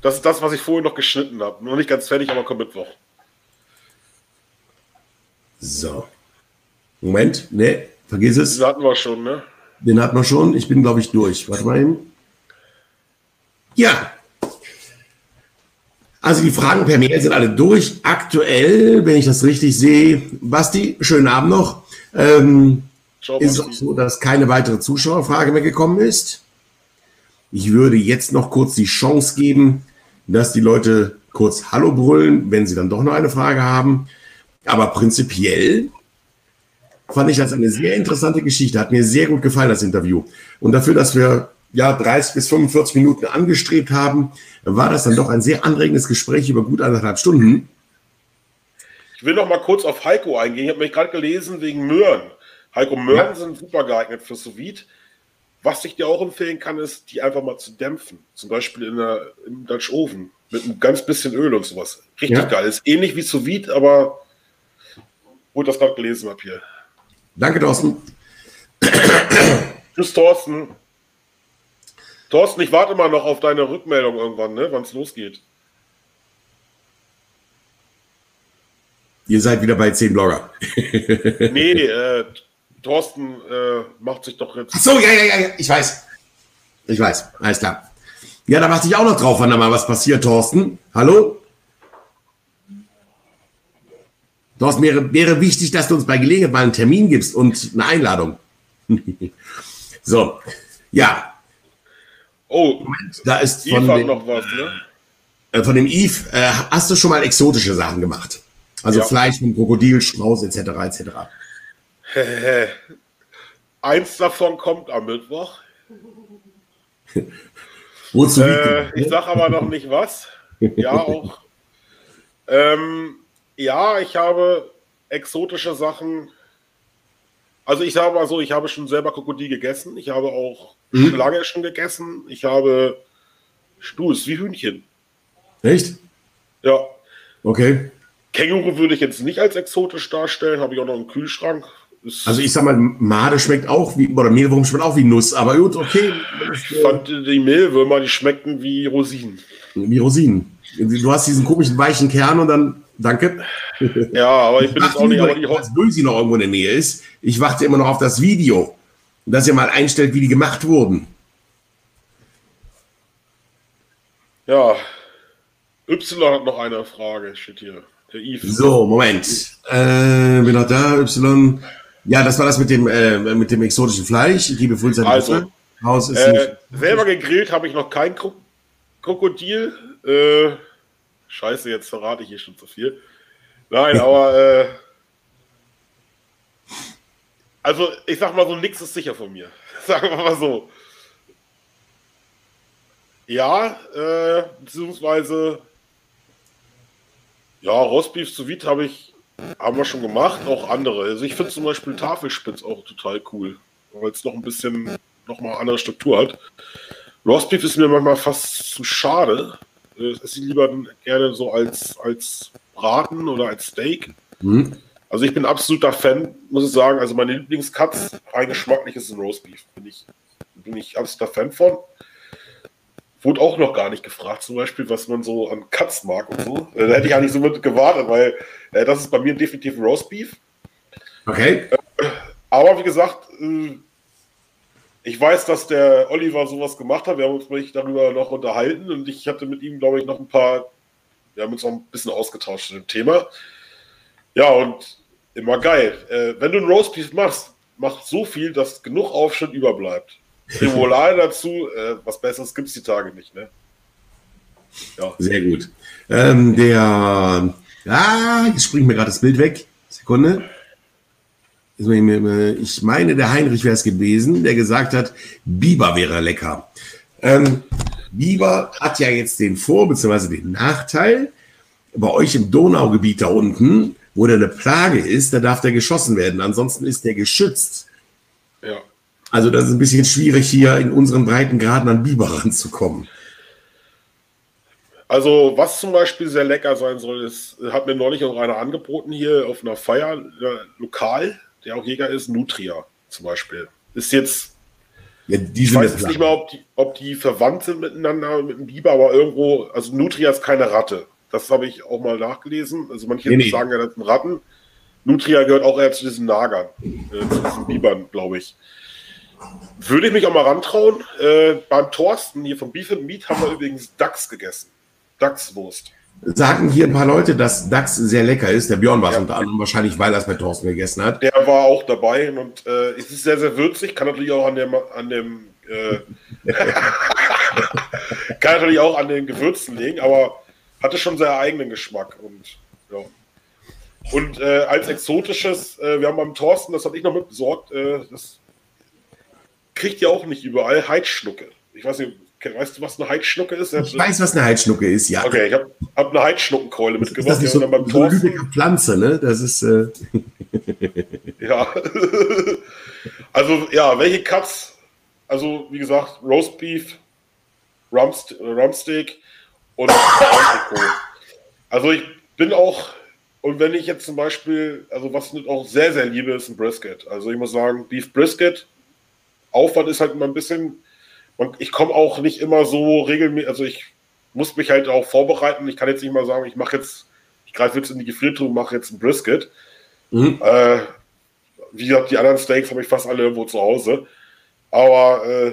Das ist das, was ich vorher noch geschnitten habe. Noch nicht ganz fertig, aber kommt Mittwoch.
So. Moment, ne, vergiss es.
Den hatten wir schon, ne?
Den hatten wir schon. Ich bin, glaube ich, durch. Warte mal eben. Ja. Also die Fragen per Mail sind alle durch. Aktuell, wenn ich das richtig sehe, Basti, schönen Abend noch. Ähm, Ciao, ist es auch so, dass keine weitere Zuschauerfrage mehr gekommen ist. Ich würde jetzt noch kurz die Chance geben, dass die Leute kurz Hallo brüllen, wenn sie dann doch noch eine Frage haben. Aber prinzipiell fand ich das eine sehr interessante Geschichte. Hat mir sehr gut gefallen, das Interview. Und dafür, dass wir ja 30 bis 45 Minuten angestrebt haben, war das dann doch ein sehr anregendes Gespräch über gut anderthalb Stunden.
Ich will noch mal kurz auf Heiko eingehen. Ich habe mich gerade gelesen wegen Möhren. Heiko, Möhren ja. sind super geeignet für sous -Vide. Was ich dir auch empfehlen kann, ist, die einfach mal zu dämpfen. Zum Beispiel in der, im Dutch Oven mit ein ganz bisschen Öl und sowas. Richtig ja. geil. Ist ähnlich wie sous aber wo ich das gerade gelesen habe hier.
Danke, Thorsten.
Tschüss, Thorsten. Thorsten, ich warte mal noch auf deine Rückmeldung irgendwann, ne, wann es losgeht.
Ihr seid wieder bei 10 Blogger.
nee, äh, Thorsten äh, macht sich doch jetzt.
Ach so, ja, ja, ja, ich weiß. Ich weiß, alles klar. Ja, da warte ich auch noch drauf, wann da mal was passiert, Thorsten. Hallo? Thorsten, wäre, wäre wichtig, dass du uns bei Gelegenheit mal einen Termin gibst und eine Einladung. so, ja.
Oh, Moment,
da ist von dem,
noch was, ne?
Äh, von dem Eve, äh, hast du schon mal exotische Sachen gemacht? Also ja. Fleisch mit Krokodil, Strauß etc. etc.
Eins davon kommt am Mittwoch.
Wozu
äh, ich sage aber noch nicht was. Ja, auch. ähm, ja, ich habe exotische Sachen. Also ich sage mal so, ich habe schon selber Krokodil gegessen. Ich habe auch mhm. Schlange schon gegessen. Ich habe Stuß wie Hühnchen.
Echt?
Ja.
Okay.
Känguru würde ich jetzt nicht als exotisch darstellen, habe ich auch noch im Kühlschrank.
Ist also ich sag mal, Made schmeckt auch wie, oder Mehlwurm schmeckt auch wie Nuss, aber gut, okay.
Ich fand die Mehlwürmer, die schmeckten wie Rosinen.
Wie Rosinen. Du hast diesen komischen weichen Kern und dann, danke.
Ja, aber ich bin jetzt auch nicht, aber
die Als Bösi noch irgendwo in der Nähe ist. Ich warte immer noch auf das Video, dass ihr mal einstellt, wie die gemacht wurden.
Ja, Y hat noch eine Frage, steht hier.
Der Yves. So, Moment. Äh, bin noch da, Y. Ja, das war das mit dem, äh, mit dem exotischen Fleisch. Ich gebe Fullzeit
also, Haus ist äh, selber gegrillt habe ich noch kein Krok Krokodil. Äh, scheiße, jetzt verrate ich hier schon zu viel. Nein, aber äh, also ich sag mal so, nichts ist sicher von mir. Sagen wir mal so. Ja, äh, beziehungsweise ja, Rostbeef sous vide habe ich, haben wir schon gemacht, auch andere. Also ich finde zum Beispiel Tafelspitz auch total cool, weil es noch ein bisschen, noch mal andere Struktur hat. Rostbeef ist mir manchmal fast zu schade. Ich esse lieber gerne so als, als Braten oder als Steak. Mhm. Also ich bin absoluter Fan, muss ich sagen. Also meine Lieblingskatz, rein geschmacklich ist ein Roastbeef. Bin ich, bin ich absoluter Fan von. wurde auch noch gar nicht gefragt, zum Beispiel, was man so an Cuts mag und so. Da hätte ich eigentlich so mit gewartet, weil äh, das ist bei mir definitiv Roastbeef.
Okay.
Äh, aber wie gesagt, äh, ich weiß, dass der Oliver sowas gemacht hat. Wir haben uns darüber noch unterhalten und ich hatte mit ihm, glaube ich, noch ein paar, wir haben uns noch ein bisschen ausgetauscht zu dem Thema. Ja, und immer geil. Äh, wenn du ein Roastbeef machst, mach so viel, dass genug Aufschnitt überbleibt. Remoulade dazu, äh, was Besseres gibt es die Tage nicht, ne?
Ja. Sehr gut. Ähm, der, ah, jetzt springt mir gerade das Bild weg. Sekunde. Ich meine, der Heinrich wäre es gewesen, der gesagt hat, Biber wäre lecker. Ähm, Biber hat ja jetzt den Vor- bzw. den Nachteil, bei euch im Donaugebiet da unten, wo der eine Plage ist, da darf der geschossen werden. Ansonsten ist der geschützt.
Ja.
Also das ist ein bisschen schwierig, hier in unseren Breitengraden an Biber ranzukommen.
Also, was zum Beispiel sehr lecker sein soll, ist, hat mir neulich auch einer angeboten hier auf einer Feier, äh, lokal, der auch Jäger ist, Nutria zum Beispiel. Ist jetzt,
ja,
ich weiß jetzt nicht mal, ob die, ob die verwandt sind miteinander, mit dem Biber, aber irgendwo, also Nutria ist keine Ratte. Das habe ich auch mal nachgelesen. Also manche nee, nee. sagen ja, das sind Ratten. Nutria gehört auch eher zu diesen Nagern, äh, zu diesen Bibern, glaube ich. Würde ich mich auch mal rantrauen. Äh, beim Thorsten hier von Beef and Meat haben wir übrigens Dachs gegessen. Dachswurst.
Sagen hier ein paar Leute, dass Dachs sehr lecker ist. Der Björn war es ja. unter anderem wahrscheinlich, weil er es bei Thorsten gegessen hat.
Der war auch dabei und äh, es ist sehr, sehr würzig. Kann natürlich auch an dem, an dem äh, kann natürlich auch an den Gewürzen liegen, aber hatte schon sehr eigenen Geschmack und ja. Und äh, als exotisches, äh, wir haben beim Thorsten, das habe ich noch mitbesorgt, äh, das kriegt ihr auch nicht überall Heidschnucke. Ich weiß nicht, weißt du, was eine Heidschnucke ist?
Ich weiß, was eine Heidschnucke ist, ja.
Okay, ich habe hab eine Heidschnuckenkeule mitgebracht. Das
ist so, beim so eine Pflanze, ne? Das ist. Äh
ja. also, ja, welche Cuts? Also, wie gesagt, Roastbeef, Rumst Rumsteak und Also, ich bin auch. Und wenn ich jetzt zum Beispiel, also was ich auch sehr, sehr liebe, ist ein Brisket. Also ich muss sagen, Beef Brisket Aufwand ist halt immer ein bisschen, und ich komme auch nicht immer so regelmäßig, also ich muss mich halt auch vorbereiten. Ich kann jetzt nicht mal sagen, ich mache jetzt, ich greife jetzt in die Gefriertruhe und mache jetzt ein Brisket. Mhm. Äh, wie gesagt, die anderen Steaks habe ich fast alle irgendwo zu Hause. Aber äh,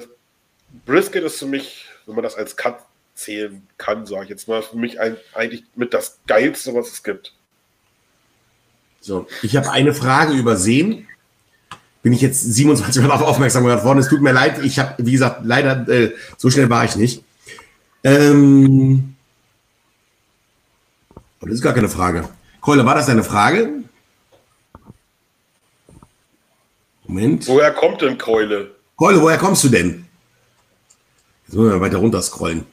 Brisket ist für mich, wenn man das als Cut zählen kann, sage ich jetzt mal, für mich ein, eigentlich mit das Geilste, was es gibt.
So, ich habe eine Frage übersehen bin ich jetzt 27 Mal darauf aufmerksam gemacht worden. Es tut mir leid, ich habe, wie gesagt, leider, äh, so schnell war ich nicht. Ähm, aber das ist gar keine Frage. Keule, war das eine Frage?
Moment. Woher kommt denn Keule?
Keule, woher kommst du denn? Jetzt müssen wir weiter runter scrollen.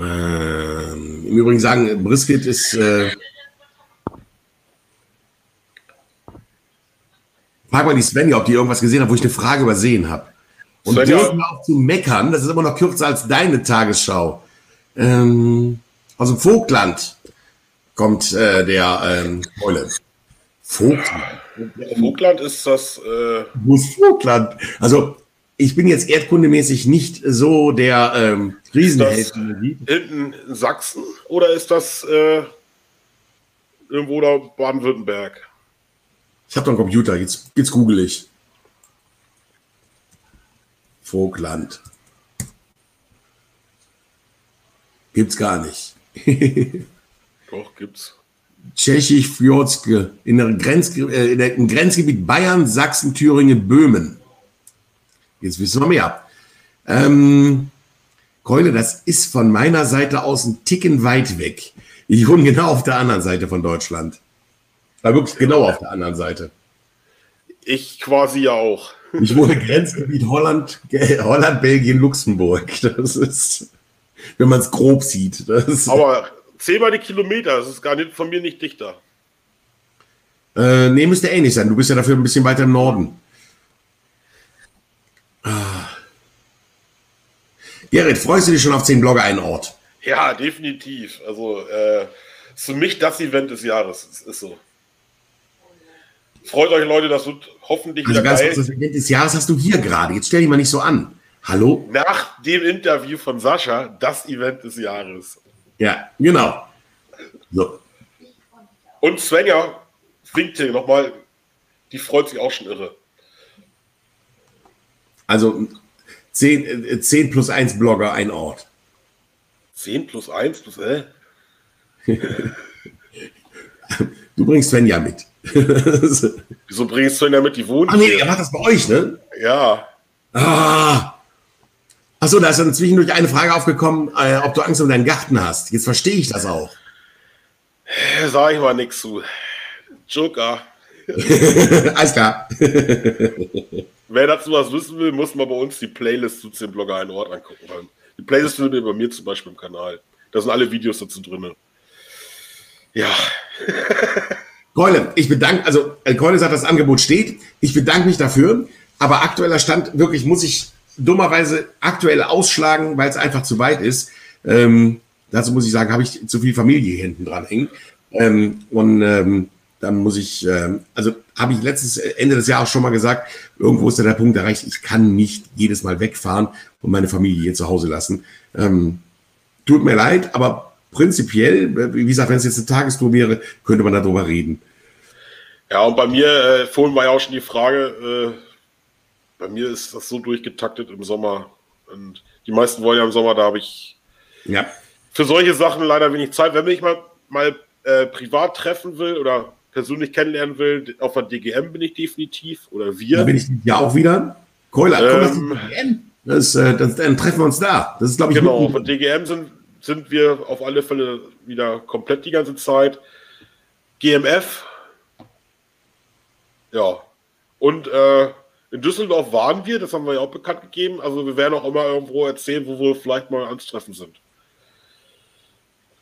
Ähm, Im Übrigen sagen, Brisket ist äh, Frag mal die Svenja, ob die irgendwas gesehen hat, wo ich eine Frage übersehen habe. Und Svenja. dürfen auch zu meckern, das ist immer noch kürzer als deine Tagesschau. Ähm, aus dem Vogtland kommt äh, der ähm, Keule.
Vogtland. Vogtland ist das. Äh
Wo ist Vogtland? Also, ich bin jetzt erdkundemäßig nicht so der ähm, Riesenheld.
Hinten in Sachsen oder ist das äh, irgendwo da Baden-Württemberg?
Ich habe doch einen Computer, jetzt, jetzt google ich. Vogtland. Gibt's gar nicht.
doch, gibt's.
Tschechisch Fjordske in der Grenz, äh, in der, im Grenzgebiet Bayern, Sachsen, Thüringen, Böhmen. Jetzt wissen wir mehr. Ähm, Keule, das ist von meiner Seite aus ein Ticken weit weg. Ich wohne genau auf der anderen Seite von Deutschland. War wirklich genau auf der anderen Seite.
Ich quasi ja auch.
Ich wohne Grenzgebiet Holland, Holland, Belgien, Luxemburg. Das ist, wenn man es grob sieht.
Aber zähl mal die Kilometer, das ist gar nicht von mir nicht dichter.
Äh, nee, müsste ähnlich sein. Du bist ja dafür ein bisschen weiter im Norden. Gerrit, freust du dich schon auf 10 Blogger einen Ort?
Ja, definitiv. Also, äh, ist für mich das Event des Jahres. Das ist so. Freut euch, Leute, das wird hoffentlich
also ganz geil. Kurz, das Event des Jahres hast du hier gerade. Jetzt stell dich mal nicht so an. Hallo?
Nach dem Interview von Sascha, das Event des Jahres.
Ja, genau. So.
Und Svenja winkt hier nochmal, die freut sich auch schon irre.
Also 10, 10 äh, plus 1 Blogger, ein Ort.
10 plus 1 plus, äh?
du bringst Svenja mit.
Wieso bringst du Svenja mit? Die wohnt
Ach nee, er macht das bei euch, ne?
Ja.
Ah. Achso, da ist dann zwischendurch eine Frage aufgekommen, äh, ob du Angst um deinen Garten hast. Jetzt verstehe ich das auch.
Sag ich mal nichts zu. Joker.
Alles klar.
Wer dazu was wissen will, muss mal bei uns die Playlist zu 10 Blogger einen Ort angucken. Die Playlist findet ihr bei mir zum Beispiel im Kanal. Da sind alle Videos dazu drin. Ja.
Keule, ich bedanke, also äh, Keule sagt, das Angebot steht. Ich bedanke mich dafür. Aber aktueller Stand, wirklich muss ich dummerweise aktuell ausschlagen, weil es einfach zu weit ist. Ähm, dazu muss ich sagen, habe ich zu viel Familie hinten dran hängen. Ähm, und ähm, dann muss ich, ähm, also habe ich letztes Ende des Jahres schon mal gesagt, irgendwo ist da der Punkt erreicht, ich kann nicht jedes Mal wegfahren und meine Familie hier zu Hause lassen. Ähm, tut mir leid, aber prinzipiell, wie gesagt, wenn es jetzt eine Tagestour wäre, könnte man darüber reden.
Ja, und bei mir, äh, vorhin war ja auch schon die Frage, äh, bei mir ist das so durchgetaktet im Sommer. Und die meisten wollen ja im Sommer, da habe ich
ja.
für solche Sachen leider wenig Zeit. Wenn mich mal, mal äh, privat treffen will oder persönlich kennenlernen will, auf der DGM bin ich definitiv. Oder wir.
Da bin ich ja auch wieder. Keuler, ähm, komm, DGM. Das, äh, das, dann treffen wir uns da. Das ist, glaube ich,
genau. Von DGM sind, sind wir auf alle Fälle wieder komplett die ganze Zeit. GMF. Ja. Und äh, in Düsseldorf waren wir, das haben wir ja auch bekannt gegeben. Also wir werden auch immer irgendwo erzählen, wo wir vielleicht mal ans Treffen sind.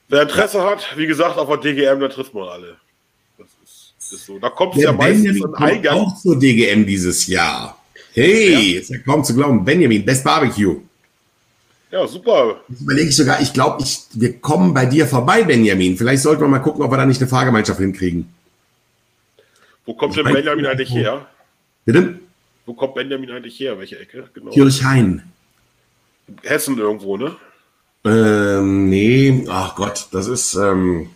Wer Interesse hat, wie gesagt, auf der DGM, da trifft man alle. Ist, so. Da kommt es ja meistens
Eingang. auch zur DGM dieses Jahr. Hey, ja. ist ja kaum zu glauben. Benjamin, Best Barbecue.
Ja, super.
Jetzt überlege ich sogar, ich glaube, ich, wir kommen bei dir vorbei, Benjamin. Vielleicht sollten wir mal gucken, ob wir da nicht eine Fahrgemeinschaft hinkriegen.
Wo kommt denn Benjamin eigentlich her?
Bitte?
Wo kommt Benjamin eigentlich her? Welche Ecke?
Genau. Kirchhain.
Hessen irgendwo, ne?
Ähm, nee, ach Gott, das ist, ähm,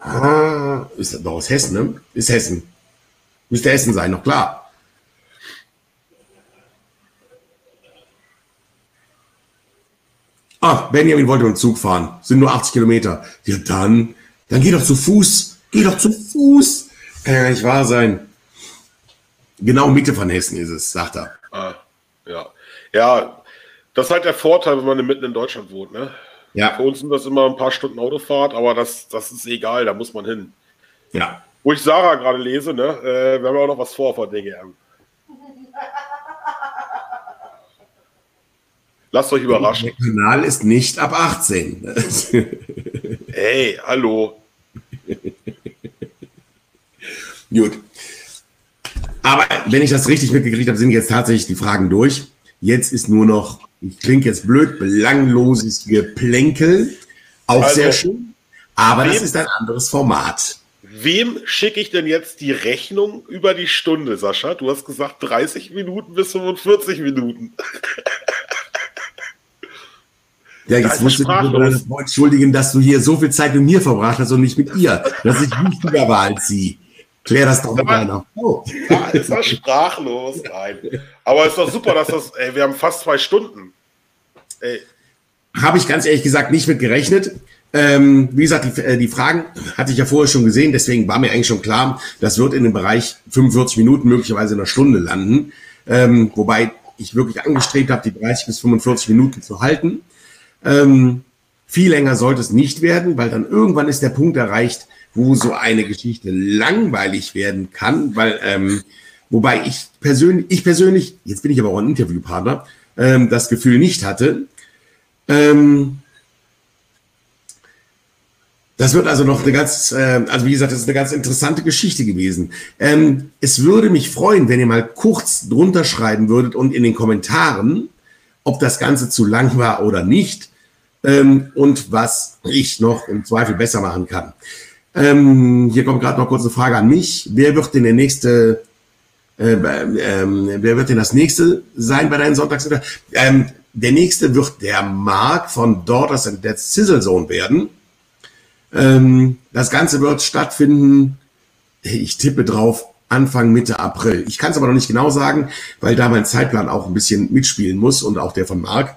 ah, ist doch aus Hessen, ne? Ist Hessen. Müsste Hessen sein, noch klar. Ach, Benjamin wollte mit dem Zug fahren. Sind nur 80 Kilometer. Ja, dann, dann geh doch zu Fuß. Geh doch zu Fuß. Kann ja gar nicht wahr sein. Genau Mitte von Hessen ist es, sagt er.
Ah, ja. Ja, das ist halt der Vorteil, wenn man mitten in Deutschland wohnt. Ne?
Ja.
Für uns sind das immer ein paar Stunden Autofahrt, aber das, das ist egal, da muss man hin.
Ja.
Wo ich Sarah gerade lese, ne? Äh, wir haben ja auch noch was vor vor DGM. Lasst euch überraschen.
Der Kanal ist nicht ab 18.
hey, hallo.
Gut. Aber wenn ich das richtig mitgekriegt habe, sind jetzt tatsächlich die Fragen durch. Jetzt ist nur noch, ich klinge jetzt blöd, belangloses Geplänkel. Auch also, sehr schön. Aber wem, das ist ein anderes Format.
Wem schicke ich denn jetzt die Rechnung über die Stunde, Sascha? Du hast gesagt 30 Minuten bis 45 Minuten.
Ja, jetzt musst du dich entschuldigen, dass du hier so viel Zeit mit mir verbracht hast und nicht mit ihr. Dass ich wichtiger war als sie. Klär das doch mit einer
Frau. Ja, ist das sprachlos? Nein. Aber ist doch super, dass das, ey, wir haben fast zwei Stunden.
Habe ich ganz ehrlich gesagt nicht mit gerechnet. Ähm, wie gesagt, die, äh, die, Fragen hatte ich ja vorher schon gesehen, deswegen war mir eigentlich schon klar, das wird in dem Bereich 45 Minuten, möglicherweise in einer Stunde landen. Ähm, wobei ich wirklich angestrebt habe, die 30 bis 45 Minuten zu halten. Ähm, viel länger sollte es nicht werden, weil dann irgendwann ist der Punkt erreicht, wo so eine Geschichte langweilig werden kann, weil, ähm, wobei ich persönlich, ich persönlich, jetzt bin ich aber auch ein Interviewpartner, ähm, das Gefühl nicht hatte. Ähm, das wird also noch eine ganz, äh, also wie gesagt, das ist eine ganz interessante Geschichte gewesen. Ähm, es würde mich freuen, wenn ihr mal kurz drunter schreiben würdet und in den Kommentaren, ob das Ganze zu lang war oder nicht ähm, und was ich noch im Zweifel besser machen kann. Ähm, hier kommt gerade noch kurz eine Frage an mich. Wer wird denn der nächste Äh, ähm, wer wird denn das nächste sein bei deinen Sonntags? Ähm, der nächste wird der Mark von Daughters and Dead Sizzle Zone werden. Ähm, das Ganze wird stattfinden, ich tippe drauf, Anfang, Mitte April. Ich kann es aber noch nicht genau sagen, weil da mein Zeitplan auch ein bisschen mitspielen muss und auch der von Marc.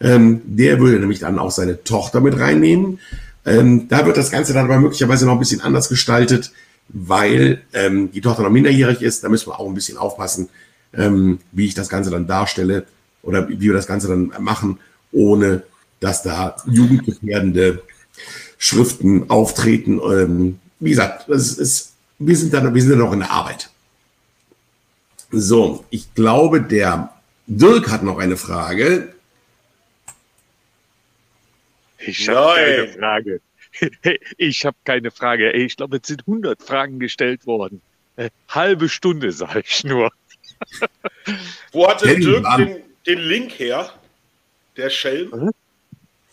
Ähm, der würde nämlich dann auch seine Tochter mit reinnehmen. Ähm, da wird das Ganze dann aber möglicherweise noch ein bisschen anders gestaltet, weil ähm, die Tochter noch minderjährig ist. Da müssen wir auch ein bisschen aufpassen, ähm, wie ich das Ganze dann darstelle oder wie wir das Ganze dann machen, ohne dass da jugendgefährdende Schriften auftreten. Ähm, wie gesagt, es ist, wir sind dann, wir sind dann noch in der Arbeit. So, ich glaube, der Dirk hat noch eine Frage.
Ich habe keine Frage. Ich habe keine Frage. Ich glaube, es sind 100 Fragen gestellt worden. Äh, halbe Stunde, sage ich nur.
Wo hat denn Dirk den, den Link her? Der Schelm?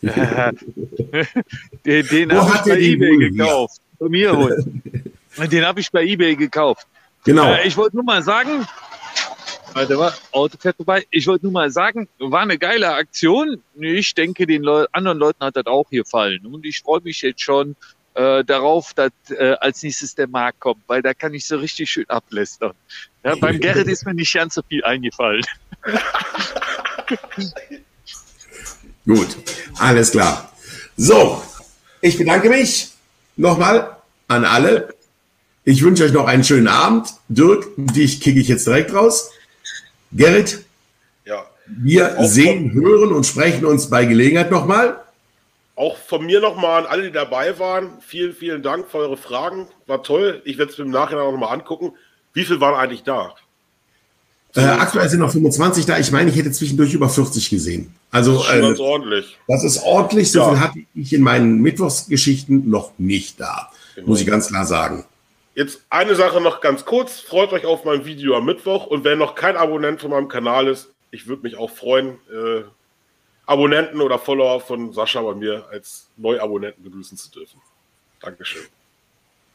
den den habe ich bei eBay gekauft. Von mir holen. Den habe ich bei eBay gekauft.
Genau.
Äh, ich wollte nur mal sagen, Warte mal, Auto fährt vorbei. Ich wollte nur mal sagen, war eine geile Aktion. Ich denke, den Leu anderen Leuten hat das auch gefallen. Und ich freue mich jetzt schon äh, darauf, dass äh, als nächstes der Markt kommt, weil da kann ich so richtig schön ablästern. Ja, beim Gerrit ist mir nicht ganz so viel eingefallen.
Gut, alles klar. So, ich bedanke mich nochmal an alle. Ich wünsche euch noch einen schönen Abend. Dirk, dich kicke ich jetzt direkt raus. Gerrit,
ja.
wir auch sehen, von, hören und sprechen uns bei Gelegenheit nochmal.
Auch von mir nochmal an alle, die dabei waren. Vielen, vielen Dank für eure Fragen. War toll. Ich werde es mir im Nachhinein auch nochmal angucken. Wie viel waren eigentlich da?
Äh, aktuell sind noch 25 da. Ich meine, ich hätte zwischendurch über 40 gesehen. Also,
das ist, äh, ganz ordentlich.
Das ist ordentlich. So ja. viel hatte ich in meinen Mittwochsgeschichten noch nicht da. Genau. Muss ich ganz klar sagen.
Jetzt eine Sache noch ganz kurz. Freut euch auf mein Video am Mittwoch. Und wer noch kein Abonnent von meinem Kanal ist, ich würde mich auch freuen, äh, Abonnenten oder Follower von Sascha bei mir als Neuabonnenten begrüßen zu dürfen. Dankeschön.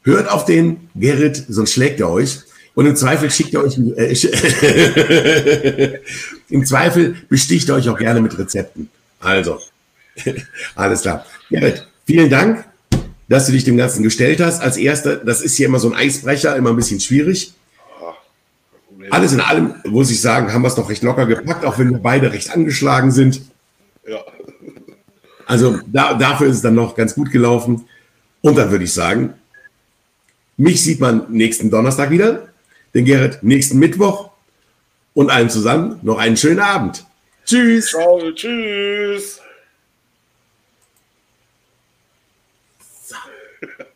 Hört auf den Gerrit, sonst schlägt er euch. Und im Zweifel schickt er euch, äh, im Zweifel besticht er euch auch gerne mit Rezepten. Also, alles klar. Gerrit, vielen Dank dass du dich dem Ganzen gestellt hast. Als erster, das ist hier immer so ein Eisbrecher, immer ein bisschen schwierig. Alles in allem, muss ich sagen, haben wir es doch recht locker gepackt, auch wenn wir beide recht angeschlagen sind.
Ja.
Also da, dafür ist es dann noch ganz gut gelaufen. Und dann würde ich sagen, mich sieht man nächsten Donnerstag wieder, den Gerrit nächsten Mittwoch und allen zusammen noch einen schönen Abend. Tschüss.
Ciao, tschüss.